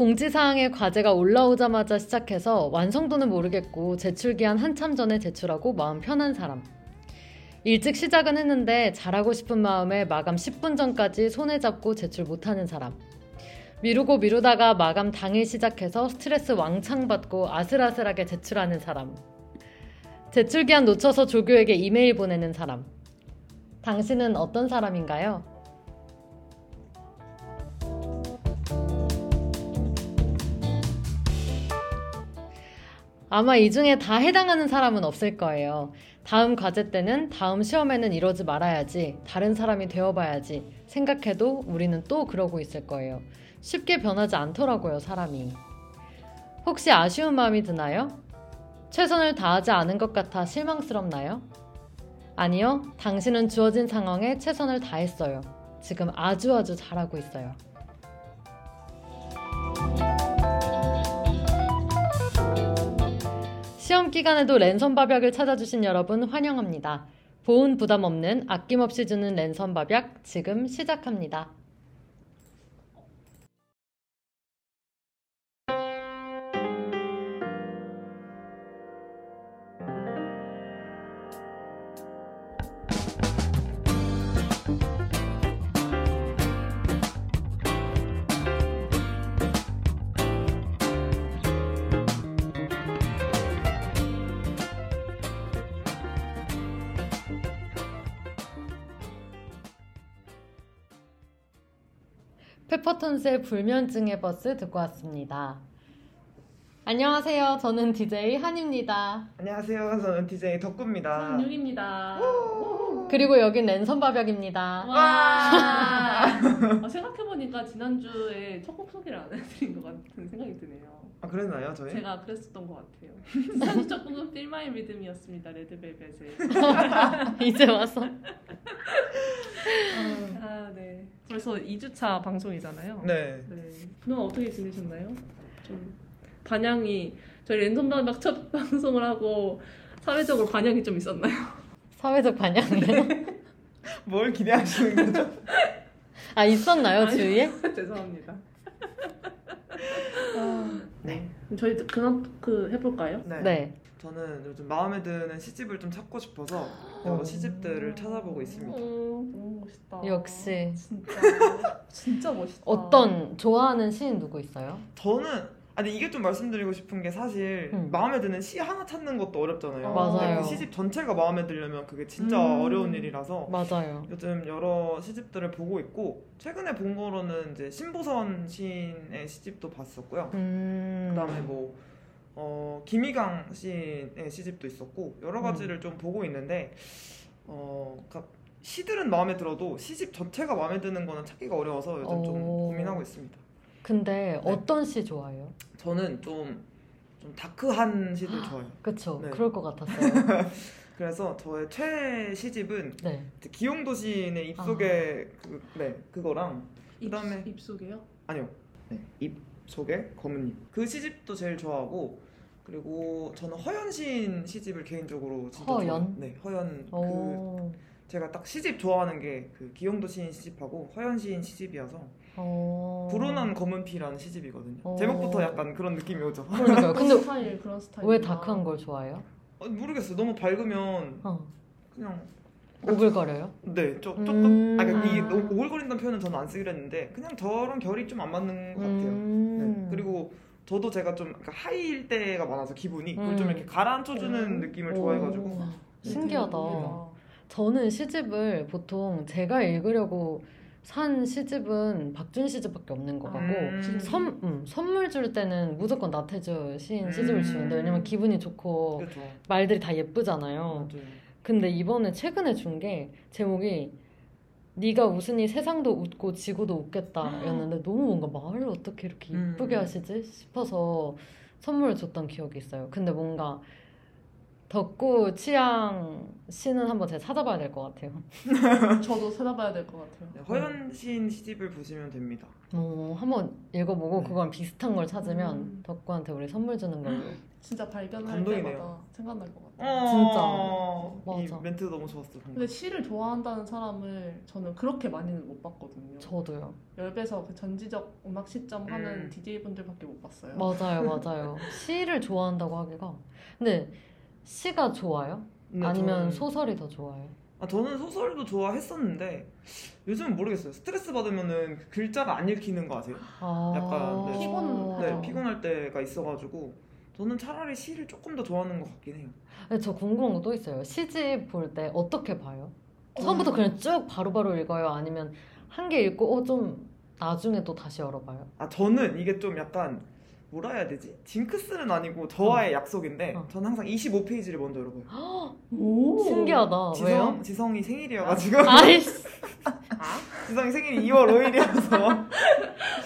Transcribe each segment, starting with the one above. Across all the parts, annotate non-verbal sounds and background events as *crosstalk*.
공지사항의 과제가 올라오자마자 시작해서 완성도는 모르겠고 제출기한 한참 전에 제출하고 마음 편한 사람. 일찍 시작은 했는데 잘하고 싶은 마음에 마감 10분 전까지 손에 잡고 제출 못하는 사람. 미루고 미루다가 마감 당일 시작해서 스트레스 왕창 받고 아슬아슬하게 제출하는 사람. 제출기한 놓쳐서 조교에게 이메일 보내는 사람. 당신은 어떤 사람인가요? 아마 이 중에 다 해당하는 사람은 없을 거예요. 다음 과제 때는 다음 시험에는 이러지 말아야지, 다른 사람이 되어봐야지 생각해도 우리는 또 그러고 있을 거예요. 쉽게 변하지 않더라고요, 사람이. 혹시 아쉬운 마음이 드나요? 최선을 다하지 않은 것 같아 실망스럽나요? 아니요, 당신은 주어진 상황에 최선을 다했어요. 지금 아주 아주 잘하고 있어요. 시험 기간에도 랜선 밥약을 찾아주신 여러분 환영합니다. 보온 부담 없는 아낌없이 주는 랜선 밥약 지금 시작합니다. 페퍼톤스의 불면증의 버스 듣고 왔습니다. 안녕하세요. 저는 DJ 한입니다. 안녕하세요. 저는 DJ 덕구입니다. 한육입니다. 그리고 여긴 랜선 밥약입니다. 와. 아, 생각해보니까 지난주에 첫 곡 소개를 안 해드린 것 같은 생각이 드네요. 아 그랬나요, 저희? 제가 그랬었던 것 같아요. 곡은 Feel My Rhythm이었습니다. 레드벨벳의. 이제 와서. 아, 네. 벌써 2주차 방송이잖아요. 네. 네. 그동안 어떻게 지내셨나요? 좀 반향이 저희 랜선 방박 첫 *laughs* 방송을 하고 사회적으로 반향이 좀 있었나요? 사회적 반향이요? 뭘 기대하시는 거죠? 아, 있었나요, 아니. 주위에? *laughs* 죄송합니다. 네. 그럼 저희 그냥 그 해볼까요? 네. 네. 저는 요즘 마음에 드는 시집을 좀 찾고 싶어서 여러 시집들을 찾아보고 있습니다. 음, 너무 멋있다. 역시. 진짜 진짜 멋있다. 어떤, 좋아하는 시인 누구 있어요? 저는 아니 이게 좀 말씀드리고 싶은 게 사실 음. 마음에 드는 시 하나 찾는 것도 어렵잖아요. 맞아요. 근데 그 시집 전체가 마음에 들려면 그게 진짜 음. 어려운 일이라서 맞아요. 요즘 여러 시집들을 보고 있고 최근에 본 거로는 이제 신보선 시인의 시집도 봤었고요. 음. 그다음에 뭐 어, 김희강 시인의 시집도 있었고 여러 가지를 좀 보고 있는데 어, 그러니까 시들은 마음에 들어도 시집 전체가 마음에 드는 거는 찾기가 어려워서 요즘 좀 오. 고민하고 있습니다. 근데 네. 어떤 시 좋아해요? 저는 좀, 좀 다크한 시들 좋아해요. *gasps* 그쵸. 네. 그럴 것 같았어요. *laughs* 그래서 저의 최애 시집은 네. 기용도 시인의 입속에 그, 네, 그거랑 입, 그다음에- 입 속에요? 아니요. 네, 입 속에 검은 잎. 그 시집도 제일 좋아하고 그리고 저는 허연 시인 시집을 개인적으로 진짜 허연? 좋아해요. 네, 허연 그 오. 제가 딱 시집 좋아하는 게 그 기형도 시인 시집하고 허연 시인 시집이어서 어. 불온한 검은 피라는 시집이거든요. 어. 제목부터 약간 그런 느낌이 오죠. 그러니까요. 그런 근데 스타일 그런 스타일. 왜 dark한 걸 좋아해요? 어, 모르겠어요. 너무 밝으면 어. 그냥 오글거려요? 네, 조, 조금 음. 아 그러니까 이 오- 오글거린다는 표현은 저는 안 쓰기로 했는데 그냥 저랑 결이 좀 안 맞는 것 같아요. 음. 네. 그리고 저도 제가 좀 그러니까 하이일 때가 많아서 기분이 그걸 좀 음. 이렇게 가라앉혀주는 음. 느낌을 오. 좋아해가지고 신기하다. 의외다. 저는 시집을 보통 제가 읽으려고 산 시집은 박준 시집밖에 없는 것 같고 음. 선, 음, 선물 줄 때는 무조건 나태주 시인 시집을 음. 주는데 왜냐면 기분이 좋고 그렇죠. 말들이 다 예쁘잖아요. 맞아요. 근데 이번에 최근에 준 게 제목이 네가 웃으니 세상도 웃고 지구도 웃겠다였는데 너무 뭔가 말을 어떻게 이렇게 이쁘게 음. 하시지 싶어서 선물을 줬던 기억이 있어요. 근데 뭔가 덕구 취향 시는 한번 제가 찾아봐야 될 것 같아요. *laughs* 저도 찾아봐야 될 것 같아요. 네, 허연 시인 시집을 보시면 됩니다. 어, 한번 읽어보고 네. 그거랑 비슷한 걸 찾으면 음. 덕구한테 우리 선물 주는 걸로. *laughs* 진짜 발견할 감동이네요. 때마다 생각날 것 같아요. 어, 진짜. 이 멘트 너무 좋았어. 방금. 근데 시를 좋아한다는 사람을 저는 그렇게 많이는 못 봤거든요. 저도요. 열배서 그 전지적 음악 시점 하는 음. DJ 분들밖에 못 봤어요. 맞아요, *laughs* 맞아요. 시를 좋아한다고 하기가. 근데 시가 좋아요? 근데 아니면 저는- 소설이 더 좋아요? 아, 저는 소설도 좋아했었는데 요즘은 모르겠어요. 스트레스 받으면은 그 글자가 안 읽히는 거 아세요? 아, 약간, 네. 피곤- 네, 어. 피곤할 때가 있어가지고 저는 차라리 시를 조금 더 좋아하는 것 같긴 해요. 근데 저 궁금한 거 또 있어요. 시집 볼 때 어떻게 봐요? 처음부터 그냥 쭉 바로바로 읽어요? 아니면 한 개 읽고 어 좀 나중에 또 다시 열어봐요? 아 저는 이게 좀 약간 뭐라 해야 되지? 징크스는 아니고 저와의 약속인데 어. 저는 항상 25페이지를 먼저 열어봐요. 오. 신기하다. 지성, 왜요? 지성이 생일이어가지고 *laughs* 아이씨. 지성이 생일이 2월 5일이어서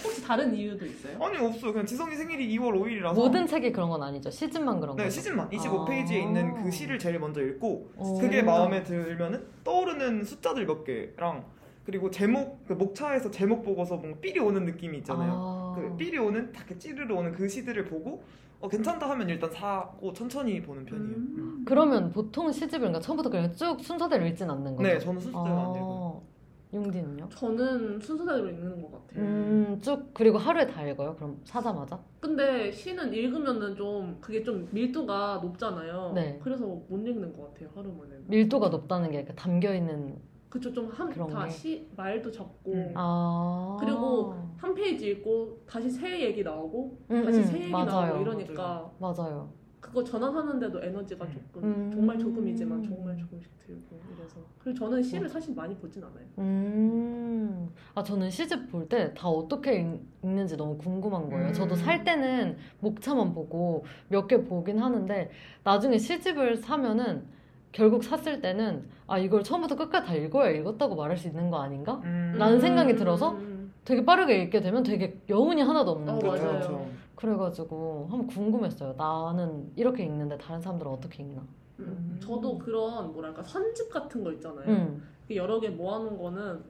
혹시 다른 이유도 있어요? 아니 없어요. 그냥 지성이 생일이 2월 5일이라서 모든 책이 그런 건 아니죠. 시집만 그런 네 거죠. 시즌만 25페이지에 아. 있는 그 시를 제일 먼저 읽고 어. 그게 마음에 들면은 떠오르는 숫자들 몇 개랑 그리고 제목 그 목차에서 제목 보고서 뭔가 삘이 오는 느낌이 있잖아요. 아. 그 삘이 오는 다 이렇게 찌르르 오는 그 시들을 보고 어, 괜찮다 하면 일단 사고 천천히 보는 편이에요. 음. 그러면 보통 시집을 그러니까 처음부터 그냥 쭉 순서대로 읽진 않는 거죠? 네, 저는 순서대로 안 읽어요. 아, 용디는요? 저는 순서대로 읽는 것 같아요. 음, 쭉 그리고 하루에 다 읽어요? 그럼 사자마자? 근데 시는 읽으면은 좀 그게 좀 밀도가 높잖아요. 네. 그래서 못 읽는 것 같아요 하루만에. 밀도가 높다는 게 담겨 있는 그쵸 그런 좀한다 게. 시 말도 적고 음. 아 그리고 한 페이지 읽고 다시 새 얘기 나오고 음, 다시 음, 새 얘기 맞아요. 나오고 이러니까 맞아요. 그거 전환하는데도 에너지가 조금 음. 정말 조금이지만 정말 조금씩 들고 이래서 그리고 저는 시를 맞아. 사실 많이 보진 않아요. 음, 아 저는 시집 볼 때 다 어떻게 읽- 읽는지 너무 궁금한 거예요. 음. 저도 살 때는 목차만 보고 몇 개 보긴 하는데 나중에 시집을 사면은 결국 샀을 때는 아 이걸 처음부터 끝까지 다 읽어야 읽었다고 말할 수 있는 거 아닌가? 음. 나는 생각이 들어서 음. 되게 빠르게 읽게 되면 되게 여운이 하나도 없는 어, 거예요. 그렇죠, 맞아요. 그래가지고 한번 궁금했어요. 나는 이렇게 읽는데 다른 사람들은 어떻게 읽나? 음. 음. 저도 그런 뭐랄까 선집 같은 거 있잖아요. 음. 그 여러 개 모아놓은 거는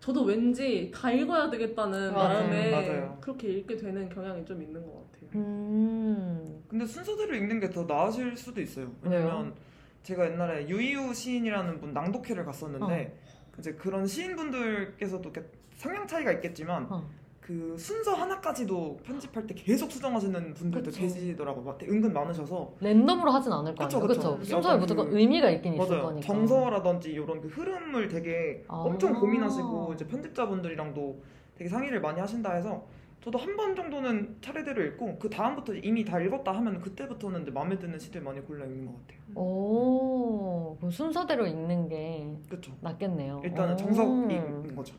저도 왠지 다 읽어야 되겠다는 맞아요. 마음에 맞아요. 그렇게 읽게 되는 경향이 좀 있는 것 같아요. 음. 근데 순서대로 읽는 게 더 나으실 수도 있어요. 왜냐면 제가 옛날에 유이우 시인이라는 분 낭독회를 갔었는데 이제 그런 시인분들께서도 이렇게 성향 차이가 있겠지만 어. 그 순서 하나까지도 편집할 때 계속 수정하시는 분들도 그쵸. 계시더라고요. 막 은근 많으셔서 랜덤으로 하진 않을 거 그쵸, 아니에요. 그쵸. 그렇죠. 순서에 무조건 그- 의미가 있긴 있을 맞아요. 거니까. 정서라든지 이런 그 흐름을 되게 아. 엄청 고민하시고 이제 편집자분들이랑도 되게 상의를 많이 하신다 해서 저도 한 번 정도는 차례대로 읽고 그 다음부터 이미 다 읽었다 하면 그때부터는 이제 마음에 드는 시들 많이 골라 읽는 것 같아요. 오, 그럼 순서대로 읽는 게 그렇죠. 낫겠네요. 일단은 오. 정석인 거죠.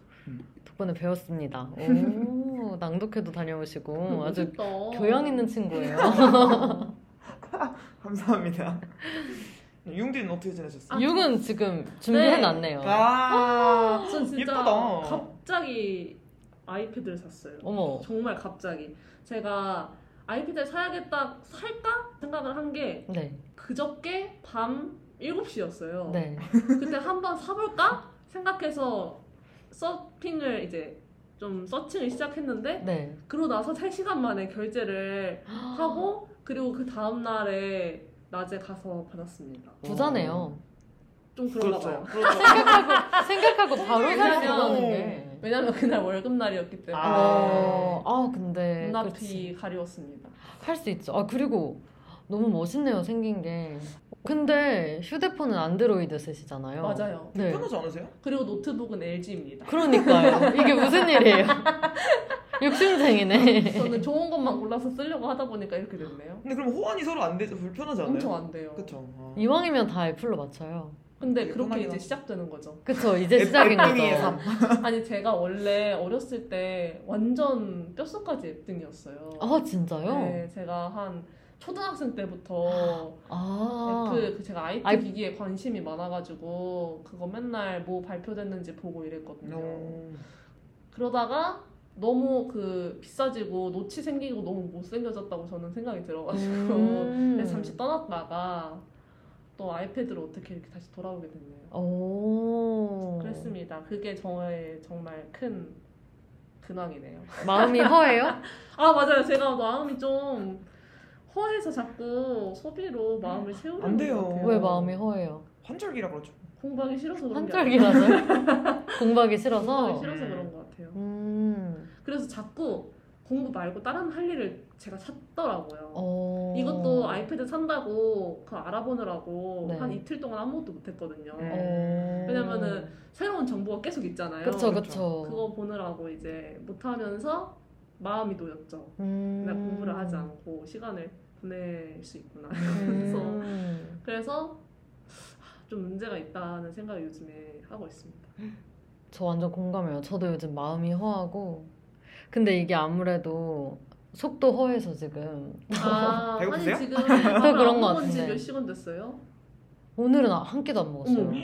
덕분에 배웠습니다. *laughs* 오, 낭독회도 다녀오시고 아주 멋있다. 교양 있는 친구예요. *laughs* 감사합니다. 융디는 어떻게 지내셨어요? 육은 지금 준비해놨네요. 아, 전 진짜 예쁘다. 갑자기 아이패드를 샀어요. 어머, 정말 갑자기 제가 아이패드를 사야겠다 살까 생각을 한 게 네, 그저께 밤 7시였어요. 네. *laughs* 그때 한번 사볼까 생각해서 서핑을 이제 좀 서칭을 시작했는데 네. 그러고 나서 3시간 만에 결제를 *gasps* 하고 그리고 그 다음 날에 낮에 가서 받았습니다. 부자네요. 좀 그런가 그렇죠. 봐요. 그렇죠. 생각하고 생각하고 바로 왜냐면- 사는 게. 왜냐면 그날 월급 날이었기 때문에 아. 어, 아 근데 눈앞이 가려웠습니다. 할 수 있죠. 아 그리고 너무 멋있네요 생긴 게. 근데 휴대폰은 안드로이드 쓰시잖아요. 맞아요. 네. 편하지 않으세요? 그리고 노트북은 LG입니다. 그러니까요. 이게 무슨 일이에요? *laughs* 욕심쟁이네. 저는 좋은 것만 골라서 쓰려고 하다 보니까 이렇게 됐네요. 근데 그럼 호환이 서로 안 되죠? 불편하지 않아요? 엄청 안 돼요. 그쵸. 아. 이왕이면 다 애플로 맞춰요. 근데 되게 그렇게 이제. 시작되는 거죠. 그쵸 이제 시작인 거죠. *laughs* 아니 제가 원래 어렸을 때 완전 뼛속까지 앱등이었어요. 아 진짜요? 네, 제가 한 초등학생 때부터 *gasps* 아 애플 그 제가 IT 아이- 기기에 관심이 많아가지고 그거 맨날 뭐 발표됐는지 보고 이랬거든요. 어. 그러다가 너무 그 비싸지고 노치 생기고 너무 못생겨졌다고 저는 생각이 들어가지고 음. *laughs* 잠시 떠났다가 또 아이패드로 어떻게 이렇게 다시 돌아오게 됐네요. 오. 그랬습니다. 그게 저의 정말 큰 근황이네요. *laughs* 마음이 허해요? 아 맞아요. 제가 마음이 좀 허해서 자꾸 소비로 마음을 채우려는 안 돼요. 것 같아요. 왜 마음이 허해요? 환절기라 그러죠. 공부하기 싫어서 그런 게 아니라 한절기라서요? 공부하기 싫어서? 공부하기 싫어서 그런 것 같아요. 음. 그래서 자꾸 공부 말고 다른 할 일을 제가 찾더라고요. 어. 이것도 아이패드 산다고 그 알아보느라고 네. 한 이틀 동안 아무것도 못했거든요. 음. 어. 왜냐면은 새로운 정보가 계속 있잖아요. 그쵸, 그쵸. 그쵸. 그거 보느라고 이제 못하면서 마음이 놓였죠. 음. 내가 공부를 하지 않고 시간을 보낼 수 있구나. 음. *laughs* 그래서 좀 문제가 있다는 생각을 요즘에 하고 있습니다. 저 완전 공감해요. 저도 요즘 마음이 허하고. 근데 이게 아무래도 속도 허해서 지금. 아, 배고프세요? 아니 지금 또 그런 것지 같은데. 몇 시간 됐어요? 오늘은 한 끼도 안 먹었어요. 어머.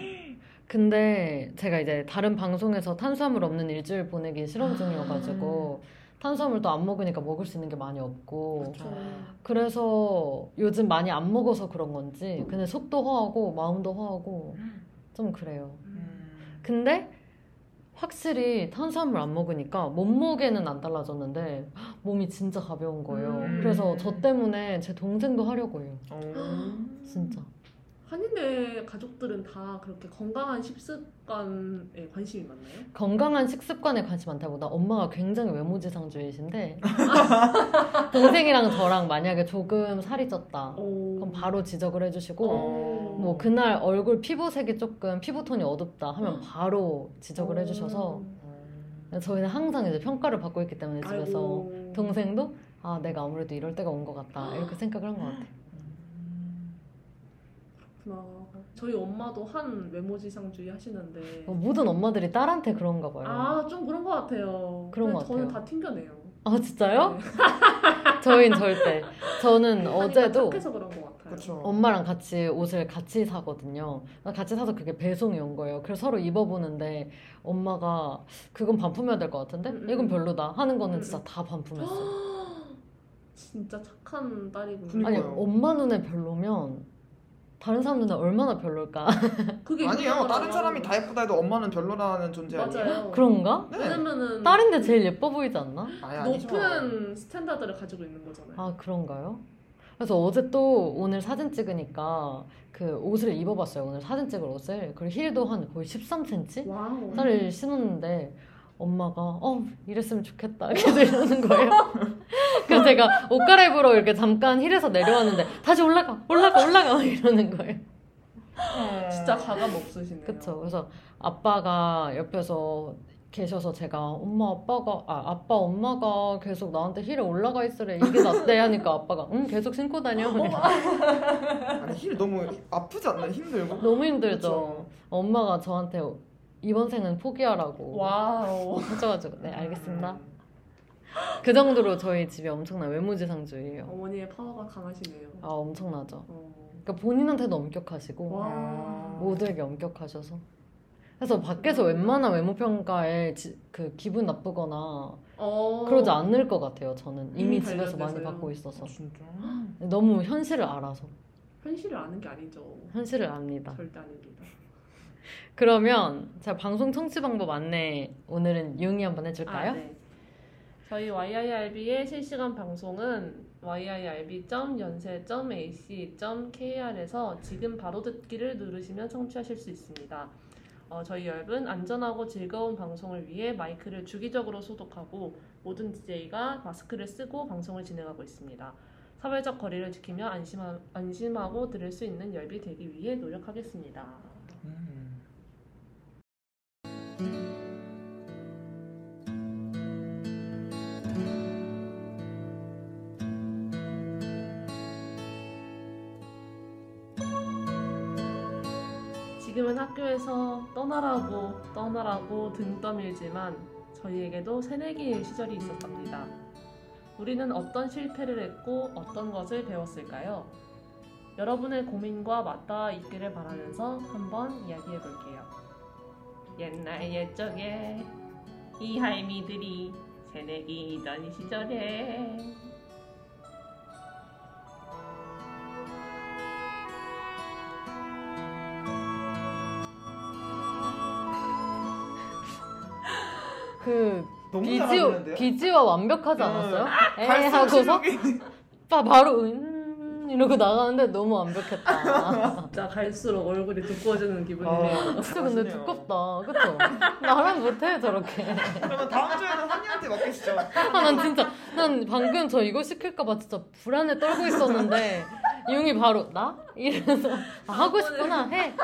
근데 제가 이제 다른 방송에서 탄수화물 없는 일주일 보내기 실험 중이어가지고 탄수화물 또안 먹으니까 먹을 수 있는 게 많이 없고 그쵸. 그래서 요즘 많이 안 먹어서 그런 건지 근데 속도 허하고 마음도 허하고 좀 그래요. 음. 근데 확실히 탄수화물 안 먹으니까 몸무게는 안 달라졌는데 몸이 진짜 가벼운 거예요. 음. 그래서 저 때문에 제 동생도 하려고 해요. 어. 진짜. 한인의 가족들은 다 그렇게 건강한 식습관에 관심이 많나요? 건강한 식습관에 관심 많다보다 엄마가 굉장히 외모지상주의신데 *laughs* 동생이랑 저랑 만약에 조금 살이 쪘다 오. 그럼 바로 지적을 해주시고 어. 뭐 그날 얼굴 피부색이 조금 피부톤이 어둡다 하면 바로 지적을 해주셔서 어. 저희는 항상 이제 평가를 받고 있기 때문에 집에서 아이고. 동생도 아 내가 아무래도 이럴 때가 온 것 같다 이렇게 생각을 한 것 같아. 그렇구나. 저희 엄마도 한 외모지상주의 하시는데 어, 모든 엄마들이 딸한테 그런가 봐요. 아, 아좀 그런 것 같아요. 그런 것 저는 같아요. 다 튕겨내요. 진짜요? 네. *laughs* 저희는 절대. 저는 한이가 어제도 착해서 그런 것 같아요. 그쵸. 엄마랑 같이 옷을 같이 사거든요. 같이 사서 그게 배송이 온 거예요. 그래서 서로 입어보는데 엄마가 그건 반품해야 될 것 같은데 음, 음, 이건 음. 별로다 하는 거는 음, 진짜 음. 다 반품했어. *gasps* 진짜 착한 딸이구나. 그니까. 아니. 엄마 눈에 별로면 다른 사람 눈에 얼마나 별로일까? *laughs* 그게 아니에요. 다른. 사람이 다 예쁘다 해도 엄마는 별로라는 존재 아니에요? 맞아요. 그런가? 네. 왜냐면은 딸인데 제일 예뻐 보이지 않나? 아니, 아니죠. 높은 standard를 가지고 있는 거잖아요. 아 그런가요? 그래서 어제 또 오늘 사진 찍으니까 그 옷을 입어봤어요. 오늘 사진 찍을 옷을. 그리고 힐도 한 거의 13cm? wow. 를 신었는데 엄마가 어 이랬으면 좋겠다 계속 이러는 거예요. 그래서 제가 옷 갈아입으러 이렇게 잠깐 힐에서 내려왔는데 다시 올라가 올라가 올라가 막 *laughs* 이러는 거예요. 어. 진짜 가감 없으시네요. 그쵸. 그래서 아빠가 옆에서 계셔서 제가 엄마 아빠가 아 아빠 엄마가 계속 나한테 힐에 올라가 있으래 이게 낫대 하니까 아빠가 응 계속 신고 다녀 아니 힐 너무 아프지 않나요? 힘들고? 너무 힘들죠. 그쵸. 엄마가 저한테 이번 생은 포기하라고 Wow. 하셔가지고 네 알겠습니다. 그 정도로 저희 집이 엄청난 외모지상주의예요. 어머니의 파워가 강하시네요. 아 엄청나죠. 어. 그러니까 본인한테도 엄격하시고 와. 모두에게 엄격하셔서. 그래서 밖에서 웬만한 외모 평가에 지- 그 기분 나쁘거나 어. 그러지 않을 것 같아요. 저는 이미 음, 집에서 많이? 받고 있어서 아, 진짜? 너무 현실을 알아서 현실을 아는 게 아니죠. 현실을 압니다. 절대 아닙니다. 그러면 제가 방송 청취 방법 안내 오늘은 유응이 한번 해줄까요? 아, 네. 저희 YIRB의 실시간 방송은 yirb.연세.ac.kr에서 지금 바로 듣기를 누르시면 청취하실 수 있습니다. 어, 저희 앱은 안전하고 즐거운 방송을 위해 마이크를 주기적으로 소독하고 모든 DJ가 마스크를 쓰고 방송을 진행하고 있습니다. 사회적 거리를 지키며 안심하, 안심하고 들을 수 있는 열비 되기 위해 노력하겠습니다. 지금은 학교에서 떠나라고 떠나라고 등 떠밀지만 저희에게도 새내기의 시절이 있었답니다. 우리는 어떤 실패를 했고 어떤 것을 배웠을까요? 여러분의 고민과 맞닿아 있기를 바라면서 한번 이야기해 볼게요. 옛날 옛적에 이 할미들이 새내기이던 시절에 그 너무 비지오, 잘하시는데요? 비지와 완벽하지 네. 않았어요? 에이 갈수록 하고서 실력이 빠 *laughs* 바로 음 이러고 나가는데 너무 완벽했다. 진짜 갈수록 얼굴이 두꺼워지는 기분이네요. 아, 진짜 근데. 두껍다. 그쵸? 나랑 못해 저렇게. 그러면 다음 주에는 한이한테 맡기시죠. 아, 난 진짜, 난 방금 저 이거 시킬까봐 진짜 불안에 떨고 있었는데, 이용이 바로, 나? 이러면서, 아, 하고 싶구나, 해.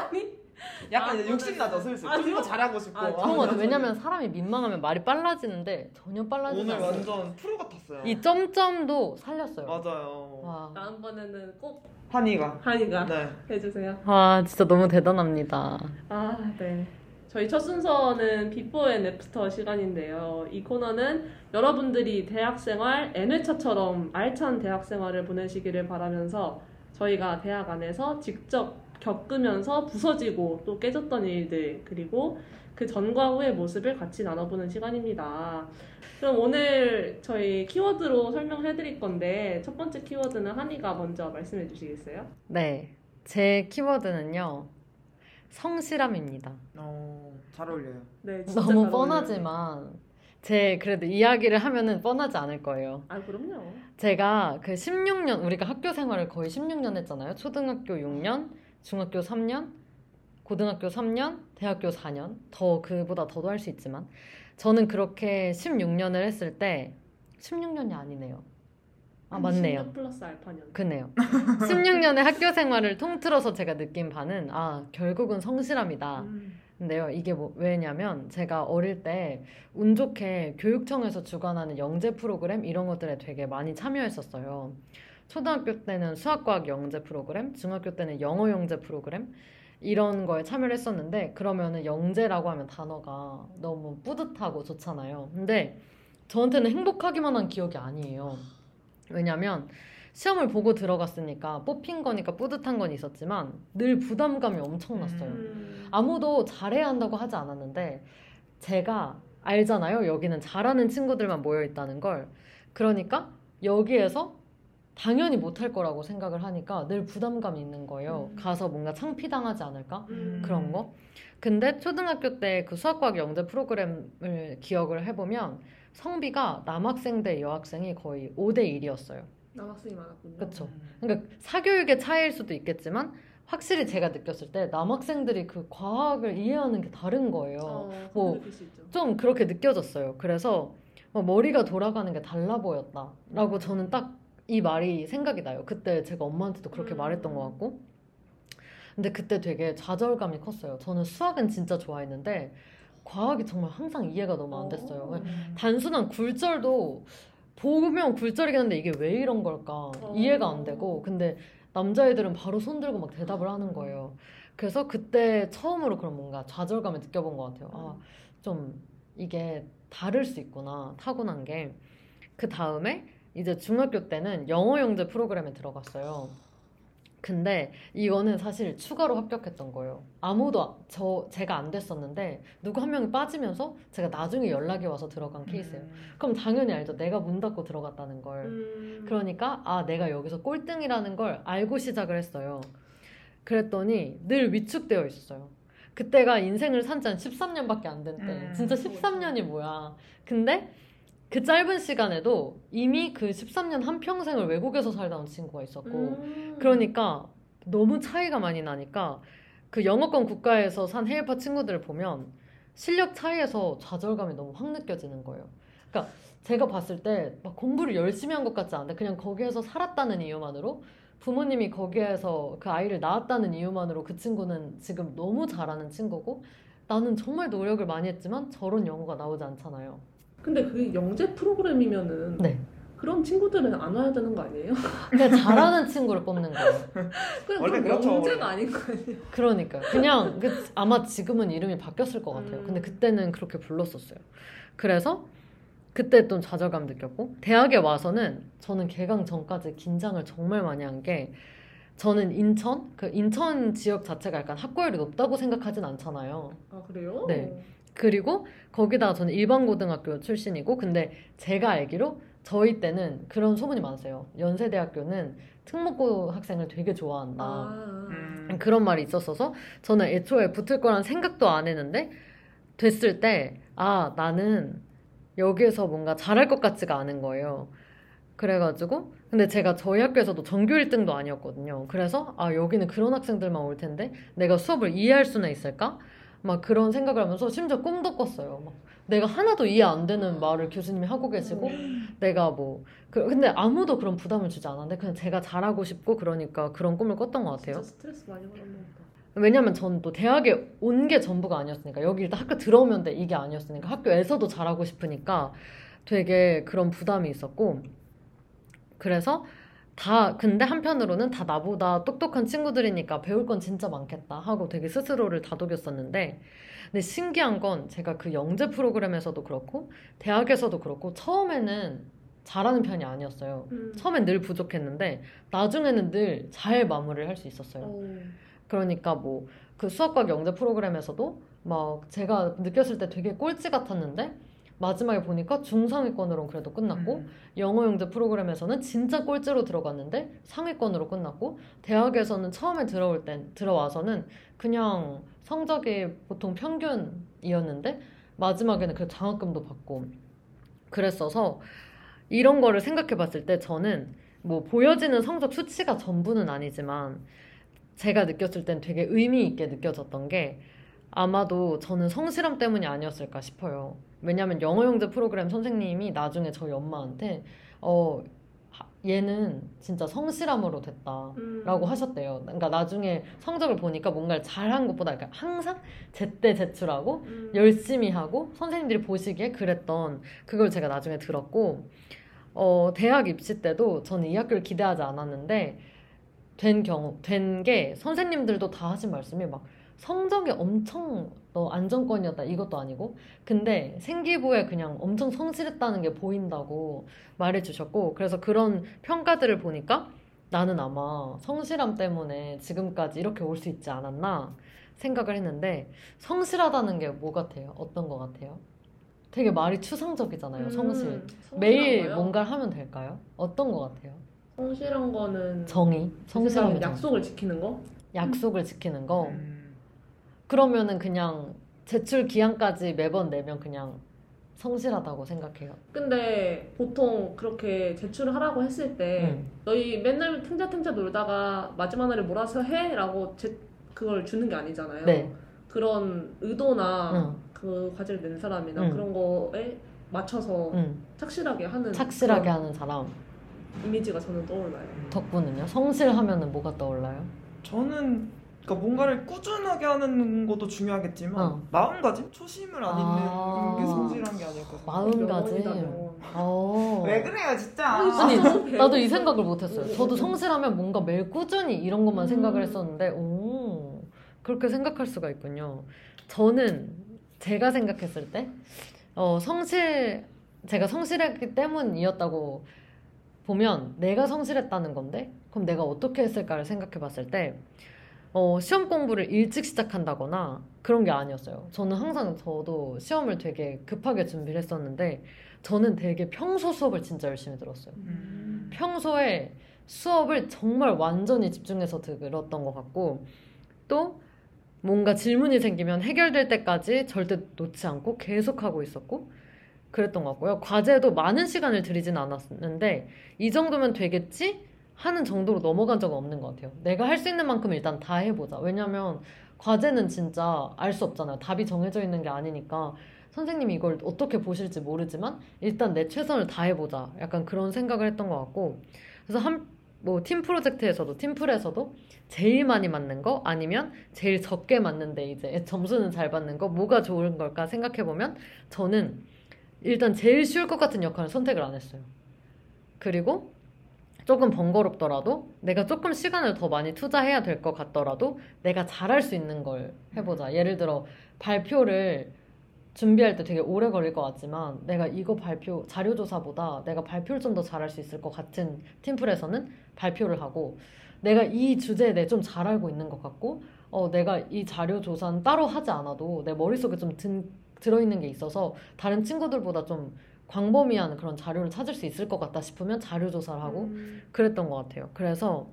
약간 아, 욕심나죠 슬슬. 아, 좀더 잘하고 싶고. 아, 그런 거 같아. 왜냐면 사람이 민망하면 말이 빨라지는데, 전혀 빨라지지 오늘 않아요. 완전 프로 같았어요. 이 점점도 살렸어요. 맞아요. 와. 다음번에는 꼭 한이가. 한이가 네. 해주세요. 와, 진짜 너무 대단합니다. 아, 네. 저희 첫 순서는 before and after 시간인데요. 이 코너는 여러분들이 대학생활 N회차처럼 알찬 대학생활을 보내시기를 바라면서 저희가 대학 안에서 직접 겪으면서 부서지고 또 깨졌던 일들 그리고 그 전과 후의 모습을 같이 나눠보는 시간입니다. 그럼 오늘 저희 키워드로 설명해 드릴 건데 첫 번째 키워드는 한이가 먼저 말씀해 주시겠어요? 네. 제 키워드는요, 성실함입니다. 어, 잘 어울려요. 네, 진짜 너무 잘 어울려요. 뻔하지만, 제 그래도 이야기를 하면은 뻔하지 않을 거예요. 아, 그럼요. 제가 그 16년, 우리가 학교 생활을 거의 16년 했잖아요. 초등학교 6년, 중학교 3년, 고등학교 3년, 대학교 4년. 더, 그보다 더도 할 수 있지만. 저는 그렇게 16년을 했을 때, 16년이 아니네요. 아, 맞네요. 16 플러스 알파년. 그네요. 16년의 학교 생활을 통틀어서 제가 느낀 바는, 아, 결국은 성실함이다. 음. 근데요, 이게 뭐, 왜냐면 제가 어릴 때 운 좋게 교육청에서 주관하는 영재 프로그램 이런 것들에 되게 많이 참여했었어요. 초등학교 때는 수학과학 영재 프로그램, 중학교 때는 영어 영재 프로그램 이런 거에 참여를 했었는데 그러면은 영재라고 하면 단어가 너무 뿌듯하고 좋잖아요. 근데 저한테는 행복하기만 한 기억이 아니에요. 왜냐면 시험을 보고 들어갔으니까 뽑힌 거니까 뿌듯한 건 있었지만 늘 부담감이 엄청났어요. 음. 아무도 잘해야 한다고 하지 않았는데 제가 알잖아요. 여기는 잘하는 친구들만 모여 있다는 걸. 그러니까 여기에서 당연히 못할 거라고 생각을 하니까 늘 부담감이 있는 거예요. 음. 가서 뭔가 창피당하지 않을까? 음. 그런 거. 근데 초등학교 때 그 수학과학 영재 프로그램을 기억을 해보면 성비가 남학생 대 여학생이 거의 5대 1이었어요. 남학생이 많았군요. 그쵸. 음. 그러니까 사교육의 차이일 수도 있겠지만 확실히 제가 느꼈을 때 남학생들이 그 과학을 이해하는 게 다른 거예요. 어, 뭐, 느낄 수 있죠. 좀 그렇게 느껴졌어요. 그래서 뭐 머리가 돌아가는 게 달라 보였다라고 저는 딱 이 말이 생각이 나요. 그때 제가 엄마한테도 그렇게 음. 말했던 것 같고. 근데 그때 되게 좌절감이 컸어요. 저는 수학은 진짜 좋아했는데 과학이 정말 항상 이해가 너무 안 됐어요. 어. 단순한 굴절도 보면 굴절이긴 한데 이게 왜 이런 걸까 어. 이해가 안 되고 근데 남자애들은 바로 손 들고 막 대답을 하는 거예요. 그래서 그때 처음으로 그런 뭔가 좌절감을 느껴본 것 같아요. 아, 좀 이게 다를 수 있구나 타고난 게. 그 다음에 이제 중학교 때는 영어 영재 프로그램에 들어갔어요. 근데 이거는 사실 추가로 합격했던 거예요. 아무도 아- 저 제가 안 됐었는데 누구 한 명이 빠지면서 제가 나중에 연락이 와서 들어간 케이스예요. 그럼 당연히 알죠. 내가 문 닫고 들어갔다는 걸. 음. 그러니까 아 내가 여기서 꼴등이라는 걸 알고 시작을 했어요. 그랬더니 늘 위축되어 있었어요. 그때가 인생을 산지 한 13년밖에 안 된 때. 음. 진짜 13년이 뭐야. 근데 그 짧은 시간에도 이미 그 13년 한 평생을 외국에서 살다 온 친구가 있었고 음. 그러니까 너무 차이가 많이 나니까 그 영어권 국가에서 산 해외파 친구들을 보면 실력 차이에서 좌절감이 너무 확 느껴지는 거예요. 그러니까 제가 봤을 때 막 공부를 열심히 한 것 같지 않은데 그냥 거기에서 살았다는 이유만으로 부모님이 거기에서 그 아이를 낳았다는 이유만으로 그 친구는 지금 너무 잘하는 친구고 나는 정말 노력을 많이 했지만 저런 영어가 나오지 않잖아요. 근데 그게 영재 프로그램이면은 네. 그런 친구들은 안 와야 되는 거 아니에요? 그냥 잘하는 친구를 뽑는 거예요. *laughs* 원래 그렇죠, 영재가 원래. 아닌 거 아니에요? 그러니까요. 그냥 그 아마 지금은 이름이 바뀌었을 것 같아요. 음. 근데 그때는 그렇게 불렀었어요. 그래서 그때 좀 좌절감 느꼈고 대학에 와서는 저는 개강 전까지 긴장을 정말 많이 한 게 저는 인천 그 인천 지역 자체가 약간 학과율이 높다고 생각하진 않잖아요. 아 그래요? 네. 그리고 거기다가 저는 일반 고등학교 출신이고 근데 제가 알기로 저희 때는 그런 소문이 많았어요. 연세대학교는 특목고 학생을 되게 좋아한다. 아, 음. 그런 말이 있었어서 저는 애초에 붙을 거란 생각도 안 했는데 됐을 때 아 나는 여기에서 뭔가 잘할 것 같지가 않은 거예요. 그래가지고 근데 제가 저희 학교에서도 전교 1등도 아니었거든요. 그래서 아 여기는 그런 학생들만 올 텐데 내가 수업을 이해할 수는 있을까? 막 그런 생각을 하면서 심지어 꿈도 꿨어요. 막 내가 하나도 이해 안 되는 말을 교수님이 하고 계시고 내가 뭐 그, 근데 아무도 그런 부담을 주지 않았는데 그냥 제가 잘하고 싶고 그러니까 그런 꿈을 꿨던 것 같아요. 스트레스 많이 받았나 보다. 왜냐면 저는 또 대학에 온 게 전부가 아니었으니까 여기 일단 학교 들어오면 돼 이게 아니었으니까 학교에서도 잘하고 싶으니까 되게 그런 부담이 있었고 그래서 다 근데 한편으로는 다 나보다 똑똑한 친구들이니까 배울 건 진짜 많겠다 하고 되게 스스로를 다독였었는데 근데 신기한 건 제가 그 영재 프로그램에서도 그렇고 대학에서도 그렇고 처음에는 잘하는 편이 아니었어요. 음. 처음엔 늘 부족했는데 나중에는 늘 잘 마무리를 할 수 있었어요. 어. 그러니까 뭐 그 수학과 영재 프로그램에서도 막 제가 느꼈을 때 되게 꼴찌 같았는데 마지막에 보니까 중상위권으로 그래도 끝났고 음. 영어 영재 프로그램에서는 진짜 꼴찌로 들어갔는데 상위권으로 끝났고 대학에서는 처음에 들어올 땐 들어와서는 그냥 성적이 보통 평균이었는데 마지막에는 그 장학금도 받고 그랬어서 이런 거를 생각해 봤을 때 저는 뭐 보여지는 성적 수치가 전부는 아니지만 제가 느꼈을 땐 되게 의미 있게 느껴졌던 게 아마도 저는 성실함 때문이 아니었을까 싶어요. 왜냐면 영어 영재 프로그램 선생님이 나중에 저희 엄마한테 어 하- 얘는 진짜 성실함으로 됐다. 음. 라고 하셨대요. 그러니까 나중에 성적을 보니까 뭔가를 잘한 것보다 그러니까 항상 제때 제출하고 음. 열심히 하고 선생님들이 보시기에 그랬던 그걸 제가 나중에 들었고 어, 대학 입시 때도 저는 이 학교를 기대하지 않았는데 된 경우 된 게 선생님들도 다 하신 말씀이 막 성적이 엄청 너 안정권이었다 이것도 아니고 근데 생기부에 그냥 엄청 성실했다는 게 보인다고 말해주셨고 그래서 그런 평가들을 보니까 나는 아마 성실함 때문에 지금까지 이렇게 올 수 있지 않았나 생각을 했는데 성실하다는 게 뭐 같아요? 어떤 거 같아요? 되게 말이 추상적이잖아요. 성실. 음, 성실한 매일 거요? 뭔가를 하면 될까요? 어떤 거 같아요? 성실한 거는 정의, 생각엔 정 약속을 지키는 거? 약속을 지키는 거. 음. 그러면은 그냥 제출 기한까지 매번 내면 그냥 성실하다고 생각해요. 근데 보통 그렇게 제출을 하라고 했을 때 음. 너희 맨날 탱자탱자 놀다가 마지막 날에 몰아서 해? 라고 제, 그걸 주는 게 아니잖아요. 네. 그런 의도나 응, 그 과제를 낸 사람이나 응. 그런 거에 맞춰서 응. 착실하게 하는 착실하게 하는 사람. 이미지가 저는 떠올라요. 덕분은요? 성실하면은 뭐가 떠올라요? 저는 그러니까 뭔가를 꾸준하게 하는 것도 중요하겠지만 어. 마음가짐, 초심을 안 잊는 아. 게 성실한 게 아닐까. 마음가짐. 명언이다, 명언. 어. 왜 그래요, 진짜? 아니, 배워. *laughs* 나도 이 생각을 못했어요. 응, 저도 응. 성실하면 뭔가 매일 꾸준히 이런 것만 음. 생각을 했었는데, 오, 그렇게 생각할 수가 있군요. 저는 제가 생각했을 때, 어, 성실, 제가 성실했기 때문이었다고 보면 내가 성실했다는 건데, 그럼 내가 어떻게 했을까를 생각해 봤을 때, 어, 시험 공부를 일찍 시작한다거나 그런 게 아니었어요. 저는 항상 저도 시험을 되게 급하게 준비를 했었는데, 저는 되게 평소 수업을 진짜 열심히 들었어요. 음. 평소에 수업을 정말 완전히 집중해서 들었던 것 같고 또 뭔가 질문이 생기면 해결될 때까지 절대 놓지 않고 계속 하고 있었고 그랬던 것 같고요. 과제도 많은 시간을 들이진 않았는데 이 정도면 되겠지? 하는 정도로 넘어간 적은 없는 것 같아요. 내가 할 수 있는 만큼 일단 다 해보자. 왜냐면 과제는 진짜 알 수 없잖아요. 답이 정해져 있는 게 아니니까 선생님이 이걸 어떻게 보실지 모르지만 일단 내 최선을 다해보자. 약간 그런 생각을 했던 것 같고 그래서 한 뭐 팀 프로젝트에서도 팀플에서도 제일 많이 맞는 거 아니면 제일 적게 맞는데 이제 점수는 잘 받는 거 뭐가 좋은 걸까 생각해 보면 저는 일단 제일 쉬울 것 같은 역할을 선택을 안 했어요. 그리고 조금 번거롭더라도 내가 조금 시간을 더 많이 투자해야 될 것 같더라도 내가 잘할 수 있는 걸 해보자. 예를 들어 발표를 준비할 때 되게 오래 걸릴 것 같지만 내가 이거 발표 자료조사보다 내가 발표를 좀 더 잘할 수 있을 것 같은 팀플에서는 발표를 하고 내가 이 주제에 대해 좀 잘 알고 있는 것 같고 어 내가 이 자료조사는 따로 하지 않아도 내 머릿속에 좀 든, 들어있는 게 있어서 다른 친구들보다 좀 광범위한 그런 자료를 찾을 수 있을 것 같다 싶으면 자료 조사를 하고 음. 그랬던 것 같아요. 그래서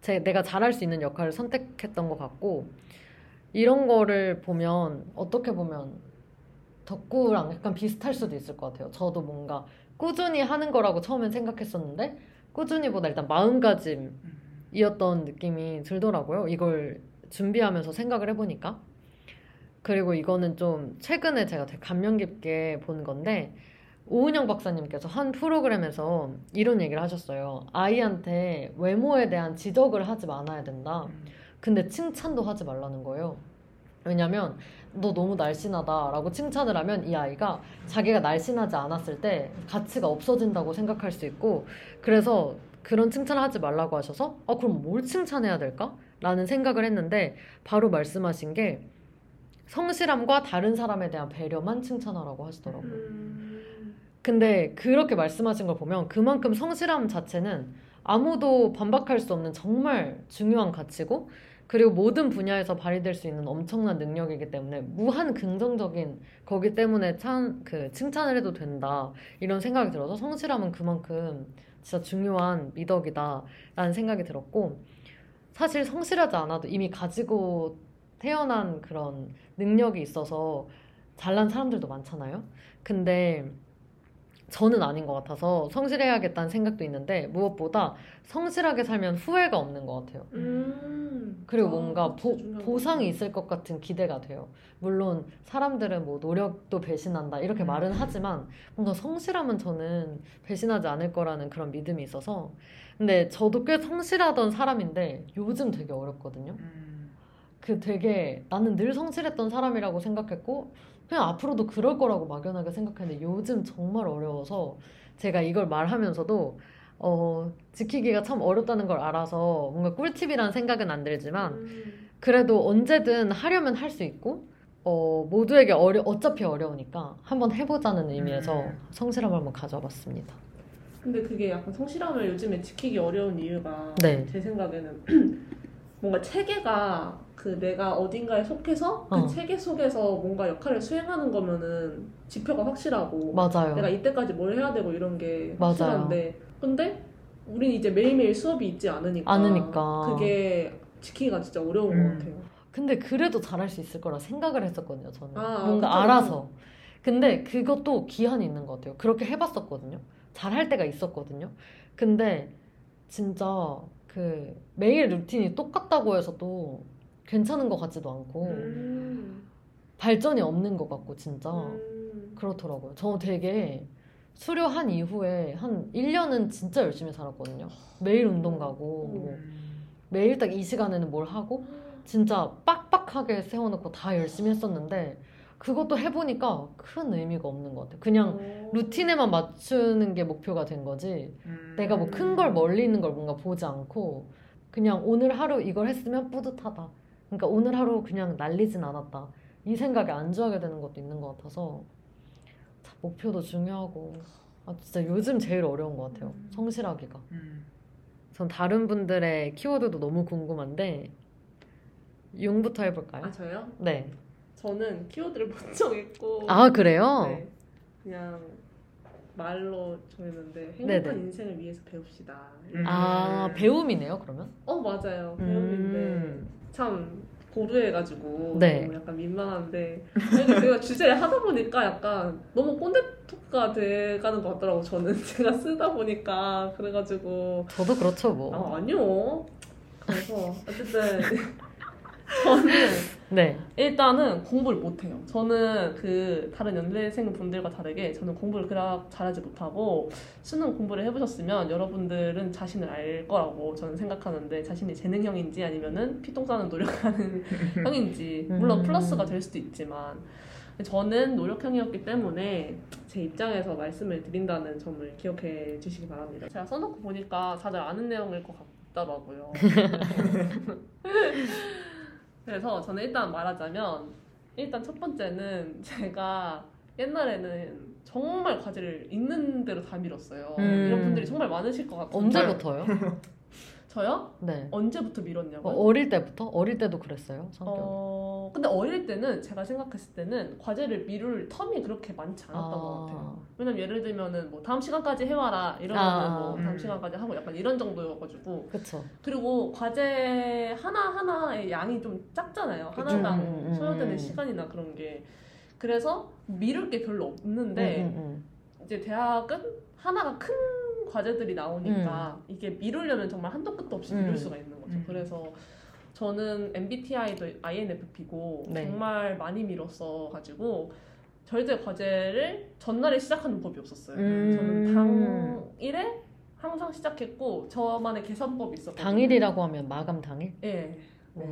제, 내가 잘할 수 있는 역할을 선택했던 것 같고 이런 거를 보면 어떻게 보면 덕구랑 약간 비슷할 수도 있을 것 같아요. 저도 뭔가 꾸준히 하는 거라고 처음엔 생각했었는데 꾸준히보다 일단 마음가짐이었던 느낌이 들더라고요. 이걸 준비하면서 생각을 해보니까. 그리고 이거는 좀 최근에 제가 되게 감명 깊게 본 건데 오은영 박사님께서 한 프로그램에서 이런 얘기를 하셨어요. 아이한테 외모에 대한 지적을 하지 말아야 된다. 음. 근데 칭찬도 하지 말라는 거예요. 왜냐면 너 너무 날씬하다라고 칭찬을 하면 이 아이가 자기가 날씬하지 않았을 때 가치가 없어진다고 생각할 수 있고 그래서 그런 칭찬을 하지 말라고 하셔서 아 그럼 뭘 칭찬해야 될까? 라는 생각을 했는데 바로 말씀하신 게 성실함과 다른 사람에 대한 배려만 칭찬하라고 하시더라고요. 음. 근데 그렇게 말씀하신 걸 보면 그만큼 성실함 자체는 아무도 반박할 수 없는 정말 중요한 가치고 그리고 모든 분야에서 발휘될 수 있는 엄청난 능력이기 때문에 무한 긍정적인 거기 때문에 참그 칭찬을 해도 된다 이런 생각이 들어서 성실함은 그만큼 진짜 중요한 미덕이다 라는 생각이 들었고 사실 성실하지 않아도 이미 가지고 태어난 그런 능력이 있어서 잘난 사람들도 많잖아요. 근데 저는 아닌 것 같아서 성실해야겠다는 생각도 있는데 무엇보다 성실하게 살면 후회가 없는 것 같아요. 음. 그리고 아, 뭔가 보, 보상이 것 있을 것 같은 기대가 돼요. 물론 사람들은 뭐 노력도 배신한다 이렇게 음. 말은 하지만 뭔가 성실하면 저는 배신하지 않을 거라는 그런 믿음이 있어서 근데 저도 꽤 성실하던 사람인데 요즘 되게 어렵거든요. 음. 그 되게 나는 늘 성실했던 사람이라고 생각했고 그냥 앞으로도 그럴 거라고 막연하게 생각했는데 요즘 정말 어려워서 제가 이걸 말하면서도 어, 지키기가 참 어렵다는 걸 알아서 뭔가 꿀팁이란 생각은 안 들지만 음. 그래도 언제든 하려면 할 수 있고 어, 모두에게 어려, 어차피 어려우니까 한번 해보자는 의미에서 음. 성실함을 한번 가져봤습니다. 근데 그게 약간 성실함을 요즘에 지키기 어려운 이유가 네. 제 생각에는 뭔가 체계가 그 내가 어딘가에 속해서 그 어. 체계 속에서 뭔가 역할을 수행하는 거면은 지표가 확실하고 맞아요. 내가 이때까지 뭘 해야 되고 이런 게 맞아요. 확실한데 근데 우린 이제 매일매일 수업이 있지 않으니까 않으니까. 그게 지키기가 진짜 어려운 음. 것 같아요. 근데 그래도 잘할 수 있을 거라 생각을 했었거든요, 저는. 아, 뭔가 그쵸, 알아서. 근데 그것도 기한이 있는 것 같아요. 그렇게 해봤었거든요. 잘할 때가 있었거든요. 근데 진짜 그 매일 루틴이 똑같다고 해서 또 괜찮은 것 같지도 않고 음. 발전이 없는 것 같고 진짜 음. 그렇더라고요. 저 되게 수료한 이후에 한 1년은 진짜 열심히 살았거든요. 매일 운동 가고 뭐 음. 매일 딱 이 시간에는 뭘 하고 진짜 빡빡하게 세워놓고 다 열심히 했었는데 그것도 해보니까 큰 의미가 없는 것 같아요. 그냥 어. 루틴에만 맞추는 게 목표가 된 거지 음. 내가 뭐 큰 걸 멀리 있는 걸 뭔가 보지 않고 그냥 오늘 하루 이걸 했으면 뿌듯하다. 그러니까 오늘 하루 그냥 날리진 않았다. 이 생각에 안주하게 되는 것도 있는 것 같아서 참 목표도 중요하고 아 진짜 요즘 제일 어려운 것 같아요. 성실하기가. 음. 전 다른 분들의 키워드도 너무 궁금한데 용부터 해볼까요? 아 저요? 네. 저는 키워드를 못 정했고 아 그래요? 네, 그냥 말로 정했는데 행복한 네네. 인생을 위해서 배웁시다. 음. 아 배움이네요 그러면? 어 맞아요 배움인데 음. 참 고루해가지고 네. 너무 약간 민망한데 근데 제가 주제를 하다 보니까 약간 너무 꼰대 토크가 돼가는 것 같더라고 저는 *laughs* 제가 쓰다 보니까 그래가지고 저도 그렇죠 뭐. 아 아니요 그래서 어쨌든 저는 네. 일단은 공부를 못해요. 저는 그 다른 연대생 분들과 다르게 저는 공부를 그닥 잘하지 못하고 수능 공부를 해보셨으면 여러분들은 자신을 알 거라고 저는 생각하는데 자신이 재능형인지 아니면은 피똥 싸는 노력하는 *laughs* 형인지 물론 음. 플러스가 될 수도 있지만 저는 노력형이었기 때문에 제 입장에서 말씀을 드린다는 점을 기억해 주시기 바랍니다. 제가 써놓고 보니까 다들 아는 내용일 것 같더라고요. *laughs* 그래서 저는 일단 말하자면 일단 첫 번째는 *laughs* 제가 옛날에는 정말 과제를 있는 대로 다 밀었어요. 음. 이런 분들이 정말 많으실 것 같은데 언제부터요? *laughs* 저요? 네. 언제부터 어, 밀었냐고요? 어릴 때부터? 어릴 때도 그랬어요 성격. 어, 근데 어릴 때는 제가 생각했을 때는 과제를 미룰 텀이 그렇게 많지 않았던 것 같아요. 왜냐면 예를 들면은 뭐 다음 시간까지 해와라 이러면은 아, 뭐 다음 음. 시간까지 하고 약간 이런 정도여가지고 그쵸. 그리고 과제 하나 하나의 양이 좀 작잖아요. 그쵸. 하나당 음, 음, 소요되는 음. 시간이나 그런 게 그래서 미룰 게 별로 없는데 음, 음, 이제 대학은 하나가 큰 과제들이 나오니까 이게 미루려면 정말 한도 끝도 없이 미룰 음. 수가 있는 거죠. 음. 그래서 저는 MBTI도 INFP고 네. 정말 많이 미뤘어 가지고 절대 과제를 전날에 시작하는 법이 없었어요. 음. 저는 당일에 항상 시작했고 저만의 계산법이 있었거든요. 당일이라고 하면 마감 당일? 예. 와,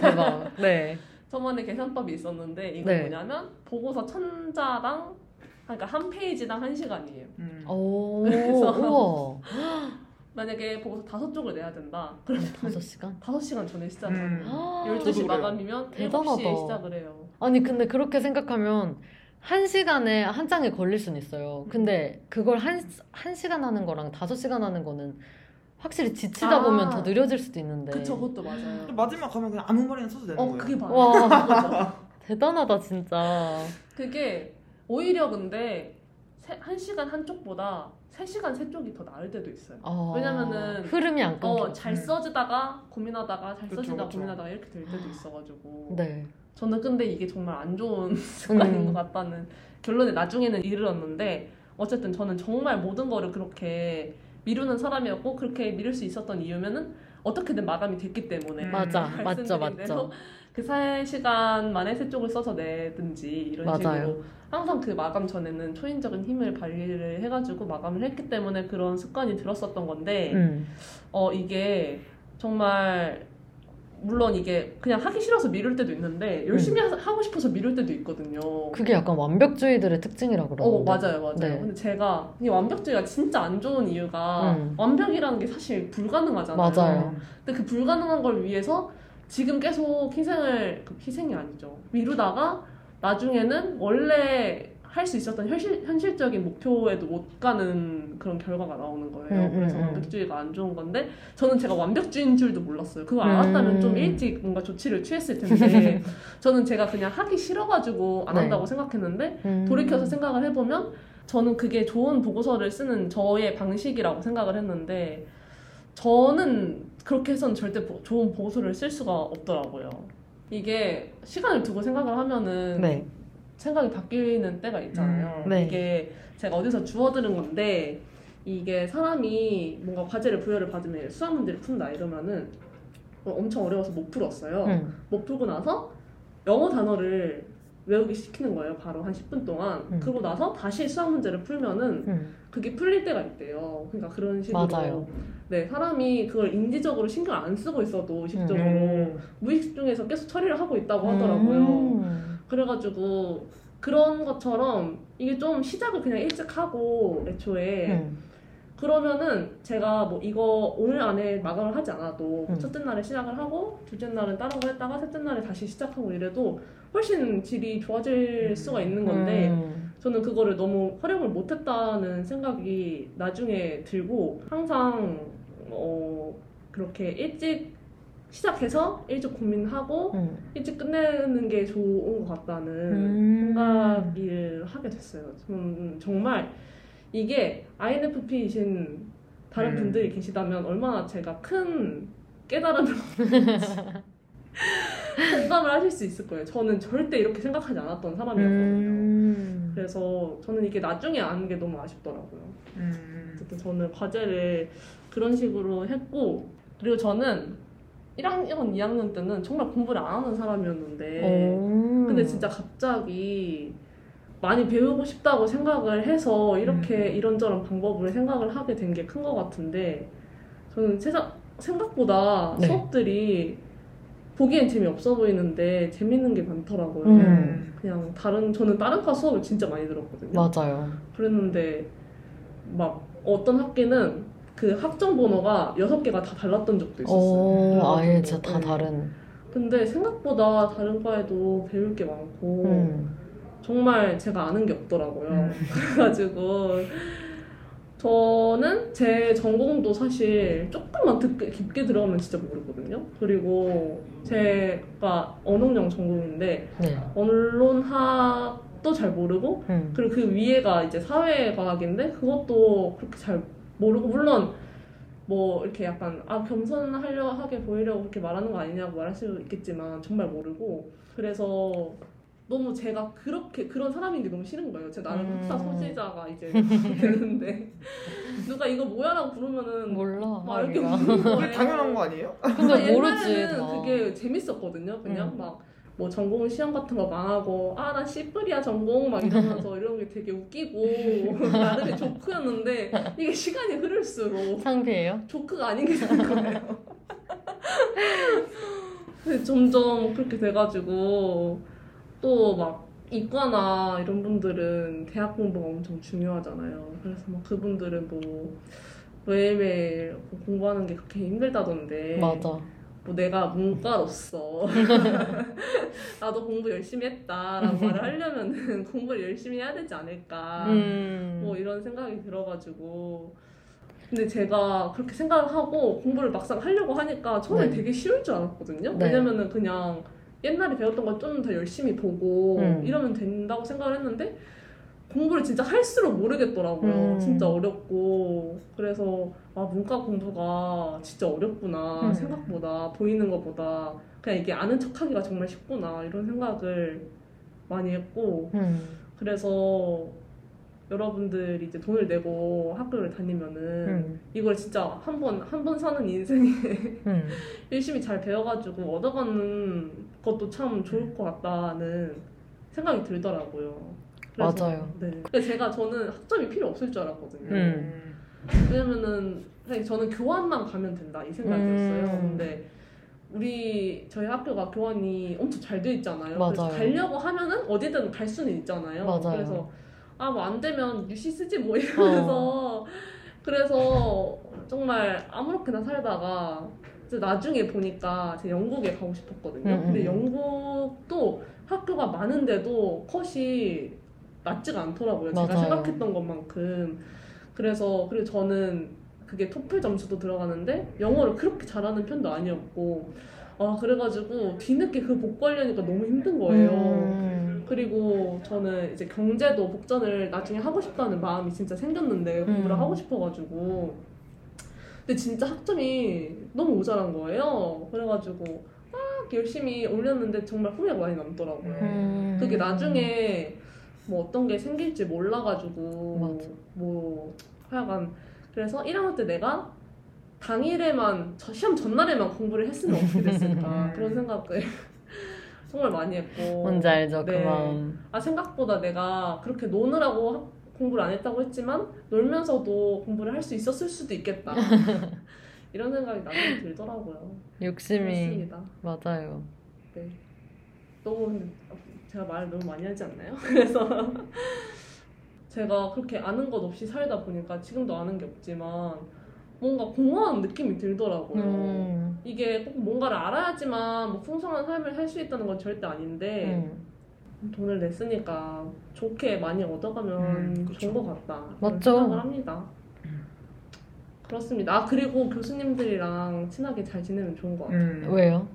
대박. *laughs* 네. 저만의 계산법이 있었는데 이거 네. 뭐냐면 보고서 천자당 그러니까 한 페이지당 한 시간이에요. 음. 오, 그래서- *laughs* 우와. *gasps* 만약에 보고서 다섯 쪽을 내야 된다. 그럼 다섯 시간? 다섯 시간 전에 시작을. 음. *gasps* 아, 12시 저도 그래요. 마감이면 대단하다. 7시에 시작을 해요. 아니 근데 그렇게 생각하면 한 시간에 한 장에 걸릴 수는 있어요. 근데 그걸 한, 한 시간 하는 거랑 다섯 시간 하는 거는 확실히 지치다 아. 보면 더 느려질 수도 있는데. 그쵸, 그것도 맞아요. 마지막 가면 그냥 아무 말이나 써도 되는 어, 거예요. 그게 맞아요. 와 *laughs* 대단하다 진짜. 그게 오히려 근데 세- 한 시간 한쪽보다 세 시간 세 쪽이 더 나을 때도 있어요. 아, 왜냐면은 흐름이 안 끊겨. 어, 잘 음. 써지다가 고민하다가 잘 그쵸, 써지다가 그쵸. 고민하다가 이렇게 될 때도 있어가지고 네. 저는 근데 이게 정말 안 좋은 *laughs* 습관인 음. 것 같다는 결론에 나중에는 이르렀는데 어쨌든 저는 정말 모든 거를 그렇게 미루는 사람이었고 그렇게 미룰 수 있었던 이유면은 어떻게든 마감이 됐기 때문에 음. 맞아, *laughs* 맞죠, 맞죠. 그 3시간 만에 세 쪽을 써서 내든지 이런 맞아요. 식으로 항상 그 마감 전에는 초인적인 힘을 발휘를 해가지고 마감을 했기 때문에 그런 습관이 들었었던 건데 음. 어 이게 정말 물론 이게 그냥 하기 싫어서 미룰 때도 있는데 열심히 하- 하고 싶어서 미룰 때도 있거든요. 음. 그게 약간 완벽주의들의 특징이라고 어 그러는데. 맞아요 맞아요. 네. 근데 제가 이 완벽주의가 진짜 안 좋은 이유가 음. 완벽이라는 게 사실 불가능하잖아요. 맞아요. 근데 그 불가능한 걸 위해서 지금 계속 희생을 그 희생이 아니죠. 미루다가 나중에는 원래 할 수 있었던 현실, 현실적인 목표에도 못 가는 그런 결과가 나오는 거예요. 음, 음, 그래서 음. 완벽주의가 안 좋은 건데 저는 제가 완벽주의인 줄도 몰랐어요. 그거 알았다면 음. 좀 일찍 뭔가 조치를 취했을 텐데 *laughs* 저는 제가 그냥 하기 싫어가지고 안 네. 한다고 생각했는데 음. 돌이켜서 생각을 해보면 저는 그게 좋은 보고서를 쓰는 저의 방식이라고 생각을 했는데 저는 그렇게 해서는 절대 보- 좋은 보고서를 쓸 수가 없더라고요. 이게 시간을 두고 생각을 하면은 네. 생각이 바뀌는 때가 있잖아요. 음, 네. 이게 제가 어디서 주워들은 건데 이게 사람이 뭔가 과제를 부여를 받으면 수학 문제를 푼다 이러면은 엄청 어려워서 못 풀었어요. 음. 못 풀고 나서 영어 단어를 외우기 시키는 거예요. 바로 한 10분 동안. 음. 그러고 나서 다시 수학 문제를 풀면은 음. 그게 풀릴 때가 있대요. 그러니까 그런 식으로 맞아요. 네 사람이 그걸 인지적으로 신경 안 쓰고 있어도 의식적으로 음. 무의식 중에서 계속 처리를 하고 있다고 하더라고요. 음. 그래가지고 그런 것처럼 이게 좀 시작을 그냥 일찍 하고 애초에 음. 그러면은 제가 뭐 이거 오늘 안에 마감을 하지 않아도 음. 첫째 날에 시작을 하고 둘째 날은 다른 거 했다가 셋째 날에 다시 시작하고 이래도 훨씬 질이 좋아질 수가 있는 건데 음. 저는 그거를 너무 활용을 못했다는 생각이 나중에 들고 항상 어 그렇게 일찍 시작해서 일찍 고민하고 음. 일찍 끝내는 게 좋은 것 같다는 음. 생각을 하게 됐어요. 저는 정말 이게 INFP이신 다른 음. 분들이 계시다면 얼마나 제가 큰 깨달음을 *laughs* 공감을 하실 수 있을 거예요. 저는 절대 이렇게 생각하지 않았던 사람이었거든요. 음. 그래서 저는 이게 나중에 아는 게 너무 아쉽더라고요. 음. 어쨌든 저는 과제를 그런 식으로 했고 그리고 저는 1학년, 2학년 때는 정말 공부를 안 하는 사람이었는데 오. 근데 진짜 갑자기 많이 배우고 싶다고 생각을 해서 이렇게 음. 이런저런 방법을 생각을 하게 된 게 큰 것 같은데 저는 세상, 생각보다 네. 수업들이 보기엔 재미없어 보이는데 재밌는 게 많더라고요. 음. 그냥 다른 저는 다른 과 수업을 진짜 많이 들었거든요. 맞아요. 그랬는데 막 어떤 학기는 그 학점 번호가 여섯 개가 다 달랐던 적도 있었어요. 오, 아예 그래가지고, 진짜 다 네. 다른. 근데 생각보다 다른 과에도 배울 게 많고 음. 정말 제가 아는 게 없더라고요. 음. *laughs* 그래가지고 저는 제 전공도 사실 조금만 듣게, 깊게 들어가면 진짜 모르거든요. 그리고 제가 언어영 전공인데 네. 언론학 도 잘 모르고 음. 그리고 그 위에가 이제 사회과학인데 그것도 그렇게 잘 모르고 물론 뭐 이렇게 약간 아 겸손하려 하게 보이려고 그렇게 말하는 거 아니냐고 말할 수 있겠지만 정말 모르고 그래서 너무 제가 그렇게 그런 사람인 게 너무 싫은 거예요. 제가 나는 음. 흑사 소지자가 이제 *laughs* 되는데 누가 이거 뭐야라고 부르면은 몰라. 막 이렇게. 웃는 거예요. 당연한 거 아니에요? 근데 모르지. 옛날에는 다. 그게 재밌었거든요. 그냥 음. 막 뭐 전공 시험 같은 거 망하고 아나 씨뿔이야 전공 막 이러면서 *laughs* 이런 게 되게 웃기고 *laughs* 나름의 조크였는데 이게 시간이 흐를수록 상피해요? 조크가 아닌 게 되는 거예요. 점점 그렇게 돼가지고 또 막 이과나 이런 분들은 대학 공부가 엄청 중요하잖아요. 그래서 막 그분들은 뭐 매일매일 공부하는 게 그렇게 힘들다던데 맞아. 뭐 내가 문과로서 *laughs* 나도 공부 열심히 했다라고 말을 하려면은 *laughs* 공부를 열심히 해야 되지 않을까 음. 뭐 이런 생각이 들어가지고 근데 제가 그렇게 생각을 하고 공부를 막상 하려고 하니까 처음에 네. 되게 쉬울 줄 알았거든요 네. 왜냐면은 그냥 옛날에 배웠던 걸 좀 더 열심히 보고 음. 이러면 된다고 생각을 했는데 공부를 진짜 할수록 모르겠더라고요. 음. 진짜 어렵고 그래서 아 문과 공부가 진짜 어렵구나 음. 생각보다 보이는 것보다 그냥 이게 아는 척 하기가 정말 쉽구나 이런 생각을 많이 했고 음. 그래서 여러분들이 이제 돈을 내고 학교를 다니면은 음. 이걸 진짜 한 번 한 번 사는 인생에 *laughs* 음. *laughs* 열심히 잘 배워가지고 얻어가는 것도 참 좋을 것 같다는 생각이 들더라고요. 맞아요. 네. 근데 제가 저는 학점이 필요 없을 줄 알았거든요. 음. 왜냐면은 사실 저는 교환만 가면 된다 이 생각이었어요. 음. 근데 우리 저희 학교가 교환이 엄청 잘 돼 있잖아요. 맞아요. 그래서 가려고 하면은 어디든 갈 수는 있잖아요. 맞아요. 그래서 아 뭐 안 되면 유시 쓰지 뭐 이러면서 어. 그래서 정말 아무렇게나 살다가 나중에 보니까 제가 영국에 가고 싶었거든요. 음, 음, 근데 음. 영국도 학교가 많은데도 컷이 낮지가 않더라고요. 제가 맞아요. 생각했던 것만큼. 그래서 그리고 저는 그게 토플 점수도 들어가는데 영어를 그렇게 잘하는 편도 아니었고 아 그래가지고 뒤늦게 그 복구하려니까 너무 힘든 거예요. 음. 그리고 저는 이제 경제도 복전을 나중에 하고 싶다는 마음이 진짜 생겼는데 공부를 음. 하고 싶어가지고 근데 진짜 학점이 너무 모자란 거예요. 그래가지고 막 열심히 올렸는데 정말 후회가 많이 남더라고요. 음. 그게 나중에 뭐 어떤 게 생길지 몰라가지고 맞아. 뭐 하여간 그래서 1학년 때 내가 당일에만 저 시험 전날에만 공부를 했으면 어떻게 됐을까 *laughs* 음. 그런 생각을 *laughs* 정말 많이 했고 뭔지 알죠? 그 네. 마음. 아 생각보다 내가 그렇게 노느라고 학- 공부를 안 했다고 했지만 놀면서도 공부를 할 수 있었을 수도 있겠다 *laughs* 이런 생각이 나중에 들더라고요. 욕심이 그렇습니다. 맞아요. 네. 너무 제가 말을 너무 많이 하지 않나요? *laughs* 그래서 제가 그렇게 아는 것 없이 살다 보니까 지금도 아는 게 없지만 뭔가 공허한 느낌이 들더라고요. 음. 이게 꼭 뭔가를 알아야지만 뭐 풍성한 삶을 살 수 있다는 건 절대 아닌데 음. 돈을 냈으니까 좋게 많이 얻어가면 음. 좋은 것 같다. 맞죠. 생각을 합니다. 그렇습니다. 아 그리고 교수님들이랑 친하게 잘 지내면 좋은 것 같아요. 음. 왜요?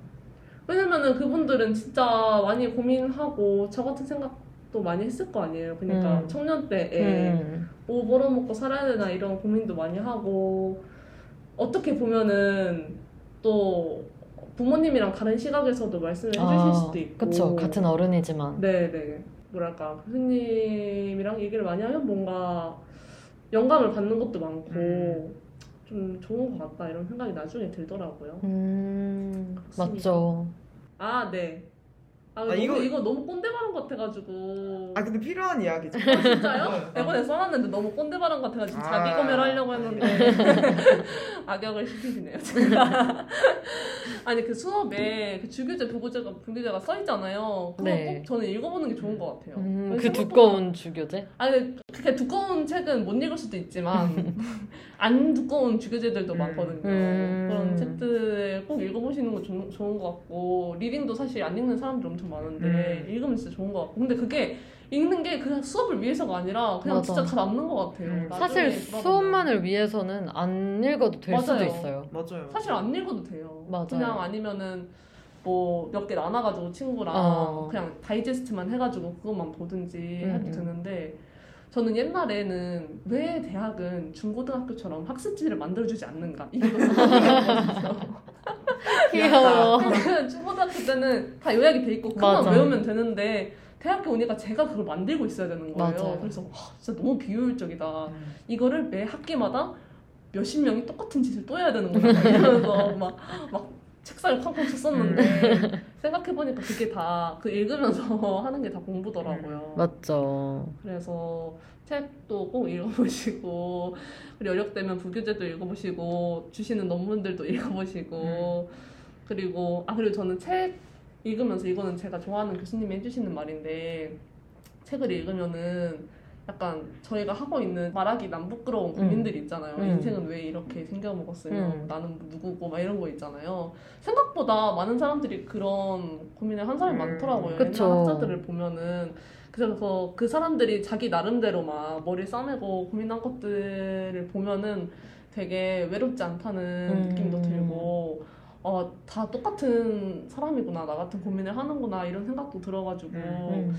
왜냐면은 그분들은 진짜 많이 고민하고 저 같은 생각도 많이 했을 거 아니에요. 그러니까 음. 청년 때에 음. 뭐 벌어먹고 살아야 되나 이런 고민도 많이 하고 어떻게 보면은 또 부모님이랑 다른 시각에서도 말씀을 해주실 수도 있고 아, 그쵸. 같은 어른이지만. 네네 뭐랄까 교수님이랑 얘기를 많이 하면 뭔가 영감을 받는 것도 많고 음. 좀 좋은 것 같다 이런 생각이 나중에 들더라고요. 음. 그렇습니다. 맞죠. 아 네. 아, 아, 너무, 이거- 이거 너무 꼰대 발언 같아가지고 아 근데 필요한 이야기죠. 아, 진짜요? 네. 대본에 써놨는데 너무 꼰대 발언 같아가지고 아. 자기 검열하려고 했는데 *laughs* 악역을 시키시네요 제가 *laughs* 아니 그 수업에 그 주교제 부교재가 부교재가 써 있잖아요 그거 네. 꼭 저는 읽어보는 게 좋은 것 같아요 음, 그 생각보다- 두꺼운 주교제? 아니 그렇게 두꺼운 책은 못 읽을 수도 있지만 *laughs* 안 두꺼운 주교재들도 음. 많거든요. 음. 그런 책들 꼭 읽어보시는 거 좋, 좋은 것 같고 리딩도 사실 안 읽는 사람들 엄청 많은데 음. 읽으면 진짜 좋은 것 같고 근데 그게 읽는 게 그냥 수업을 위해서가 아니라 그냥 맞아. 진짜 다 남는 것 같아요. 음. 사실. 수업만을 위해서는 안 읽어도 될 수도 맞아요. 있어요. 맞아요. 사실 안 읽어도 돼요. 맞아요. 그냥 아니면은 뭐 몇 개 나눠가지고 친구랑 어. 그냥 다이제스트만 해가지고 그것만 보든지 음, 해도 음. 되는데 저는 옛날에는 왜 대학은 중고등학교처럼 학습지를 만들어주지 않는가 이게 너무 궁금했거든요. 귀여워. 왜냐면 중고등학교 때는 다 요약이 돼 있고 맞아. 외우면 되는데 대학교 오니까 제가 그걸 만들고 있어야 되는 거예요. 맞아요. 그래서 와, 진짜 너무 비효율적이다. 음. 이거를 매 학기마다 몇십 명이 똑같은 짓을 또 해야 되는구나 막 이러면서 막, 막 책상을 쾅쾅 쳤었는데 생각해보니까 그게 다 그 읽으면서 *laughs* 하는 게 다 공부더라고요. 맞죠. 그래서 책도 꼭 읽어보시고 그리고 여력되면 부교재도 읽어보시고 주시는 논문들도 읽어보시고 그리고 아 그리고 저는 책 읽으면서 이거는 제가 좋아하는 교수님이 해주시는 말인데 책을 읽으면은 약간 저희가 하고 있는 말하기 난 부끄러운 고민들 이 있잖아요. 음. 인생은 왜 이렇게 생겨먹었으면 음. 나는 누구고 막 이런 거 있잖아요. 생각보다 많은 사람들이 그런 고민을 한 사람이 음. 많더라고요. 그쵸. 옛날 학자들을 보면은 그래서 그 사람들이 자기 나름대로 막 머리 싸매고 고민한 것들을 보면은 되게 외롭지 않다는 음. 느낌도 들고 어, 다 똑같은 사람이구나 나 같은 고민을 하는구나 이런 생각도 들어가지고 음.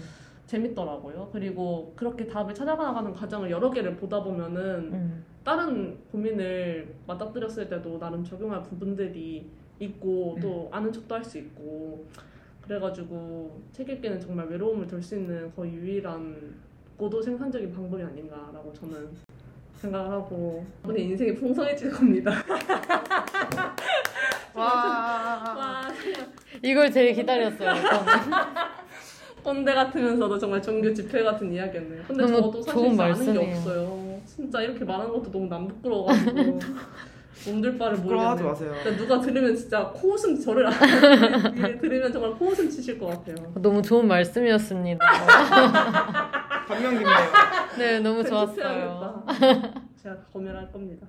재밌더라고요. 그리고 그렇게 답을 찾아가는 과정을 여러 개를 보다 보면은 음. 다른 고민을 맞닥뜨렸을 때도 나름 적용할 부분들이 있고 또 아는 척도 할 수 있고 그래가지고 책 읽기는 정말 외로움을 덜 수 있는 거의 유일한 고도 생산적인 방법이 아닌가라고 저는 생각을 하고 오늘 인생이 풍성해질 겁니다. *laughs* 와. 와 이걸 제일 기다렸어요. 꼰대 *laughs* 같으면서도 정말 종교 집회 같은 이야기였네요. 근데 저도 사실 좋은 아는 게 말씀이에요. 없어요. 진짜 이렇게 말하는 것도 너무 남 부끄러워가지고 *laughs* 몸둘 바를 부끄러워하지 모르겠네요. 마세요. 그러니까 누가 들으면 진짜 코웃음 저를 안- 들으면 정말 코웃음 치실 것 같아요. 너무 좋은 말씀이었습니다. *laughs* 감명 깊네요. 네, 너무 좋았어요. 제가 검열할 겁니다.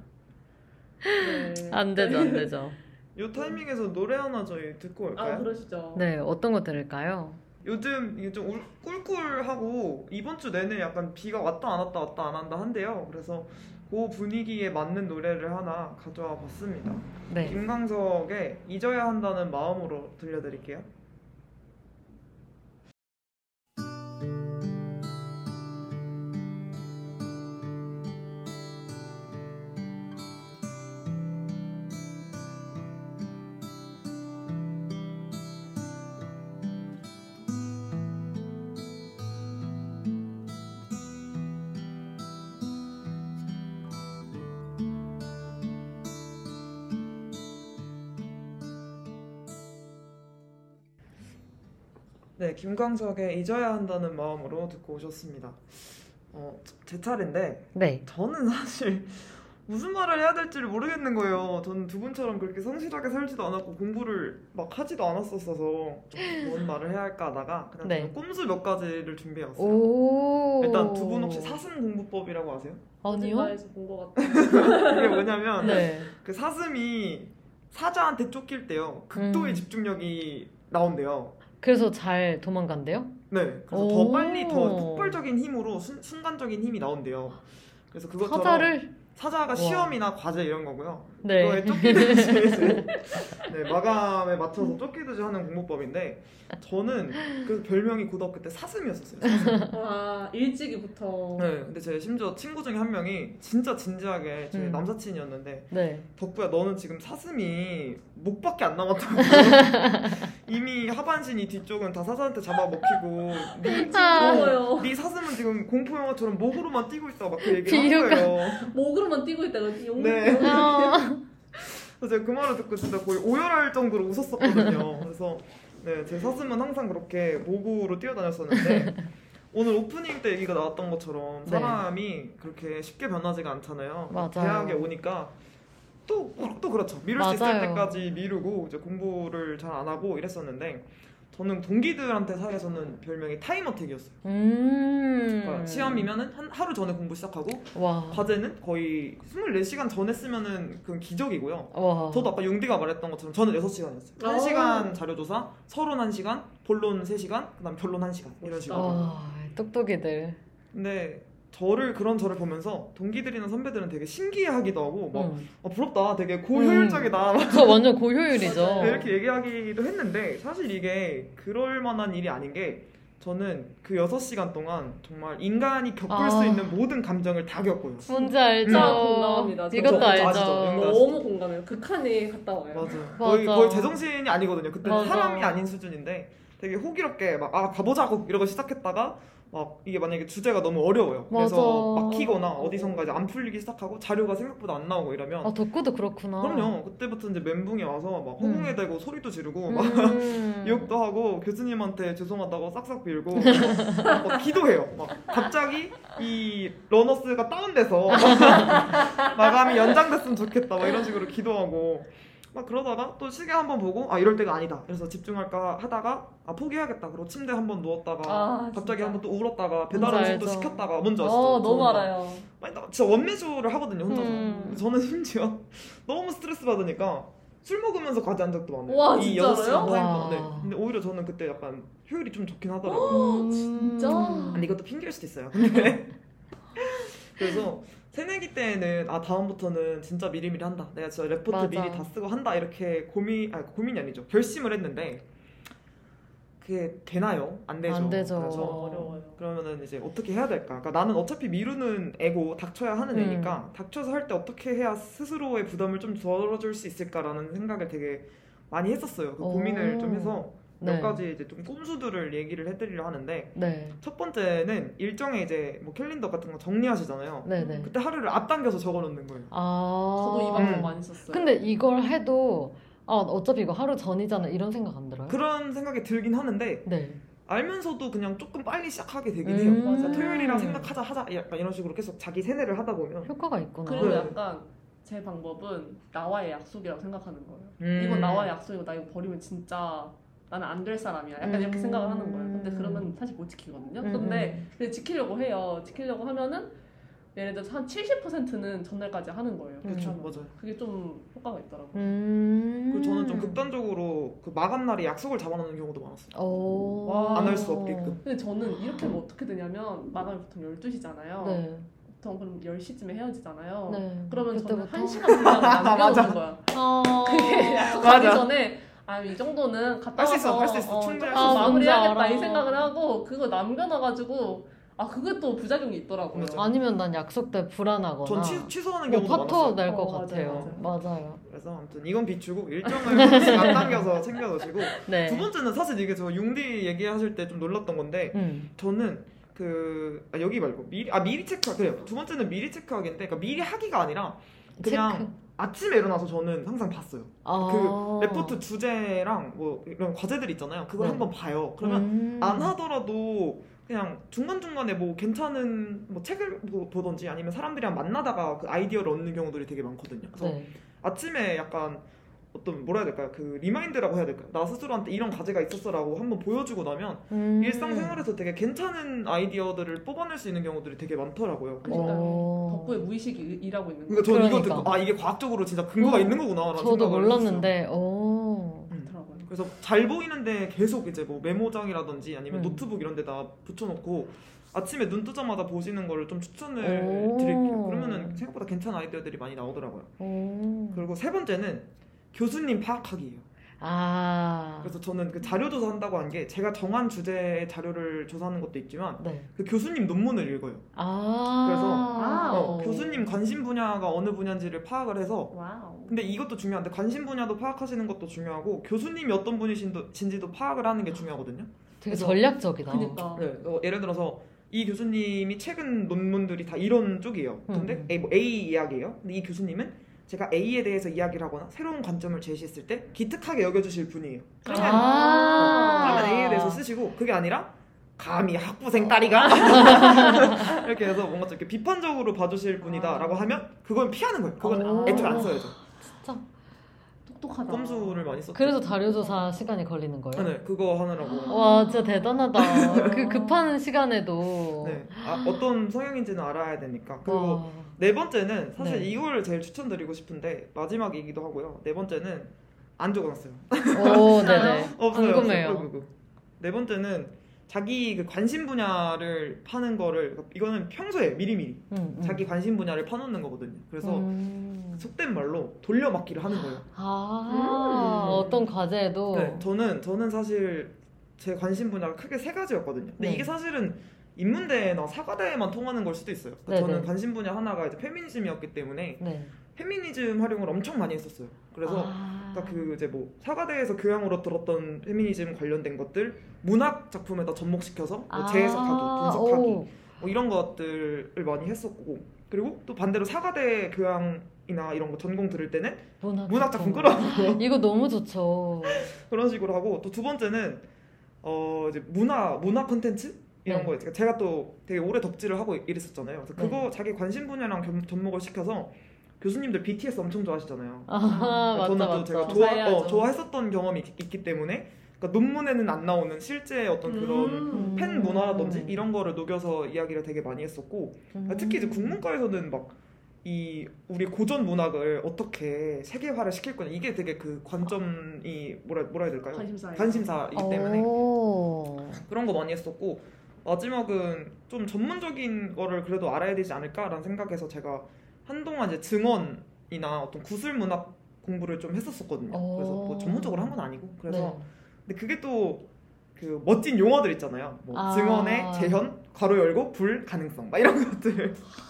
네. 안 되죠, 안 되죠. 이 타이밍에서 노래 하나 저희 듣고 올까요? 아 그러시죠. 네, 어떤 거 들을까요? 요즘 이게 좀 울- 꿀꿀하고 이번 주 내내 약간 비가 왔다 안 왔다 왔다 안 한다 한데요. 그래서 그 분위기에 맞는 노래를 하나 가져와 봤습니다. 네. 김광석의 잊어야 한다는 마음으로 들려드릴게요. 네, 김광석의 잊어야 한다는 마음으로 듣고 오셨습니다. 어, 제 차례인데 네. 저는 사실 무슨 말을 해야 될지를 모르겠는 거예요. 저는 두 분처럼 그렇게 성실하게 살지도 않았고 공부를 막 하지도 않았었어서 뭔 말을 해야 할까 하다가 그냥 네. 꼼수 몇 가지를 준비해왔어요. 오. 일단 두 분 혹시 사슴 공부법이라고 아세요? 아니요? 어딘가에서 본 것 같아요. *laughs* 이게 뭐냐면 네. 그 사슴이 사자한테 쫓길 때요 극도의 음. 집중력이 나온대요. 그래서 잘 도망간대요? 네, 그래서 오. 더 빨리 더 폭발적인 힘으로 순, 순간적인 힘이 나온대요. 그래서 그것처럼 사자를 사자가 와. 시험이나 과제 이런 거고요. 네. 그거에 쫓기듯이 네, 마감에 맞춰서 쫓기듯이 하는 공부법인데 저는 그 별명이 고등학교 때 사슴이었었어요. 사슴. 와 일찍이부터 네, 근데 제 심지어 친구 중에 한 명이 진짜 진지하게 제 음. 남사친이었는데 네. 덕구야 너는 지금 사슴이 목밖에 안 남았다고 *laughs* 이미 하반신이 뒤쪽은 다 사자한테 잡아먹히고 네, 아. 네 사슴은 지금 공포 영화처럼 목으로만 뛰고 있다 막 그 얘기를 비유가- 한 거예요. 목으로 만 뛰고 있다가 용. 네. 용- 어. 그래서 제가 그 말을 듣고 진짜 거의 오열할 정도로 웃었었거든요. 그래서 네, 제 사슴은 항상 그렇게 목으로 뛰어다녔었는데 오늘 오프닝 때 얘기가 나왔던 것처럼 네. 사람이 그렇게 쉽게 변하지가 않잖아요. 맞아요. 대학에 오니까 또, 또 그렇죠. 미룰 수 있을 맞아요. 때까지 미루고 이제 공부를 잘 안 하고 이랬었는데 저는 동기들한테 사이에서는 별명이 타임어택이었어요. 음. 그러니까 시험이면은 한, 하루 전에 공부 시작하고 와. 과제는 거의 24시간 전에 쓰면은 그건 기적이고요. 와. 저도 아까 융디가 말했던 것처럼 저는 6시간이었어요. 어. 1시간 자료조사, 서론 1시간, 본론 3시간, 그 다음 변론 1시간 이런. 식으로. 와. 똑똑이들. 근데 저를 그런 저를 보면서 동기들이나 선배들은 되게 신기해하기도 하고 막 음. 아, 부럽다, 되게 고효율적이다 막저 완전 고효율이죠. *laughs* 이렇게 얘기하기도 했는데 사실 이게 그럴 만한 일이 아닌 게 저는 그 6시간 동안 정말 인간이 겪을 아. 수 있는 모든 감정을 다 겪고요. 뭔지 알죠? 공감합니다. 저 이것도 알죠. 아시죠? 너무 공감해요. 극한에 갔다 와요. 맞아요. 거의, 맞아. 거의 제정신이 아니거든요. 그때 맞아. 사람이 아닌 수준인데 되게 호기롭게 막 아 가보자고 이러고 시작했다가 막 이게 만약에 주제가 너무 어려워요. 그래서 맞아. 막히거나 어디선가 이제 안 풀리기 시작하고 자료가 생각보다 안 나오고 이러면 아 덕구도 그렇구나. 그럼요. 그때부터 이제 멘붕이 와서 막 허공에 음. 대고 소리도 지르고 막 음. *laughs* 욕도 하고 교수님한테 죄송하다고 싹싹 빌고 막 기도해요. 막 갑자기 이 LearnUs가 다운돼서 *laughs* 마감이 연장됐으면 좋겠다. 막 이런 식으로 기도하고 막 그러다가 또 시계 한번 보고 아 이럴 때가 아니다. 그래서 집중할까 하다가 아 포기하겠다. 그리고 침대 한번 누웠다가 아, 갑자기. 한번 또 울었다가 배달 음식도. 시켰다가 뭔지 아시죠? 어, 너무 알아요. 아니, 나 진짜 원맨쇼를 하거든요 혼자서. 음. 저는 심지어 *laughs* 너무 스트레스 받으니까 술 먹으면서 과제 한 적도 많아요. 와, 이 진짜로요? 6시간 타임 와. 동안에. 근데 오히려 저는 그때 약간 효율이 좀 좋긴 하더라고요. 음. 진짜? 근데 이것도 핑계일 수도 있어요. *laughs* 근데 그래서 새내기 때는 아 다음부터는 진짜 미리미리 한다. 내가 진짜 레포트 맞아. 미리 다 쓰고 한다 이렇게 고민 아니 고민이 아니죠. 결심을 했는데 그게 되나요? 안 되죠. 안 되죠. 그래서 어려워요. 그러면은 이제 어떻게 해야 될까? 그러니까 나는 어차피 미루는 애고 닥쳐야 하는 음. 애니까 닥쳐서 할 때 어떻게 해야 스스로의 부담을 좀 덜어줄 수 있을까라는 생각을 되게 많이 했었어요. 그 오. 고민을 좀 해서 몇 네. 가지 이제 좀 꼼수들을 얘기를 해드리려 하는데 네. 첫 번째는 일정에 이제 뭐 캘린더 같은 거 정리하시잖아요. 네네. 그때 하루를 앞당겨서 적어놓는 거예요. 아. 저도 이 방법 음. 많이 썼어요. 근데 이걸 해도 아 어차피 이거 하루 전이잖아 이런 생각 안 들어요? 그런 생각이 들긴 하는데 네. 알면서도 그냥 조금 빨리 시작하게 되긴 음. 해요. 맞아. 그러니까 토요일이랑 생각하자 하자 약간 이런 식으로 계속 자기 세뇌를 하다 보면 효과가 있구나. 그리고 네. 약간 제 방법은 나와의 약속이라고 생각하는 거예요. 음. 이건 나와의 약속이고 나 이거 버리면 진짜 나는 안 될 사람이야. 약간 음. 이렇게 생각을 하는 거예요. 근데 그러면 사실 못 지키거든요. 음. 근데, 근데 지키려고 해요. 지키려고 하면은 예를 들어서 한 70%는 전날까지 하는 거예요. 그렇죠. 맞아요. 그게 좀 효과가 있더라고요. 음. 그리고 저는 좀 극단적으로 그 마감 날에 약속을 잡아놓는 경우도 많았어요. 안 할 수 없게끔. 근데 저는 이렇게 하면 어떻게 되냐면 마감이 보통 12시잖아요. 네. 보통 그럼 10시쯤에 헤어지잖아요. 네. 그러면 그때부터. 저는 1시간 분량 남겨놓는 거야. 아. 그게 약속하기 맞아. 전에 아 이 정도는 갔다 할수 있어, 와서 할수 있어. 어, 충분히 좀 할수 있어. 마무리해야겠다 뭔지 이 알아. 생각을 하고 그거 남겨놔가지고 아 그것도 부작용이 있더라고요. 맞아. 아니면 난 약속 때 불안하거나. 전 취, 취소하는 뭐 경우도 파토 많았어요. 날 것 어, 같아요. 맞아요. 그래서 아무튼 이건 비추고 일정을 하나씩 앞당겨서 *laughs* 챙겨 놓으시고 네. 두 번째는 사실 이게 저 융디 얘기하실 때 좀 놀랐던 건데 음. 저는 그 아, 여기 말고 미리 아 미리 체크 그래요. 두 번째는 미리 체크하기인데 그러니까 미리 하기가 아니라 그냥 체크. 아침에 일어나서 저는 항상 봤어요. 아. 그 레포트 주제랑 뭐 이런 과제들 있잖아요. 그걸 네. 한번 봐요. 그러면 음. 안 하더라도 그냥 중간중간에 뭐 괜찮은 뭐 책을 보- 보던지 아니면 사람들이랑 만나다가 그 아이디어를 얻는 경우들이 되게 많거든요. 그래서 네. 아침에 약간 어떤 뭐라 해야 될까요? 그 remind라고 해야 될까요? 나 스스로한테 이런 과제가 있었어라고 한번 보여주고 나면 음. 일상생활에서 되게 괜찮은 아이디어들을 뽑아낼 수 있는 경우들이 되게 많더라고요. 어. 덕후의 무의식이 일- 일하고 있는 그러니까 거 저는 이거 그러니까. 듣고 아 이게 과학적으로 진짜 근거가 음. 있는 거구나라는 저도 생각을 몰랐는데. 오. 했어요. 음. 그래서 잘 보이는데 계속 이제 뭐 메모장이라든지 아니면 음. 노트북 이런 데다 붙여놓고 아침에 눈 뜨자마자 보시는 거를 좀 추천을 오. 드릴게요. 그러면은 생각보다 괜찮은 아이디어들이 많이 나오더라고요. 오. 그리고 세 번째는 교수님 파악하기예요. 아. 그래서 저는 그 자료 조사한다고 한 게 제가 정한 주제의 자료를 조사하는 것도 있지만 네. 그 교수님 논문을 읽어요. 아. 그래서. 어, 교수님 관심 분야가 어느 분야인지를 파악을 해서 wow. 근데 이것도 중요한데 관심 분야도 파악하시는 것도 중요하고 교수님이 어떤 분이신지도 파악을 하는 게 중요하거든요. 되게 그래서- 전략적이다. 그니까. 네, 어, 예를 들어서 이 교수님이 최근 논문들이 다 이런 쪽이에요. 근데 음. A, 뭐 A 이야기예요. 근데 이 교수님은 제가 A에 대해서 이야기를 하거나 새로운 관점을 제시했을 때 기특하게 여겨주실 분이에요. 그러면 아. 그러면 A에 대해서 쓰시고 그게 아니라 감히 학부생 딸이가 *laughs* 이렇게 해서 뭔가 좀 이렇게 비판적으로 봐주실 분이다라고 하면 그건 피하는 거예요. 그건 오. 애초에 안 써야죠. 진짜. 똑똑하다. 꼼수를 많이 썼죠. 그래서 자료조사 시간이 걸리는 거예요? 네, 그거 하느라고. *gasps* 와, 진짜 대단하다. 그 급한 시간에도. 네, 아, 어떤 성향인지는 알아야 되니까. 그리고 와. 네 번째는 사실 네. 이걸 제일 추천드리고 싶은데 마지막이기도 하고요. 네 번째는 안 적어놨어요. 오, *laughs* 네네. 없어요. 궁금해요. 없어요. 네 번째는 자기 그 관심 분야를 파는 거를 이거는 평소에 미리미리 음, 음. 자기 관심 분야를 파놓는 거거든요. 그래서 음. 속된 말로 돌려막기를 하는 거예요. 아, 음. 어떤 과제에도. 네, 저는 저는 사실 제 관심 분야가 크게 세 가지였거든요. 근데 네. 이게 사실은 인문대나 사과대에만 통하는 걸 수도 있어요. 그러니까. 저는 관심 분야 하나가 이제 페미니즘이었기 때문에 네. 페미니즘 활용을 엄청 많이 했었어요. 그래서 아. 그러니까 그 이제 뭐 사과대에서 교양으로 들었던 페미니즘 관련된 것들 문학 작품에다 접목시켜서 뭐 아, 재해석하기, 분석하기 오. 뭐 이런 것들을 많이 했었고 그리고 또 반대로 사과대 교양이나 이런 거 전공 들을 때는 문학, 문학 작품 끌어서 *laughs* 이거 너무 좋죠. 그런 식으로 하고 또 두 번째는 어 이제 문화 문화 콘텐츠 이런 네. 거 있- 제가 또 되게 오래 덕질을 하고 이랬었잖아요. 그래서 네. 그거 자기 관심 분야랑 겸- 접목을 시켜서 교수님들 BTS 엄청 좋아하시잖아요. 아, 저는 또 맞다. 제가 좋아. 어, 좋아했었던 경험이 있, 있기 때문에 그러니까 논문에는 안 나오는 실제 어떤 그런 음. 팬 문화라든지 음. 이런 거를 녹여서 이야기를 되게 많이 했었고 음. 특히 이제 국문과에서는 막 이 우리 고전 문학을 어떻게 세계화를 시킬 거냐 이게 되게 그 관점이 뭐라 뭐라 해야 될까요? 관심사예요. 관심사이기 때문에 오. 그런 거 많이 했었고 마지막은 좀 전문적인 거를 그래도 알아야 되지 않을까라는 생각에서 제가 한동안 이제 증언이나 어떤 구술 문학 공부를 좀 했었었거든요. 그래서 뭐 오. 전문적으로 한 건 아니고 그래서 네. 근데 그게 또 그 멋진 용어들 있잖아요. 뭐 아. 증언의 재현, 괄호 열고 불 가능성 막 이런 것들 와. *laughs*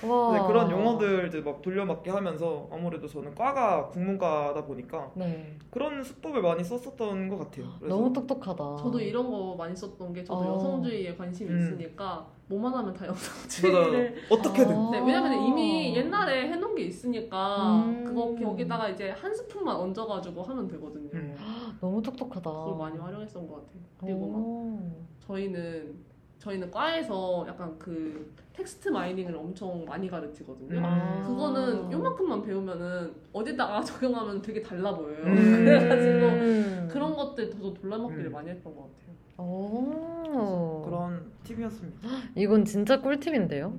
네, 그런 용어들 이제 막 돌려막기 하면서 아무래도 저는 과가 국문과다 보니까 네. 그런 수법을 많이 썼었던 것 같아요. 그래서 너무 똑똑하다. 저도 이런 거 많이 썼던 게 저도 어. 여성주의에 관심이 음. 있으니까 뭐만 하면 다. 여성주의를 어떻게든 아. 네, 왜냐면 이미 옛날에 해놓은 게 있으니까 음. 그거 여기다가 이제 한 스푼만 얹어가지고 하면 되거든요. 음. 너무 똑똑하다. 그걸 많이 활용했던 것 같아요. 그리고 막 오. 저희는 저희는 과에서 약간 그 텍스트 마이닝을 엄청 많이 가르치거든요. 음. 아. 그거는 요만큼만 배우면은 어디다가 *laughs* 적용하면 되게 달라 보여요. 음. *laughs* 그래가지고 그런 것들 저도 돌려먹기를 음. 많이 했던 것 같아요. 오. 그런 팁이었습니다. 이건 진짜 꿀팁인데요.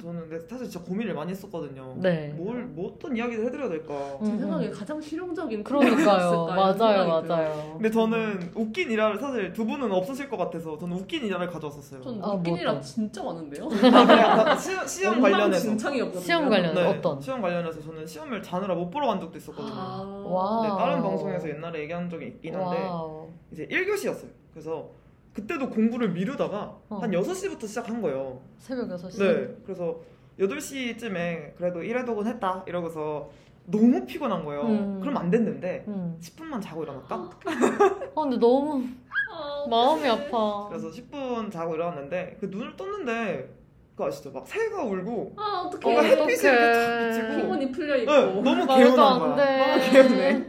저는 근데 사실 진짜 고민을 많이 했었거든요. 네. 뭘, 뭐 어떤 이야기를 해드려야 될까. 제 음, 생각에 음. 가장 실용적인 그러니까요. *laughs* 맞아요. 맞아요. 근데 저는 웃긴 일화를 사실 두 분은 없으실 것 같아서 저는 웃긴 일화를 가져왔었어요. 전 아, 웃긴 뭐 어떤? 진짜 많은데요. 아, 시험, 시험 관련해서. 진창이었거든요. 시험 관련. 네, 어떤? 시험 관련해서 저는 시험을 자느라 못 보러 간 적도 있었거든요. 아. 와. 네, 다른 방송에서 옛날에 얘기한 적이 있긴 한데 wow. 이제 1교시였어요. 그래서 그때도 공부를 미루다가 어. 한 6시부터 시작한 거예요. 새벽 6시. 네. 그래서 8시쯤에 그래도 1회 독은 했다 이러고서 너무 피곤한 거예요. 음. 그럼 안 됐는데 음. 10분만 자고 일어날까? 아, 근데 너무 아, 마음이. 아파. 그래서 10분 자고 일어났는데 그 눈을 떴는데 그거 아시죠? 막 새가 울고 아 뭔가 어떡해. 햇빛이 이렇게 탁. 비치고 피곤이 풀려 있고. 네, 너무 개운한 안 거야. 돼. 너무 개운해.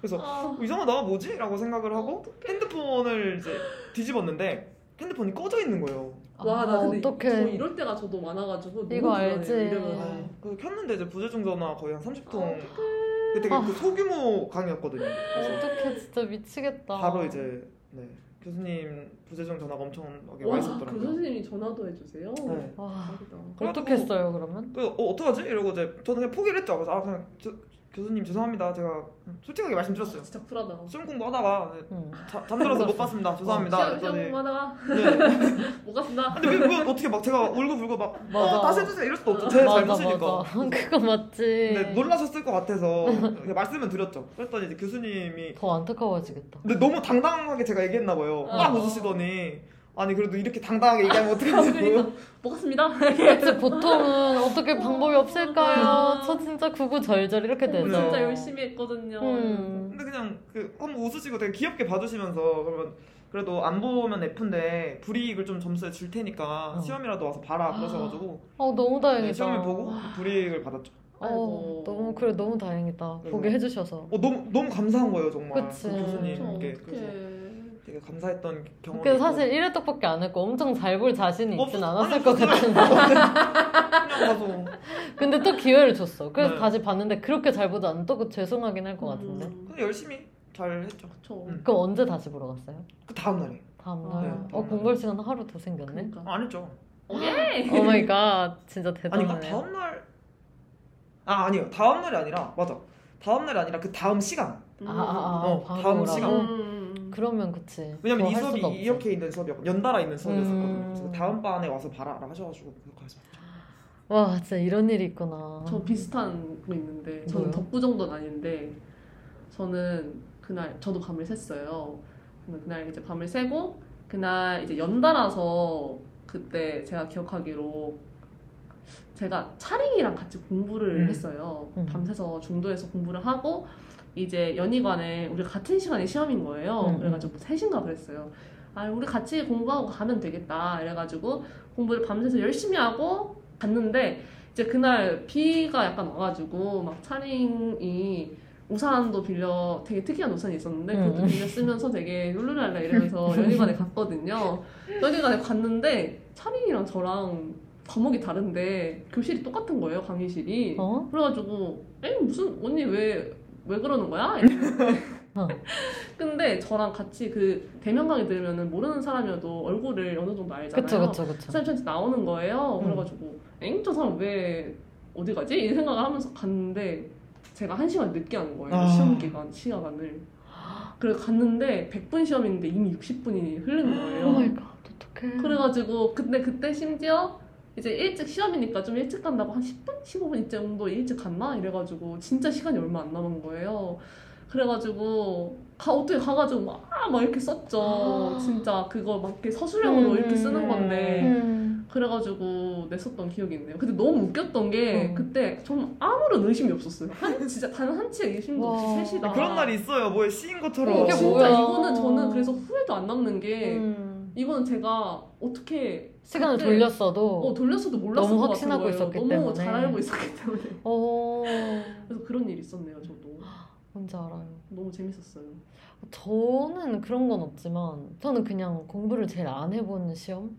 그래서 아, 어, 이상하다 뭐지? 라고 생각을 하고 핸드폰을 이제 뒤집었는데 핸드폰이 꺼져 있는 거예요. 와, 나 아, 근데 어떡해. 저 이럴 때가 저도 많아가지고 너무 이거 불안해요, 알지. 이러면서. 그 켰는데 이제 부재중 전화 거의 한 30통. 아, 그 되게 아. 그 소규모 강의였거든요. 그래서 어떡해 진짜 미치겠다. 바로 이제 네, 교수님 부재중 전화가 엄청나게 와 와, 그 있었더라고요. 선생님이 전화도 해주세요. 네. 와 대박이다. 어떻게 했어요 그러면? 그 어, 어떡하지? 이러고 이제 저는 그냥 포기를 했죠. 그래서 아 그냥 저, 교수님 죄송합니다. 제가 솔직하게 말씀드렸어요. 진짜 쿨하다. 시험 공부하다가 응. 자, 잠들어서 못 봤습니다. 죄송합니다. 시험 시험 공부하다가 네. *laughs* 못 갔습니다. 근데 왜, 왜 어떻게 막 제가 울고 불고 막 맞아. 어, 다시 해주세요 이럴 수도 없죠. 제 맞아 잘못이니까. 맞아. *laughs* 그거 맞지. 근데 놀라셨을 것 같아서 말씀을 드렸죠. 그랬더니 이제 교수님이 더 안타까워지겠다. 근데 너무 당당하게 제가 얘기했나 봐요. 어. 막 웃으시더니 아니 그래도 이렇게 당당하게 얘기하면 어떡하냐고. *laughs* 그치 *laughs* 보통은 어떻게 방법이 없을까요? 저 진짜 구구절절 이렇게 되죠. 네. 진짜 열심히 했거든요. 음. 근데 그냥 그 한번 웃으시고 되게 귀엽게 봐주시면서 그러면 그래도 안 보면 F인데 불이익을 좀 점수에 줄 테니까 어. 시험이라도 와서 봐라 그러셔가지고 어 너무 다행이다. 네, 시험을 보고 불이익을 받았죠. 어. 너무 그래 너무 다행이다. 네. 보게 해주셔서. 어 너무 너무 감사한 거예요 정말 그치. 그저 교수님께 그래서. 되게 감사했던 경험이 그 있고. 사실 1회떡밖에 안 했고 엄청 잘 볼 자신이 있진 않았을 아니, 것 같은데. *laughs* 그냥 *laughs* 가서 근데 또 기회를 줬어. 그래서 네. 다시 봤는데 그렇게 잘 보지 않또 죄송하긴 할 것 같은데. 음, 근데 열심히 잘 했죠. 그쵸. 음. 그럼 언제 다시 보러 갔어요? 그 다음 날에 다음날. 네, 어 다음날. 공부할 시간 하루 더 생겼네. 그러니까. 아, 안 했죠. 예. oh my god 진짜 아니 대단하네. 그러니까 다음 날. 아 아니요 다음 날이 아니라 맞아. 다음 날이 아니라 그 다음 시간. 음. 아, 아, 아, 어, 다음? 시간. 음. 그러면 그치. 왜냐면 이 수업이. 이렇게 있는 수업이었고 연달아 있는 수업이었었거든요. 음. 그래서 다음 반에 와서 봐라라 하셔가지고 그렇게 해서 와 진짜 이런 일이 있구나. 저 비슷한 거 있는데 저는 뭐요? 덕구 정도는 아닌데 저는 그날 저도 밤을 샜어요. 근데 그날 이제 밤을 새고 그날 이제 연달아서 그때 제가 기억하기로 제가 차링이랑 같이 공부를 음. 했어요. 음. 밤새서 중도에서 공부를 하고 이제 연희관에 우리 같은 시간에 시험인 거예요. 음. 그래가지고 3시인가 그랬어요. 아, 우리 같이 공부하고 가면 되겠다. 이래가지고 공부를 밤새서 열심히 하고 갔는데 이제 그날 비가 약간 와가지고 막 차링이 우산도 빌려 되게 특이한 우산이 있었는데 그것도 음. 빌려 쓰면서 되게 룰루랄라 *laughs* 이러면서 연희관에 갔거든요. 연희관에 갔는데 차링이랑 저랑 과목이 다른데 교실이 똑같은 거예요 강의실이. 어? 그래가지고 에 무슨 언니 왜 왜 그러는 거야? *laughs* 어. *laughs* 근데 저랑 같이 그 대면 강의 들으면은 모르는 사람이어도 얼굴을 어느 정도 알잖아요. 그쵸 그쵸 그쵸. 그 사람이 저한테 나오는 거예요. 음. 그래가지고 엥? 저 사람 왜 어디 가지? 이 생각을 하면서 갔는데 제가 한 시간 늦게 한 거예요. 아. 시험 기간 시간을. 그래 갔는데 100분 시험인데 이미 60분이 흐른 거예요. oh my god 어떡해. 그래가지고 근데 그때 심지어 이제 일찍 시험이니까 좀 일찍 간다고 한 10분, 15분 이쯤 정도 일찍 갔나 이래가지고 진짜 시간이 얼마 안 남은 거예요. 그래가지고 가 어떻게 가가지고 막, 막 이렇게 썼죠. 아. 진짜 그거 막 이렇게 서술형으로 음, 이렇게 쓰는 건데 음. 그래가지고 냈었던 기억이 있네요. 근데 너무 웃겼던 게 음. 그때 저는 아무런 의심이 없었어요. 한, 진짜 단 한 치의 의심도 와. 없이 셋이다. 그런 날이 있어요. 뭐에 씌인 것처럼. 이게 진짜 뭐야. 이거는 저는 그래서 후회도 안 남는 게 음. 이거는 제가 어떻게 시간을 그때 돌렸어도 어, 돌렸어도 몰랐을 너무 것 확신하고. 있었기 너무 때문에. 잘 알고 있었기 때문에. *laughs* 어 그래서 그런 일이 있었네요, 저도. 뭔지 알아요. 너무 재밌었어요. 저는 그런 건 없지만 저는 그냥 공부를 제일 안 해본 시험이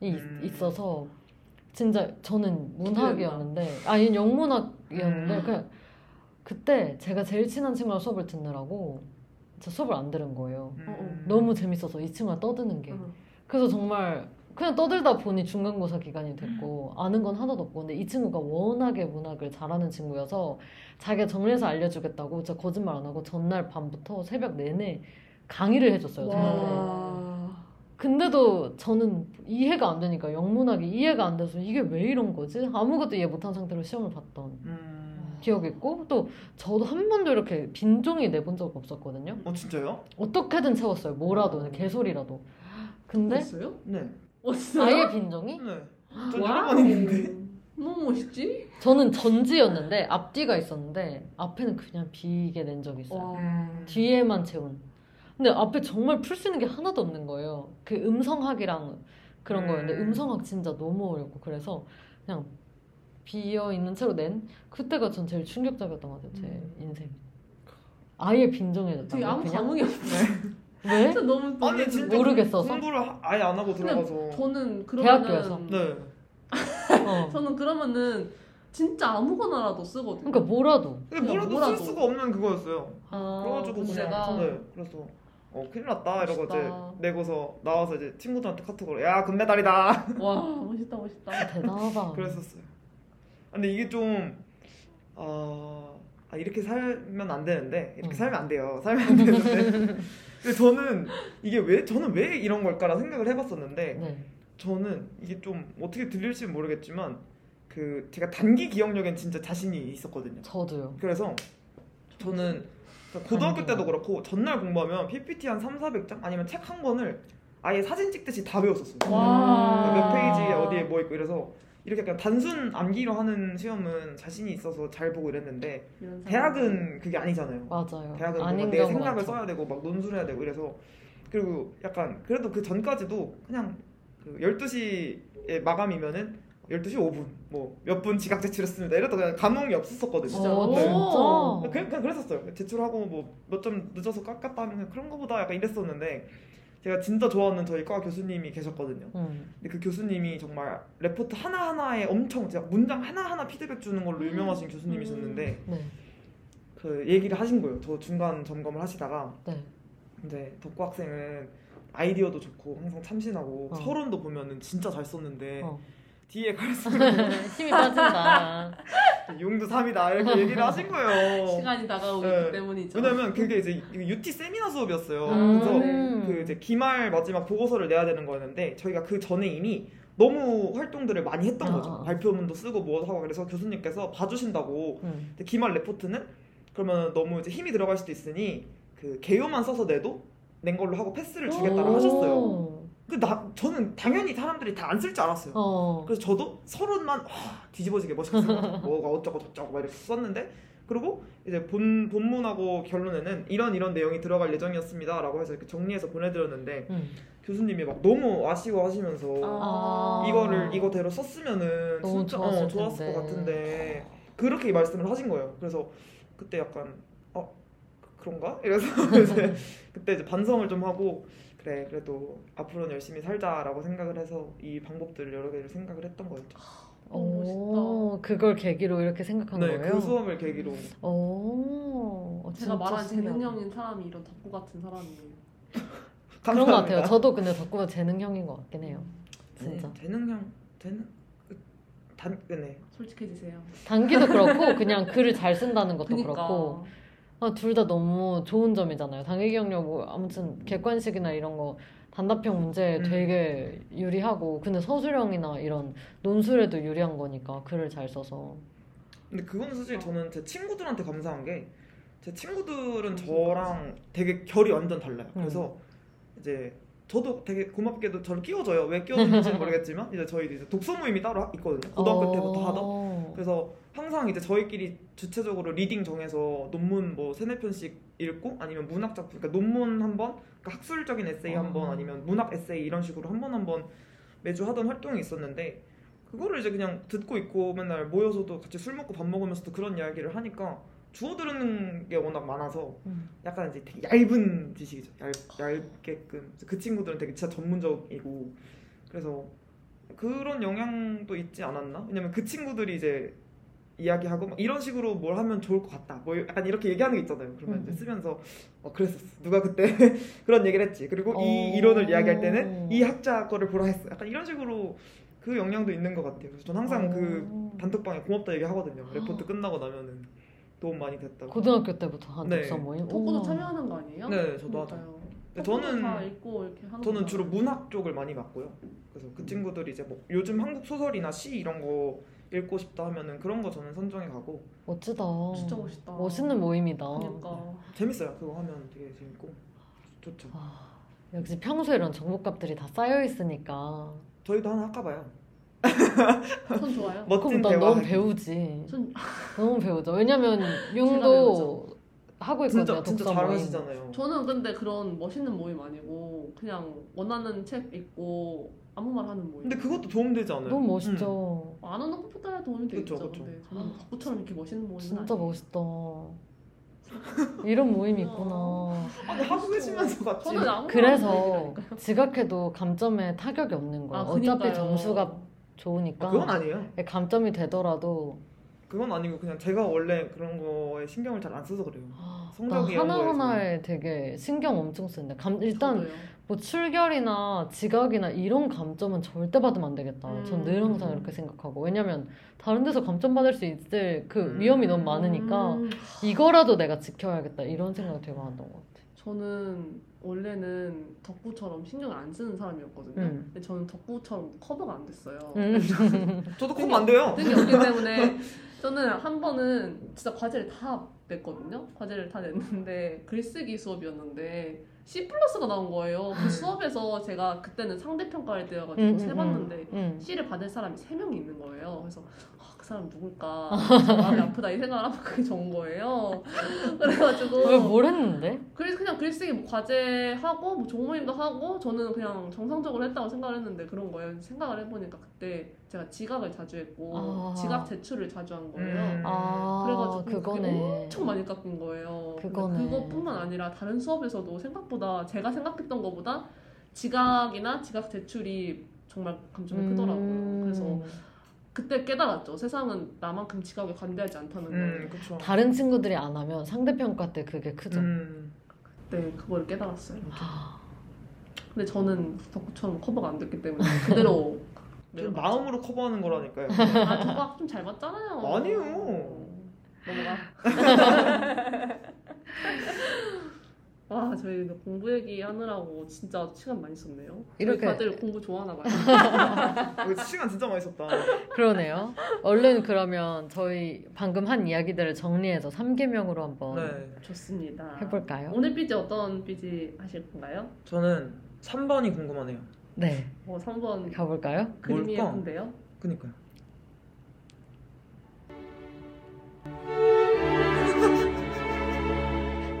있- 음. 있어서 진짜 저는 문학이었는데 아니 영문학이었는데 음. 그냥 그때 제가 제일 친한 친구랑 수업을 듣느라고 진짜 수업을 안 들은 거예요. 음. 어, 어. 너무 재밌어서 이 친구가 떠드는 게 응. 그래서 정말 그냥 떠들다 보니 중간고사 기간이 됐고 아는 건 하나도 없고 근데 이 친구가 워낙에 문학을 잘하는 친구여서 자기가 정리해서 알려주겠다고 진짜 거짓말 안 하고 전날 밤부터 새벽 내내 강의를 해줬어요 저한테 와. 근데도 저는 이해가 안 되니까 영문학이 이해가 안 돼서 이게 왜 이런 거지? 아무것도 이해 못한 상태로 시험을 봤던 음. 기억이 있고 또 저도 한 번도 이렇게 빈종이 내본 적 없었거든요 어 진짜요? 어떻게든 채웠어요 뭐라도 어. 개소리라도 근데 됐어요? 네. 어, 진짜요? 아예 빈종이? 네. 전 wow. 여러 번 있는데. 너무 멋있지? 저는 전지였는데 앞뒤가 있었는데 앞에는 그냥 비게 낸 적이 있어요. 와. 음. 뒤에만 채운. 근데 앞에 정말 풀 수 있는 게 하나도 없는 거예요. 그 음성학이랑 그런 음. 거였는데 음성학 진짜 너무 어렵고 그래서 그냥 비어 있는 채로 낸 그때가 전 제일 충격적이었던 것 같아요. 제 음. 인생. 아예 빈종해졌다. 되게 아무 그냥 감흥이 없어요. *laughs* 왜? 진짜 너무 아니. 진짜 모르겠어서? 공부를 하- 아예 안 하고 들어가서. 저는 그러면은 대학교에서? 네. 어. *laughs* 저는 그러면은 진짜 아무거나라도 쓰거든요. 그러니까 뭐라도. 근데 그냥 뭐라도 쓸 뭐라도. 수가 없는 그거였어요. 아, 그래가지고 그냥 문제가 네. 그래서 어 큰일 났다 이러고. 이제 내고서 나와서 이제 친구들한테 카톡으로 야 금메달이다 와 멋있다 멋있다. *laughs* 대단하다. 그랬었어요. 근데 이게 좀 어, 아, 이렇게 살면 안 되는데 이렇게 음. 살면 안 돼요. 살면 안 되는데. *laughs* 근데 저는 이게 왜 저는 왜 이런 걸까라 생각을 해봤었는데 네. 저는 이게 좀 어떻게 들릴지 모르겠지만 그 제가 단기 기억력엔 진짜 자신이 있었거든요. 저도요. 그래서 저는 고등학교. 때도 그렇고 전날 공부하면 PPT 한 3, 400장 아니면 책 한 권을 아예 사진 찍듯이 다 외웠었어요. 와. 몇 페이지에 어디에 뭐 있고 이래서 이렇게 약간 단순 암기로 하는 시험은 자신이 있어서 잘 보고 이랬는데. 대학은 그게 아니잖아요. 맞아요. 대학은 뭔가 내 생각을 많죠. 써야 되고 막 논술해야 되고 이래서 그리고 약간 그래도 그 전까지도 그냥 그 12시에 마감이면은 12시 5분 뭐 몇 분 지각 제출했습니다 이래도 그냥 감흥이 없었었거든요. 진짜? 진짜? 그냥, 그냥 그랬었어요. 제출하고 뭐 몇 점 늦어서 깎았다 하면 그런 거보다 약간 이랬었는데 제가 진짜 좋아하는 저희 과 교수님이 계셨거든요. 음. 근데 그 교수님이 정말 레포트 하나 하나에 엄청 제가 문장 하나 하나 피드백 주는 걸로 유명하신 교수님이셨는데 네. 그 얘기를 하신 거예요. 저 중간 점검을 하시다가 네. 근데 덕구 학생은 아이디어도 좋고 항상 참신하고 어. 서론도 보면은 진짜 잘 썼는데 어. 뒤에 갈수록 *laughs* 힘이 빠진다. *laughs* 용도 3이다 이렇게 얘기를 하신 거예요. 시간이 다가오기 네. 때문이죠. 왜냐면 그게 이제 UT 세미나 수업이었어요. 음. 그래서 음. 그 이제 기말 마지막 보고서를 내야 되는 거였는데 저희가 그 전에 이미 너무 활동들을 많이 했던 아, 거죠. 아, 아. 발표문도 쓰고 뭐 하고 그래서 교수님께서 봐주신다고. 음. 기말 레포트는 그러면 너무 이제 힘이 들어갈 수도 있으니 그 개요만 써서 내도 낸 걸로 하고 패스를 주겠다고 오. 하셨어요. 그 나 저는 당연히 사람들이 다 안 쓸 줄 알았어요. 어. 그래서 저도 서른만 와, 뒤집어지게 멋있게 쓰고 *laughs* 뭐가 어쩌고 저쩌고 막 이렇게 썼는데 그리고 이제 본 본문하고 결론에는 이런 이런 내용이 들어갈 예정이었습니다라고 해서 이렇게 정리해서 보내드렸는데 음. 교수님이 막 너무 아쉬워하시면서 아. 이거를 이거대로 썼으면은 너무 진짜 좋았을 어, 좋았을. 것 같은데 그렇게 말씀을 하신 거예요. 그래서 그때 약간 어 그런가? 이래서 *laughs* 그때 이제 반성을 좀 하고 그래 그래도 앞으로는 열심히 살자라고 생각을 해서 이 방법들을 여러 개를 생각을 했던 거였죠. 어, 오, 그걸 계기로 이렇게 생각한 네, 거예요? 그 수업을 계기로 오, 어, 제가 말한. 재능형인 사람이 이런 덕후 같은 사람이에요. *laughs* 그런 것. 같아요. 저도 근데 덕구가 재능형인 것 같긴 해요. 진짜. 네, 재능형 재능 단 네. 솔직해지세요. 단기도 그렇고 *laughs* 그냥 글을 잘 쓴다는 것도 그니까 그렇고 아, 둘 다 너무 좋은 점이잖아요. 단기 기억력 뭐 아무튼 객관식이나 이런 거 단답형 문제 음. 되게 유리하고 근데 서술형이나 이런 논술에도 유리한 거니까 글을 잘 써서 근데 그건 사실 저는 제 친구들한테 감사한 게 제 친구들은 음, 저랑 되게 결이 완전 달라요. 음. 그래서 이제 저도 되게 고맙게도 저를 끼워줘요. 왜 끼워주는지는 *laughs* 모르겠지만 이제 저희 이제 독서 모임이 따로 하- 있거든요. 고등학교 때부터 하던. 어. 그래서 항상 이제 저희끼리 주체적으로 reading 정해서 논문 뭐 세네 편씩 읽고 아니면 문학 작품 그러니까 논문 한 번, 그러니까 학술적인 에세이 한번 어. 아니면 문학 에세이 이런 식으로 한 번 한 번 매주 하던 활동이 있었는데 그거를 이제 그냥 듣고 있고 맨날 모여서도 같이 술 먹고 밥 먹으면서도 그런 이야기를 하니까 주워 들은 게 워낙 많아서 음. 약간 이제 되게 얇은 지식이죠. 얇, 얇게끔 그 친구들은 되게 진짜 전문적이고 그래서 그런 영향도 있지 않았나? 왜냐면 그 친구들이 이제 이야기하고 막 이런 식으로 뭘 하면 좋을 것 같다. 뭐 약간 이렇게 얘기하는 게 있잖아요. 그러면 이제 음. 쓰면서 어 그랬었어. 누가 그때 *laughs* 그런 얘기를 했지. 그리고 이 어. 이론을 이야기할 때는 이 학자 거를 보라 했어. 약간 이런 식으로 그 영향도 있는 것 같아요. 그래서 전 항상 그 어. 단톡방에 고맙다 얘기 하거든요. 레포트 끝나고 나면은 도움 많이 됐다고. 고등학교 때부터 한 네. 독서 모임? 우와. 참여하는 거 아니에요? 네, 저도 하죠. 저는 다 읽고 이렇게 하는 저는. 주로 문학 쪽을 많이 봤고요. 그래서 그 친구들이 이제 뭐 요즘 한국 소설이나 시 이런 거 읽고 싶다 하면은 그런 거 저는 선정해 가고 멋지다. 진짜 멋있다. 멋있는 모임이다. 그러니까 재밌어요. 그거 하면 되게 재밌고 좋죠. 아, 역시 평소에 이런 정보값들이 다 쌓여 있으니까. 저희도 하나 할까 봐요. 전 좋아요. 멋진 대화. 너무 배우지. 전 너무 배우죠. 왜냐면 *laughs* 융도 하고 있거든요. 진짜 진짜 모임. 잘하시잖아요. 저는 근데 그런 멋있는 모임 아니고 그냥 원하는 책 읽고 아무 말 하는 모임. 근데 그것도 도움되지 않아요? 너무 멋있죠. 안 하는 것보다 도움이 되겠죠. 그쵸, 그쵸. 근데 저는 덕후처럼 이렇게 멋있는 모임은 진짜 아니에요. 멋있다. 이런 모임이 있구나. 음. 아니 하고 계시면서 같이 그래서 지각해도 감점에 타격이 없는 거예요. 아, 어차피. 점수가 좋으니까 아, 그건 아니에요. 감점이 되더라도 그건 아니고 그냥 제가 원래 그런 거에 신경을 잘 안 써서 그래요. 나 성적 이런 하나 하나에 되게 신경 엄청 쓰는데 감, 일단 저도요. 뭐 출결이나 지각이나 이런 감점은 절대 받으면 안 되겠다. 전늘 음. 항상 이렇게 생각하고 왜냐면 다른 데서 감점 받을 수 있을 그 음. 위험이 너무 많으니까 음, 이거라도 내가 지켜야겠다 이런 생각 되게 많았던 것 같아. 저는 원래는 덕후처럼 신경을 안 쓰는 사람이었거든요. 음. 근데 저는 덕후처럼 커버가 안 됐어요. 음. *laughs* 저도 커버 안 돼요. 등이 없기 때문에 *laughs* 저는 한 번은 진짜 과제를 다 냈거든요. 과제를 다 냈는데 글쓰기 수업이었는데 C 플러스가 나온 거예요. 그 수업에서 제가 그때는 상대 평가할 때여가지고 음, 음, 세봤는데 음. C를 받을 사람이 세 명이 있는 거예요. 그래서 아, 그 사람 누굴까 *laughs* 마음이 아프다 이 생각을 하면 그게 좋은 거예요. *laughs* 그래가지고 왜 뭘 했는데? 그래서 그냥 글쓰기 뭐 과제 하고 뭐 종모임도 하고 저는 그냥 정상적으로 했다고 생각을 했는데 그런 거예요. 생각을 해보니까 그때 제가 지각을 자주 했고 아. 지각 제출을 자주 한 거예요. 음. 아 그래가지고 그거네. 엄청 많이 깎인 거예요. 그거네. 그것뿐만 아니라 다른 수업에서도 생각보다 제가 생각했던 것보다 지각이나 지각 제출이 정말 감점이 크더라고요. 음. 그래서 그때 깨달았죠. 세상은 나만큼 지각에 관대하지 않다는 걸. 음, 그렇죠. 다른 친구들이 안 하면 상대평가 때 그게 크죠. 음, 그때 그걸 깨달았어요. 아, 근데 저는 덕후처럼 커버가 안 됐기 때문에 그대로 *laughs* 좀 마음으로 커버하는 거라니까요. 아 저거 좀잘 봤잖아요. 아니요. 넘어가. *laughs* *laughs* 와 저희 근데 공부 얘기 하느라고 진짜 시간 많이 썼네요. 이렇게 다들 공부 좋아하나 봐요. *laughs* 시간 진짜 많이 썼다. 그러네요. 얼른 그러면 저희 방금 한 이야기들을 정리해서 3개명으로 한번 네, 좋습니다. 해볼까요? 오늘 삐지 어떤 삐지 하실 건가요? 저는 3번이 궁금하네요. 네, 뭐 3번 가볼까요? 그림이 뭘까? 예쁜데요? 그니까요.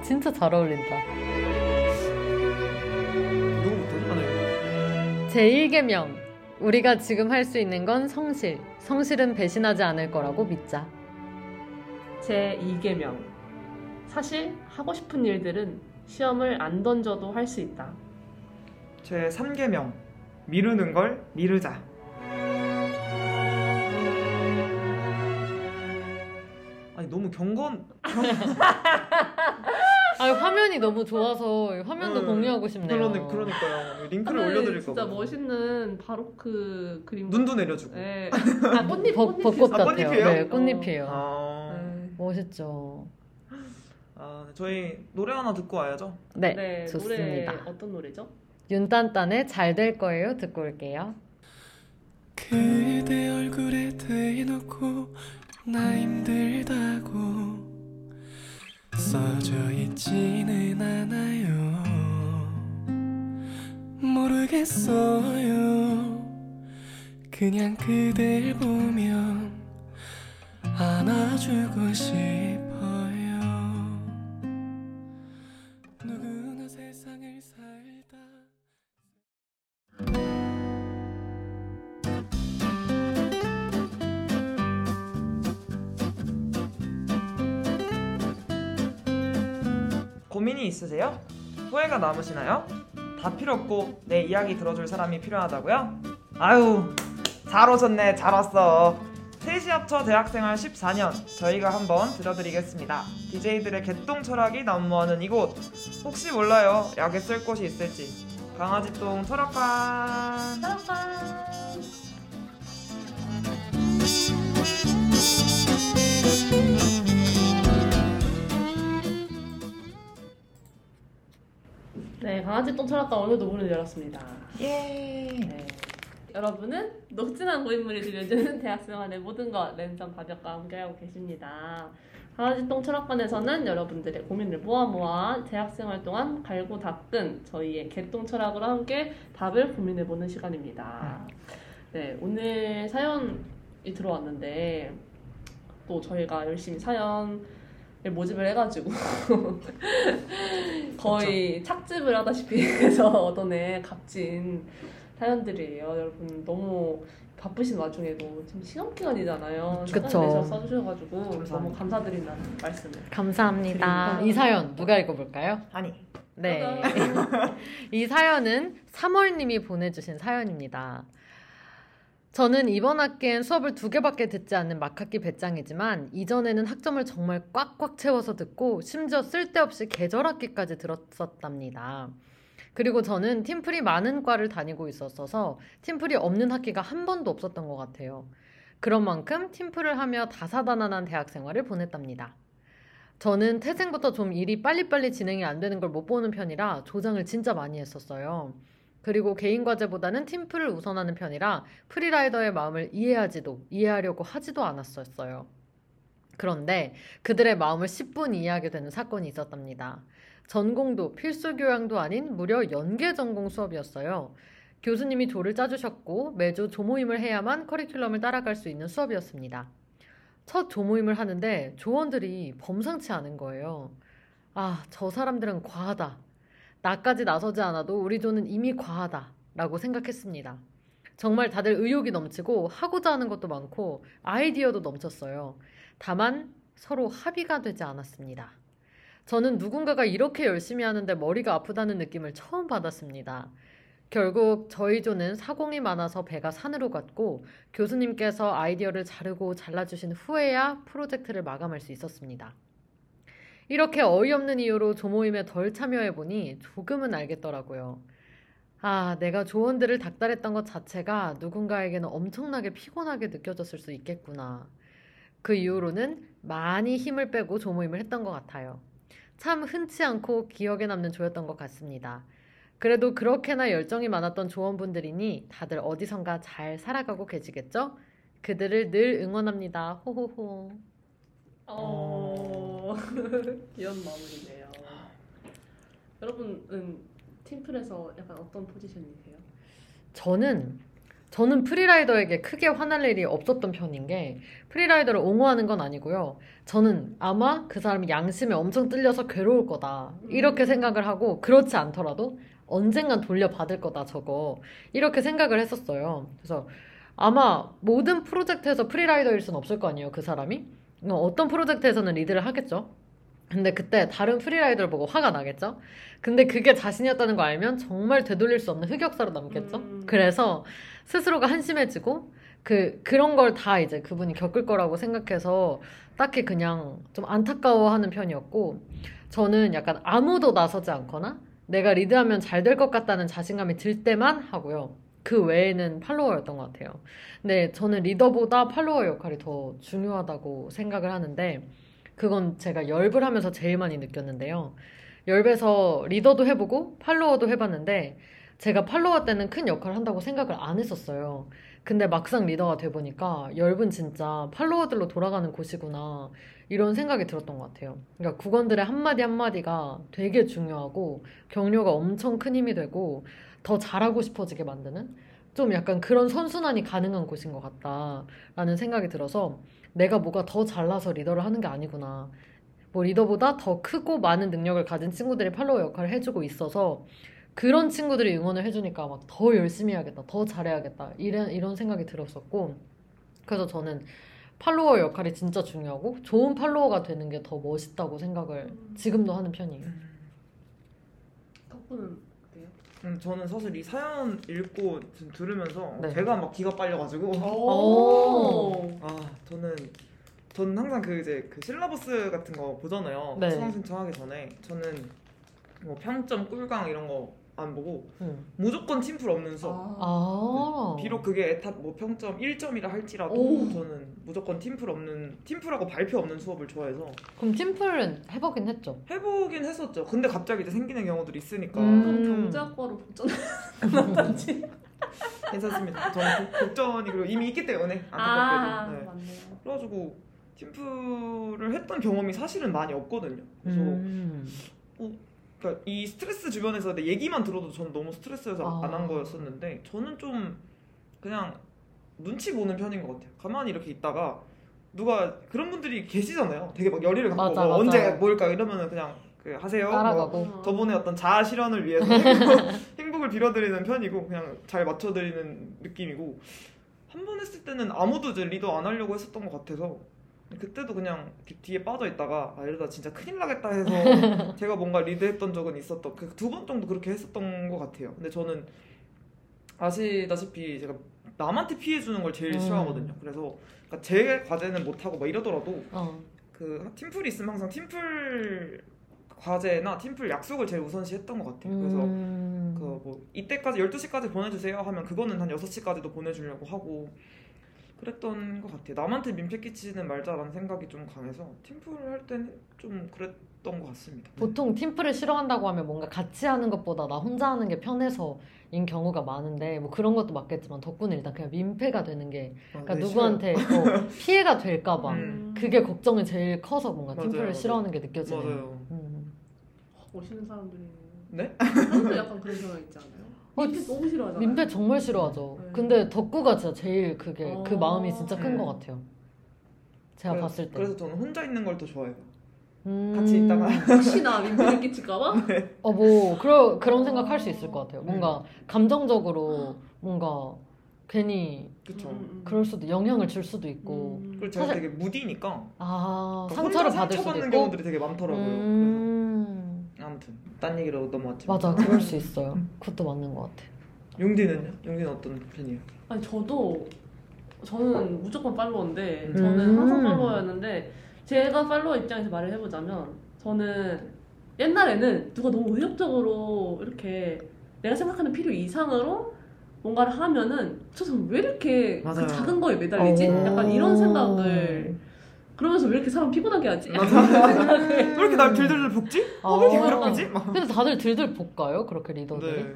진짜 잘 어울린다. 누구부터? 아, 네. 제1계명. 우리가 지금 할 수 있는 건 성실. 성실은 배신하지 않을 거라고 믿자. 제 2계명. 사실 하고 싶은 일들은 시험을 안 던져도 할 수 있다. 제 3계명. 미루는 걸 미루자. 아니 너무 경건 *laughs* 아, 화면이 너무 좋아서 화면도 음, 공유하고 싶네요. 그러니, 그러니까요. 링크를 하늘 올려드릴까 진짜 봐. 멋있는 바로크 그림. 눈도 내려주고. 네. 아 꽃잎 벚, 꽃잎 벚꽃 아, 같아요. 꽃잎이에요? 네, 꽃잎이에요. 아, 네. 멋있죠. 아, 저희 노래 하나 듣고 와야죠. 네, 네, 좋습니다. 노래 어떤 노래죠? 윤딴딴의 잘 될 거예요 듣고 올게요. 그대 얼굴에 대놓고 나 힘들다고 써져 있지는 않아요. 모르겠어요. 그냥 그댈 보면 안아주고 싶어 있으세요? 후회가 남으시나요? 다 필요 없고 내 이야기 들어줄 사람이 필요하다고요? 아유 잘 오셨네 잘 왔어 셋이 합쳐 대학생활 14년 저희가 한번 들려드리겠습니다 DJ들의 개똥 철학이 난무하는 이곳 혹시 몰라요 약에 쓸 곳이 있을지 강아지똥 철학관 네, 강아지 똥 철학과 오늘도 문을 열었습니다. 예 네. 여러분은 녹진한 고인물이 들려주는 *laughs* 대학생활의 모든 것 랜선 바벽과 함께하고 계십니다. 강아지 똥 철학관에서는 여러분들의 고민을 모아 모아 대학생활 동안 갈고 닦은 저희의 개똥 철학으로 함께 답을 고민해보는 시간입니다. 네, 오늘 사연이 들어왔는데 또 저희가 열심히 사연을 모집을 해가지고 *laughs* 거의 착즙을 하다시피 *laughs* 해서 얻어낸 값진 사연들이에요. 여러분 너무 바쁘신 와중에도 지금 시험 기간이잖아요. 시간 그쵸. 내셔서 써주셔가지고 감사합니다. 너무 감사드린다는 말씀을. 감사합니다. 드립니다. 이 사연 누가 읽어볼까요? 아니 네. *laughs* 이 사연은 3월님이 보내주신 사연입니다. 저는 이번 학기엔 수업을 두 개밖에 듣지 않는 막학기 배짱이지만 이전에는 학점을 정말 꽉꽉 채워서 듣고 심지어 쓸데없이 계절학기까지 들었었답니다. 그리고 저는 팀플이 많은 과를 다니고 있었어서 팀플이 없는 학기가 한 번도 없었던 것 같아요. 그런 만큼 팀플을 하며 다사다난한 대학 생활을 보냈답니다. 저는 태생부터 좀 일이 빨리빨리 진행이 안 되는 걸 못 보는 편이라 조장을 진짜 많이 했었어요. 그리고 개인 과제보다는 팀플을 우선하는 편이라 프리라이더의 마음을 이해하지도 이해하려고 하지도 않았었어요. 그런데 그들의 마음을 10분 이해하게 되는 사건이 있었답니다. 전공도 필수 교양도 아닌 무려 연계 전공 수업이었어요. 교수님이 조를 짜주셨고 매주 조모임을 해야만 커리큘럼을 따라갈 수 있는 수업이었습니다. 첫 조모임을 하는데 조원들이 범상치 않은 거예요. 아, 저 사람들은 과하다. 나까지 나서지 않아도 우리 조는 이미 과하다. 라고 생각했습니다. 정말 다들 의욕이 넘치고 하고자 하는 것도 많고 아이디어도 넘쳤어요. 다만 서로 합의가 되지 않았습니다. 저는 누군가가 이렇게 열심히 하는데 머리가 아프다는 느낌을 처음 받았습니다. 결국 저희 조는 사공이 많아서 배가 산으로 갔고 교수님께서 아이디어를 자르고 잘라주신 후에야 프로젝트를 마감할 수 있었습니다. 이렇게 어이없는 이유로 조모임에 덜 참여해보니 조금은 알겠더라고요. 아, 내가 조언들을 닥달했던 것 자체가 누군가에게는 엄청나게 피곤하게 느껴졌을 수 있겠구나. 그 이후로는 많이 힘을 빼고 조모임을 했던 것 같아요. 참 흔치 않고 기억에 남는 조였던 것 같습니다. 그래도 그렇게나 열정이 많았던 조원분들이니 다들 어디선가 잘 살아가고 계시겠죠? 그들을 늘 응원합니다. 호호호. 어... *laughs* 귀여운 마무리네요. 여러분은 팀플에서 약간 어떤 포지션이세요? 저는 저는 free rider에게 크게 화날 일이 없었던 편인 게 free rider를 옹호하는 건 아니고요. 저는 아마 그 사람이 양심에 엄청 찔려서 괴로울 거다. 이렇게 생각을 하고 그렇지 않더라도 언젠간 돌려받을 거다 저거. 이렇게 생각을 했었어요. 그래서 아마 모든 프로젝트에서 free rider일 순 없을 거 아니에요. 그 사람이. 어, 어떤 프로젝트에서는 리드를 하겠죠. 근데 그때 다른 free rider를 보고 화가 나겠죠? 근데 그게 자신이었다는 거 알면 정말 되돌릴 수 없는 흑역사로 남겠죠? 음. 그래서 스스로가 한심해지고 그 그런 걸 다 이제 그분이 겪을 거라고 생각해서 딱히 그냥 좀 안타까워하는 편이었고 저는 약간 아무도 나서지 않거나 내가 리드하면 잘 될 것 같다는 자신감이 들 때만 하고요. 그 외에는 팔로워였던 것 같아요. 근데 저는 리더보다 팔로워 역할이 더 중요하다고 생각을 하는데 그건 제가 열불 하면서 제일 많이 느꼈는데요. 열배서 리더도 해보고 팔로워도 해봤는데 제가 팔로워 때는 큰 역할을 한다고 생각을 안 했었어요. 근데 막상 리더가 돼보니까 열분 진짜 팔로워들로 돌아가는 곳이구나 이런 생각이 들었던 것 같아요. 그러니까 국원들의 한마디 한마디가 되게 중요하고 격려가 엄청 큰 힘이 되고 더 잘하고 싶어지게 만드는 좀 약간 그런 선순환이 가능한 곳인 것 같다라는 생각이 들어서 내가 뭐가 더 잘나서 리더를 하는 게 아니구나. 뭐 리더보다 더 크고 많은 능력을 가진 친구들이 팔로워 역할을 해주고 있어서 그런 친구들이 응원을 해주니까 막 더 열심히 해야겠다, 더 잘해야겠다 이런 이런 생각이 들었었고 그래서 저는 팔로워 역할이 진짜 중요하고 좋은 팔로워가 되는 게 더 멋있다고 생각을 지금도 하는 편이에요. 덕분은 어때요? 음, 저는 사실 이 사연 읽고 지금 들으면서 네. 제가 막 기가 빨려가지고 오. 아 저는 저는 항상 그 이제 그 실라버스 같은 거 보잖아요. 네. 수강 신청하기 전에 저는 뭐 평점 꿀강 이런 거 안 보고 음. 무조건 팀플 없는 수업. 아. 비록 그게 에탑 뭐 평점 1점이라 할지라도 오. 저는 무조건 팀플 없는 팀플하고 발표 없는 수업을 좋아해서 그럼 팀플은 해보긴 했죠. 해보긴 했었죠. 근데 갑자기 이제 생기는 경우들이 있으니까 음. 그럼 경제학과로 복전 그만뒀지. *laughs* *laughs* 괜찮습니다. 저는 복- 복전이 그리고 이미 있기 때문에 아 안타깝게도. 네. 맞네요. 그래가지고 팀플을 했던 경험이 사실은 많이 없거든요. 그래서 음. 그러니까 이 스트레스 주변에서 내 얘기만 들어도 저는 너무 스트레스여서 아. 안한 거였었는데 저는 좀 그냥 눈치 보는 편인 것 같아요. 가만히 이렇게 있다가 누가 그런 분들이 계시잖아요. 되게 막 열의를 갖고 맞아, 뭐 맞아. 언제 뭘까 이러면은 그냥 그 하세요. 뭐 따라가고. 저분의 어떤 자아 실현을 위해서 *laughs* *laughs* 행복을 빌어드리는 편이고 그냥 잘 맞춰드리는 느낌이고 한 번 했을 때는 아무도 이제 리더 안 하려고 했었던 것 같아서 그때도 그냥 뒤에 빠져 있다가 아 이러다 진짜 큰일 나겠다 해서 *laughs* 제가 뭔가 리드했던 적은 있었던 그 두 번 정도 그렇게 했었던 것 같아요. 근데 저는 아시다시피 제가 남한테 피해 주는 걸 제일 음. 싫어하거든요. 그래서 그러니까 제 과제는 못 하고 막 이러더라도 어. 그 팀플이 있으면 항상 팀플 과제나 팀플 약속을 제일 우선시 했던 것 같아요. 그래서 음. 그뭐 이때까지 12시까지 보내주세요 하면 그거는 한 6시까지도 보내주려고 하고 그랬던 것 같아요. 남한테 민폐 끼치는 말자라는 생각이 좀 강해서 팀플 할 때는 좀 그랬던 것 같습니다. 네. 보통 팀플을 싫어한다고 하면 뭔가 같이 하는 것보다 나 혼자 하는 게 편해서인 경우가 많은데 뭐 그런 것도 맞겠지만 덕분에 일단 그냥 민폐가 되는 게 아, 그러니까 네, 누구한테 어, 피해가 될까봐 음. 그게 걱정이 제일 커서 뭔가 맞아요, 팀플을 맞아요. 싫어하는 게. 느껴지네요. 맞아요. 음. 멋있는 사람들이네요. 네? 저도 약간 그런 경향 있지 않아요? 어, 민폐 너무 싫어하잖아요. 민폐 정말 싫어하죠. 네. 근데 덕구가 진짜 제일 그게 그 어. 마음이 진짜 큰 음. 것 같아요. 제가 그래- 봤을 때. 그래서 저는 혼자 있는 걸 더 좋아해요. 음. 같이 있다가 *laughs* 혹시나 민폐를 끼칠까봐? *laughs* 어, 뭐, 그러, 그런 생각 할 수 있을 것 같아요. 음. 뭔가, 감정적으로, 뭔가, 괜히, 그쵸. 음, 음. 그럴 수도, 영향을 줄 수도 있고, 음. 그리고 제가 사실- 되게 무디니까 아, 그러니까 상처를 혼자 받을 수도 상처받는 있고. 경우들이 되게 많더라고요. 음, 그래서 아무튼 딴 얘기로 넘어왔지만 맞아, 그럴 수 있어요. 그것도 맞는 것 같아. 용디는요? 용디는 어떤 편이에요? 아니 저도 저는 무조건 팔로워인데 음. 저는 항상 팔로워였는데 제가 팔로워 입장에서 말을 해보자면 저는 옛날에는 누가 너무 의욕적으로 이렇게 내가 생각하는 필요 이상으로 뭔가를 하면은 저 사람 왜 이렇게 그. 작은 거에 매달리지? 어. 약간 이런 생각을 그러면서 왜 이렇게 사람 피곤하게 하지? *laughs* 왜 이렇게 날 들들들 볶지? 아, 왜 이렇게 괴롭히지? 막. 근데 다들 들들 볶아요? 그렇게 리더들이? 네.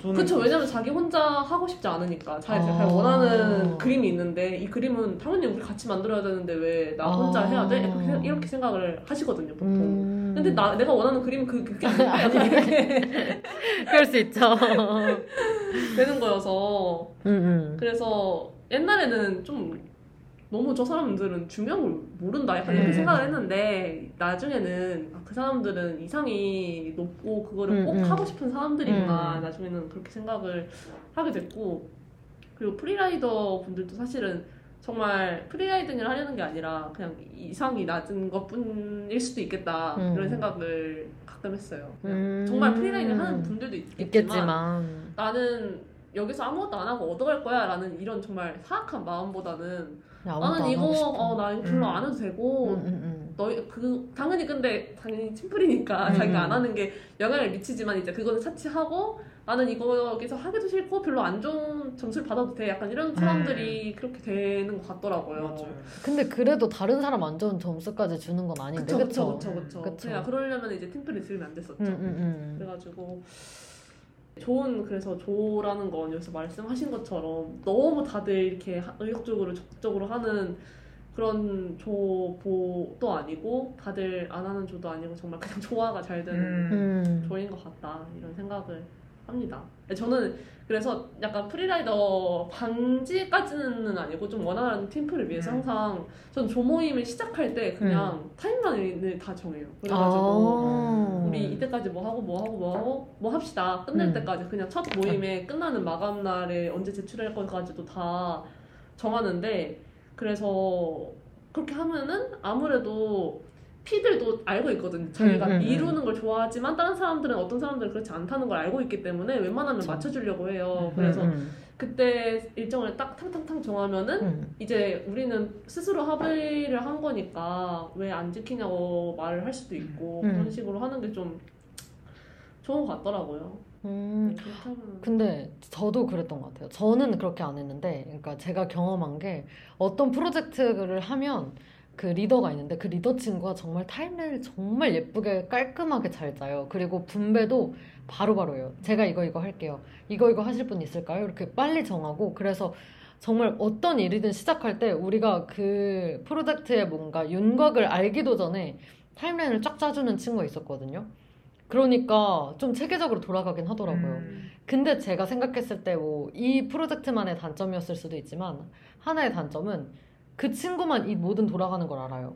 저는 그쵸 왜냐면 자기 혼자 하고 싶지 않으니까 자기 아. 잘 원하는 그림이 있는데 이 그림은 당연히 우리 같이 만들어야 되는데 왜 나 혼자 아. 해야 돼? 이렇게 생각을 하시거든요 보통 음. 근데 나, 내가 원하는 그림은 그, 그게 아니야 *laughs* *laughs* 그럴 수 있죠. 되는 거여서 음, 음. 그래서 옛날에는 좀 너무 저 사람들은 중요한 걸 모른다 약간 이렇게 음. 생각을 했는데 나중에는 아, 그 사람들은 이상이 높고 그거를 음, 꼭 음. 하고 싶은 사람들이구나 음. 나중에는 그렇게 생각을 하게 됐고 그리고 free rider 분들도 사실은 정말 free riding을 하려는 게 아니라 그냥 이상이 낮은 것뿐일 수도 있겠다 음. 이런 생각을 가끔 했어요. 음. 정말 free riding 하는 분들도 있겠지만, 있겠지만. 나는 여기서 아무것도 안 하고 얻어갈 거야 라는 이런 정말 사악한 마음보다는 나는 안 이거 싶어. 어, 별로 음. 안 해도 되고 음, 음, 너희 그 당연히 근데 당연히 팀플이니까 음. 자기가 안 하는 게 영향을 미치지만 이제 그거는 차치하고 나는 이거 여기서 하기도 싫고 별로 안 좋은 점수를 받아도 돼 약간 이런 사람들이 그렇게 되는 것 같더라고요. 맞아요. 음. 근데 그래도 다른 사람 안 좋은 점수까지 주는 건 아닌데, 그쵸 그쵸? 그쵸 그쵸 그쵸. 그러려면 이제 팀플이 들면 안 됐었죠. 음, 음, 음. 그래가지고 좋은 그래서 조라는 건 여기서 말씀하신 것처럼 너무 다들 이렇게 하- 의욕적으로 적극적으로 하는 그런 조도 아니고 다들 안 하는 조도 아니고 정말 그냥 *laughs* 조화가 잘 되는 음. 음. 조인 것 같다 이런 생각을 합니다. 저는 그래서 약간 free rider 방지까지는 아니고 좀 원활한 팀플을 위해서 음. 항상 전 조모임을 시작할 때 그냥 음. timeline을 다 정해요. 그래가지고 아. 우리 이때까지 뭐 하고 뭐 하고 뭐 하고 뭐 합시다 끝낼 음. 때까지 그냥 첫 모임에 끝나는 마감 날에 언제 제출할 것까지도 다 정하는데 그래서 그렇게 하면은 아무래도 피들도 알고 있거든요. 자기가 음, 음, 음. 이루는 걸 좋아하지만 다른 사람들은 어떤 사람들은 그렇지 않다는 걸 알고 있기 때문에 웬만하면 그쵸. 맞춰주려고 해요. 음, 그래서 음, 그때 일정을 딱 탕탕탕 정하면은 음. 이제 우리는 스스로 합의를 한 거니까 왜 안 지키냐고 말을 할 수도 있고 음. 그런 식으로 하는 게 좀 좋은 것 같더라고요. 음. 네, 근데 저도 그랬던 것 같아요. 저는 그렇게 안 했는데, 그러니까 제가 경험한 게 어떤 프로젝트를 하면 그 리더가 있는데 그 리더 친구가 정말 타임라인을 정말 예쁘게 깔끔하게 잘 짜요. 그리고 분배도 바로바로 해요. 제가 이거 이거 할게요. 이거 이거 하실 분 있을까요? 이렇게 빨리 정하고 그래서 정말 어떤 일이든 시작할 때 우리가 그 프로젝트의 뭔가 윤곽을 알기도 전에 타임라인을 쫙 짜주는 친구가 있었거든요. 그러니까 좀 체계적으로 돌아가긴 하더라고요. 음. 근데 제가 생각했을 때 뭐 이 프로젝트만의 단점이었을 수도 있지만 하나의 단점은 그 친구만 이 모든 돌아가는 걸 알아요.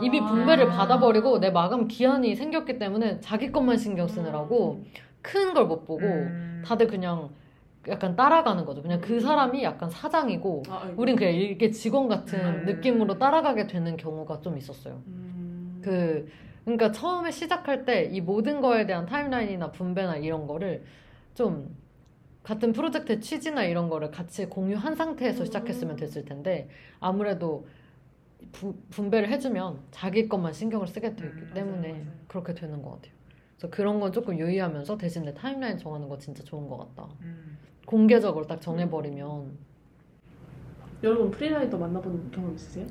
이미 분배를 아. 받아버리고 내 마감 기한이 생겼기 때문에 자기 것만 신경 쓰느라고 큰 걸 못 보고 음. 다들 그냥 약간 따라가는 거죠. 그냥 그 사람이 약간 사장이고 아. 우린 그냥 이게 직원 같은 음. 느낌으로 따라가게 되는 경우가 좀 있었어요. 음. 그 그러니까 처음에 시작할 때 이 모든 거에 대한 timeline이나 분배나 이런 거를 좀 같은 프로젝트의 취지나 이런 거를 같이 공유한 상태에서 음. 시작했으면 됐을 텐데 아무래도 부- 분배를 해주면 자기 것만 신경을 쓰게 되기 음, 때문에 맞아요, 맞아요. 그렇게 되는 것 같아요. 그래서 그런 건 조금 유의하면서 대신 내 timeline 정하는 거 진짜 좋은 것 같다. 음. 공개적으로 딱 정해버리면 여러분 free rider 만나본 경험 있으세요?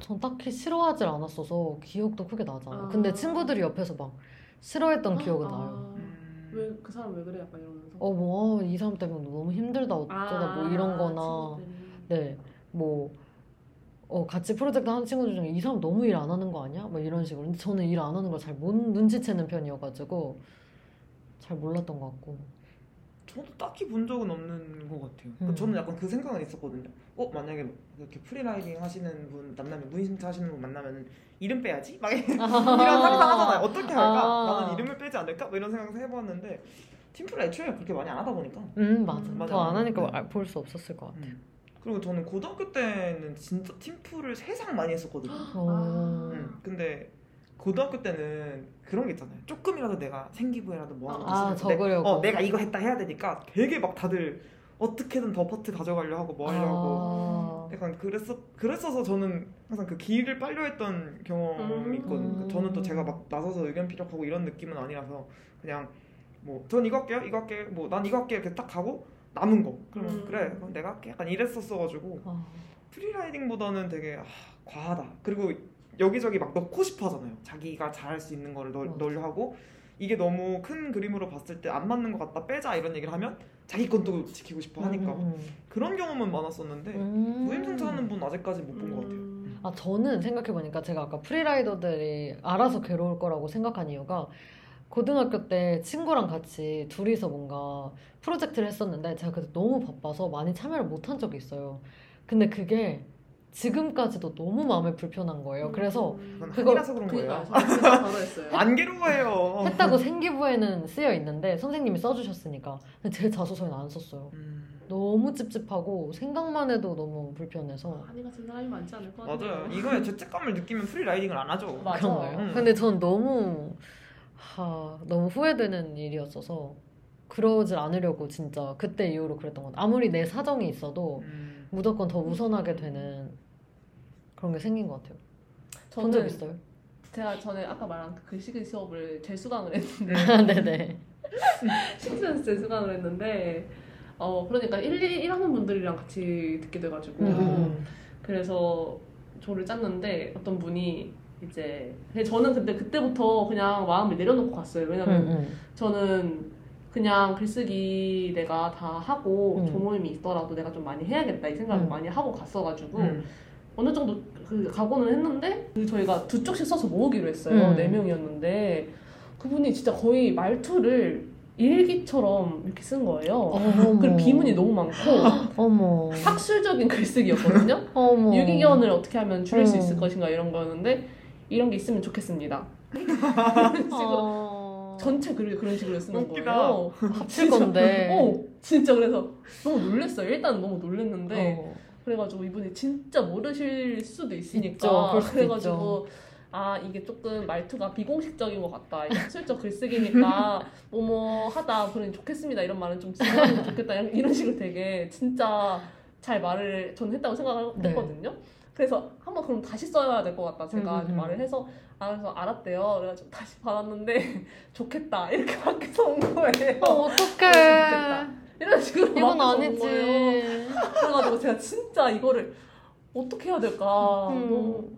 전 딱히 싫어하질 않았어서 기억도 크게 나지 않아요. 아. 근데 친구들이 옆에서 막 싫어했던 기억은 아, 나요. 음. 왜그 사람 왜 그래 약간 이러면서 어, 뭐, 이 사람 때문에 너무 힘들다, 어쩌다, 뭐 이런 거나, 아, 친구들이. 네, 뭐, 어, 같이 프로젝트 하는 친구들 중에 이 사람 너무 일 안 하는 거 아니야? 뭐 이런 식으로. 근데 저는 일 안 하는 걸 잘 못 눈치채는 편이어가지고, 잘 몰랐던 것 같고. 저도 딱히 본 적은 없는 것 같아요. 그러니까 음. 저는 약간 그 생각은 있었거든요. 어 만약에 이렇게 free riding 하시는 분 만나면 무인승차 하시는 분 만나면 이름 빼야지 막 이런 *laughs* 상상 하잖아요. 어떻게 할까? 아. 나는 이름을 빼지 않을까? 뭐 이런 생각을 해봤는데 팀플 애초에 그렇게 많이 안 하다 보니까. 음, 맞아. 음, 맞아. 더안 하니까 네. 볼수 없었을 것 같아. 음. 그리고 저는 고등학교 때는 진짜 팀플을 세상 많이 했었거든요. 어. 음, 근데 고등학교 때는 그런 게 있잖아요. 조금이라도 내가 생기부에라도 뭐 하고 아, 적으려고. 어, 내가 이거 했다 해야 되니까 되게 막 다들 어떻게든 더 파트 가져가려 하고 뭐 하려고 아. 약간 그랬어 그랬어서 저는 항상 그 기를 빨려 했던 경험이 있거든요. 음. 그러니까 저는 또 제가 막 나서서 의견 피력하고 이런 느낌은 아니라서 그냥 뭐 전 이거 할게요, 이거 할게, 뭐 난 이거 할게 이렇게 딱 하고 남은 거 그러면 음. 그래 그럼 내가 할게 약간 이랬었어가지고 아. 프리라이딩보다는 되게 아, 과하다. 그리고 여기저기 막 넣고 싶어 하잖아요. 자기가 잘할 수 있는 거를 넣, 맞아. 넣으려 하고 이게 너무 큰 그림으로 봤을 때 안 맞는 것 같다 빼자 이런 얘기를 하면 자기 건 또 지키고 싶어 하니까 음, 그런 경험은 많았었는데 음. 무임승차 하는 분 아직까지 못 본 것 같아요. 음. 아, 저는 생각해보니까 제가 아까 프리라이더들이 알아서 괴로울 거라고 생각한 이유가 고등학교 때 친구랑 같이 둘이서 뭔가 프로젝트를 했었는데 제가 그때 너무 바빠서 많이 참여를 못한 적이 있어요. 근데 그게 지금까지도 너무 마음에 불편한 거예요. 그래서 그거- 한이라서 그런 그러니까 거예요. 진짜 바로 했어요. 안 괴로워해요. 했다고 생기부에는 쓰여 있는데 선생님이 써주셨으니까 근데 제 자소서에는 안 썼어요. 음, 너무 찝찝하고 생각만 해도 너무 불편해서 한이 같은 사람이 많지 않을 것 같아요. 맞아요. 이거에 죄책감을 느끼면 프리라이딩을 안 하죠. 맞아요. 음. 근데 전 너무 하, 너무 후회되는 일이었어서 그러질 않으려고 진짜 그때 이후로 그랬던 것 같아요. 아무리 내 사정이 있어도 음, 무조건 더 우선하게 되는 그런 게 생긴 것 같아요. 본 적 있어요? 제가 전에 아까 말한 그 글쓰기 수업을 재수강을 했는데 *laughs* 네네. *laughs* 심지어 재수강을 했는데 어 그러니까 1, 2, 1학년 분들이랑 같이 듣게 돼가지고 음. 그래서 조를 짰는데 어떤 분이 이제 근데 저는 근데 그때부터 그냥 마음을 내려놓고 갔어요. 음, 왜냐면 음. 저는 그냥 글쓰기 내가 다 하고 음. 조모임이 있더라도 내가 좀 많이 해야겠다 이 생각을 음. 많이 하고 갔어가지고 음. 어느 정도 그 각오는 했는데 그 저희가 두 쪽씩 써서 모으기로 했어요. 음. 네 명이었는데 그분이 진짜 거의 말투를 일기처럼 이렇게 쓴 거예요. 어머. 그리고 비문이 너무 많고 *gasps* 어머. 학술적인 글쓰기였거든요. *laughs* 어머. 유기견을 어떻게 하면 줄일 수 음. 있을 것인가 이런 거였는데 이런 게 있으면 좋겠습니다. *laughs* 어... 전체 글을 그런 식으로 쓰는 웃기다. 거예요. 합칠 건데. 어, 진짜 그래서 너무 놀랬어요. 일단 너무 놀랬는데 어. 그래가지고 이분이 진짜 모르실 수도 있으니까 있죠. 그래가지고 아 이게 조금 말투가 비공식적인 것 같다. 이게 학술적 글쓰기니까 *laughs* 뭐뭐 하다 그러니 좋겠습니다. 이런 말은 좀 지나가면 좋겠다. 이런- 식으로 되게 진짜 잘 말을 저는 했다고 네. 생각했거든요. 그래서 한번 그럼 다시 써야 될 것 같다. 제가 음, 음, 음. 말을 해서 아 그래서 알았대요. 그래가지고 다시 받았는데 *laughs* 좋겠다 이렇게 밖에서 온 거예요. 어, 그래서 어떡해. 이런 식으로 이건 아니지. *laughs* 그래가지고 제가 진짜 이거를 어떻게 해야 될까. 음. 너무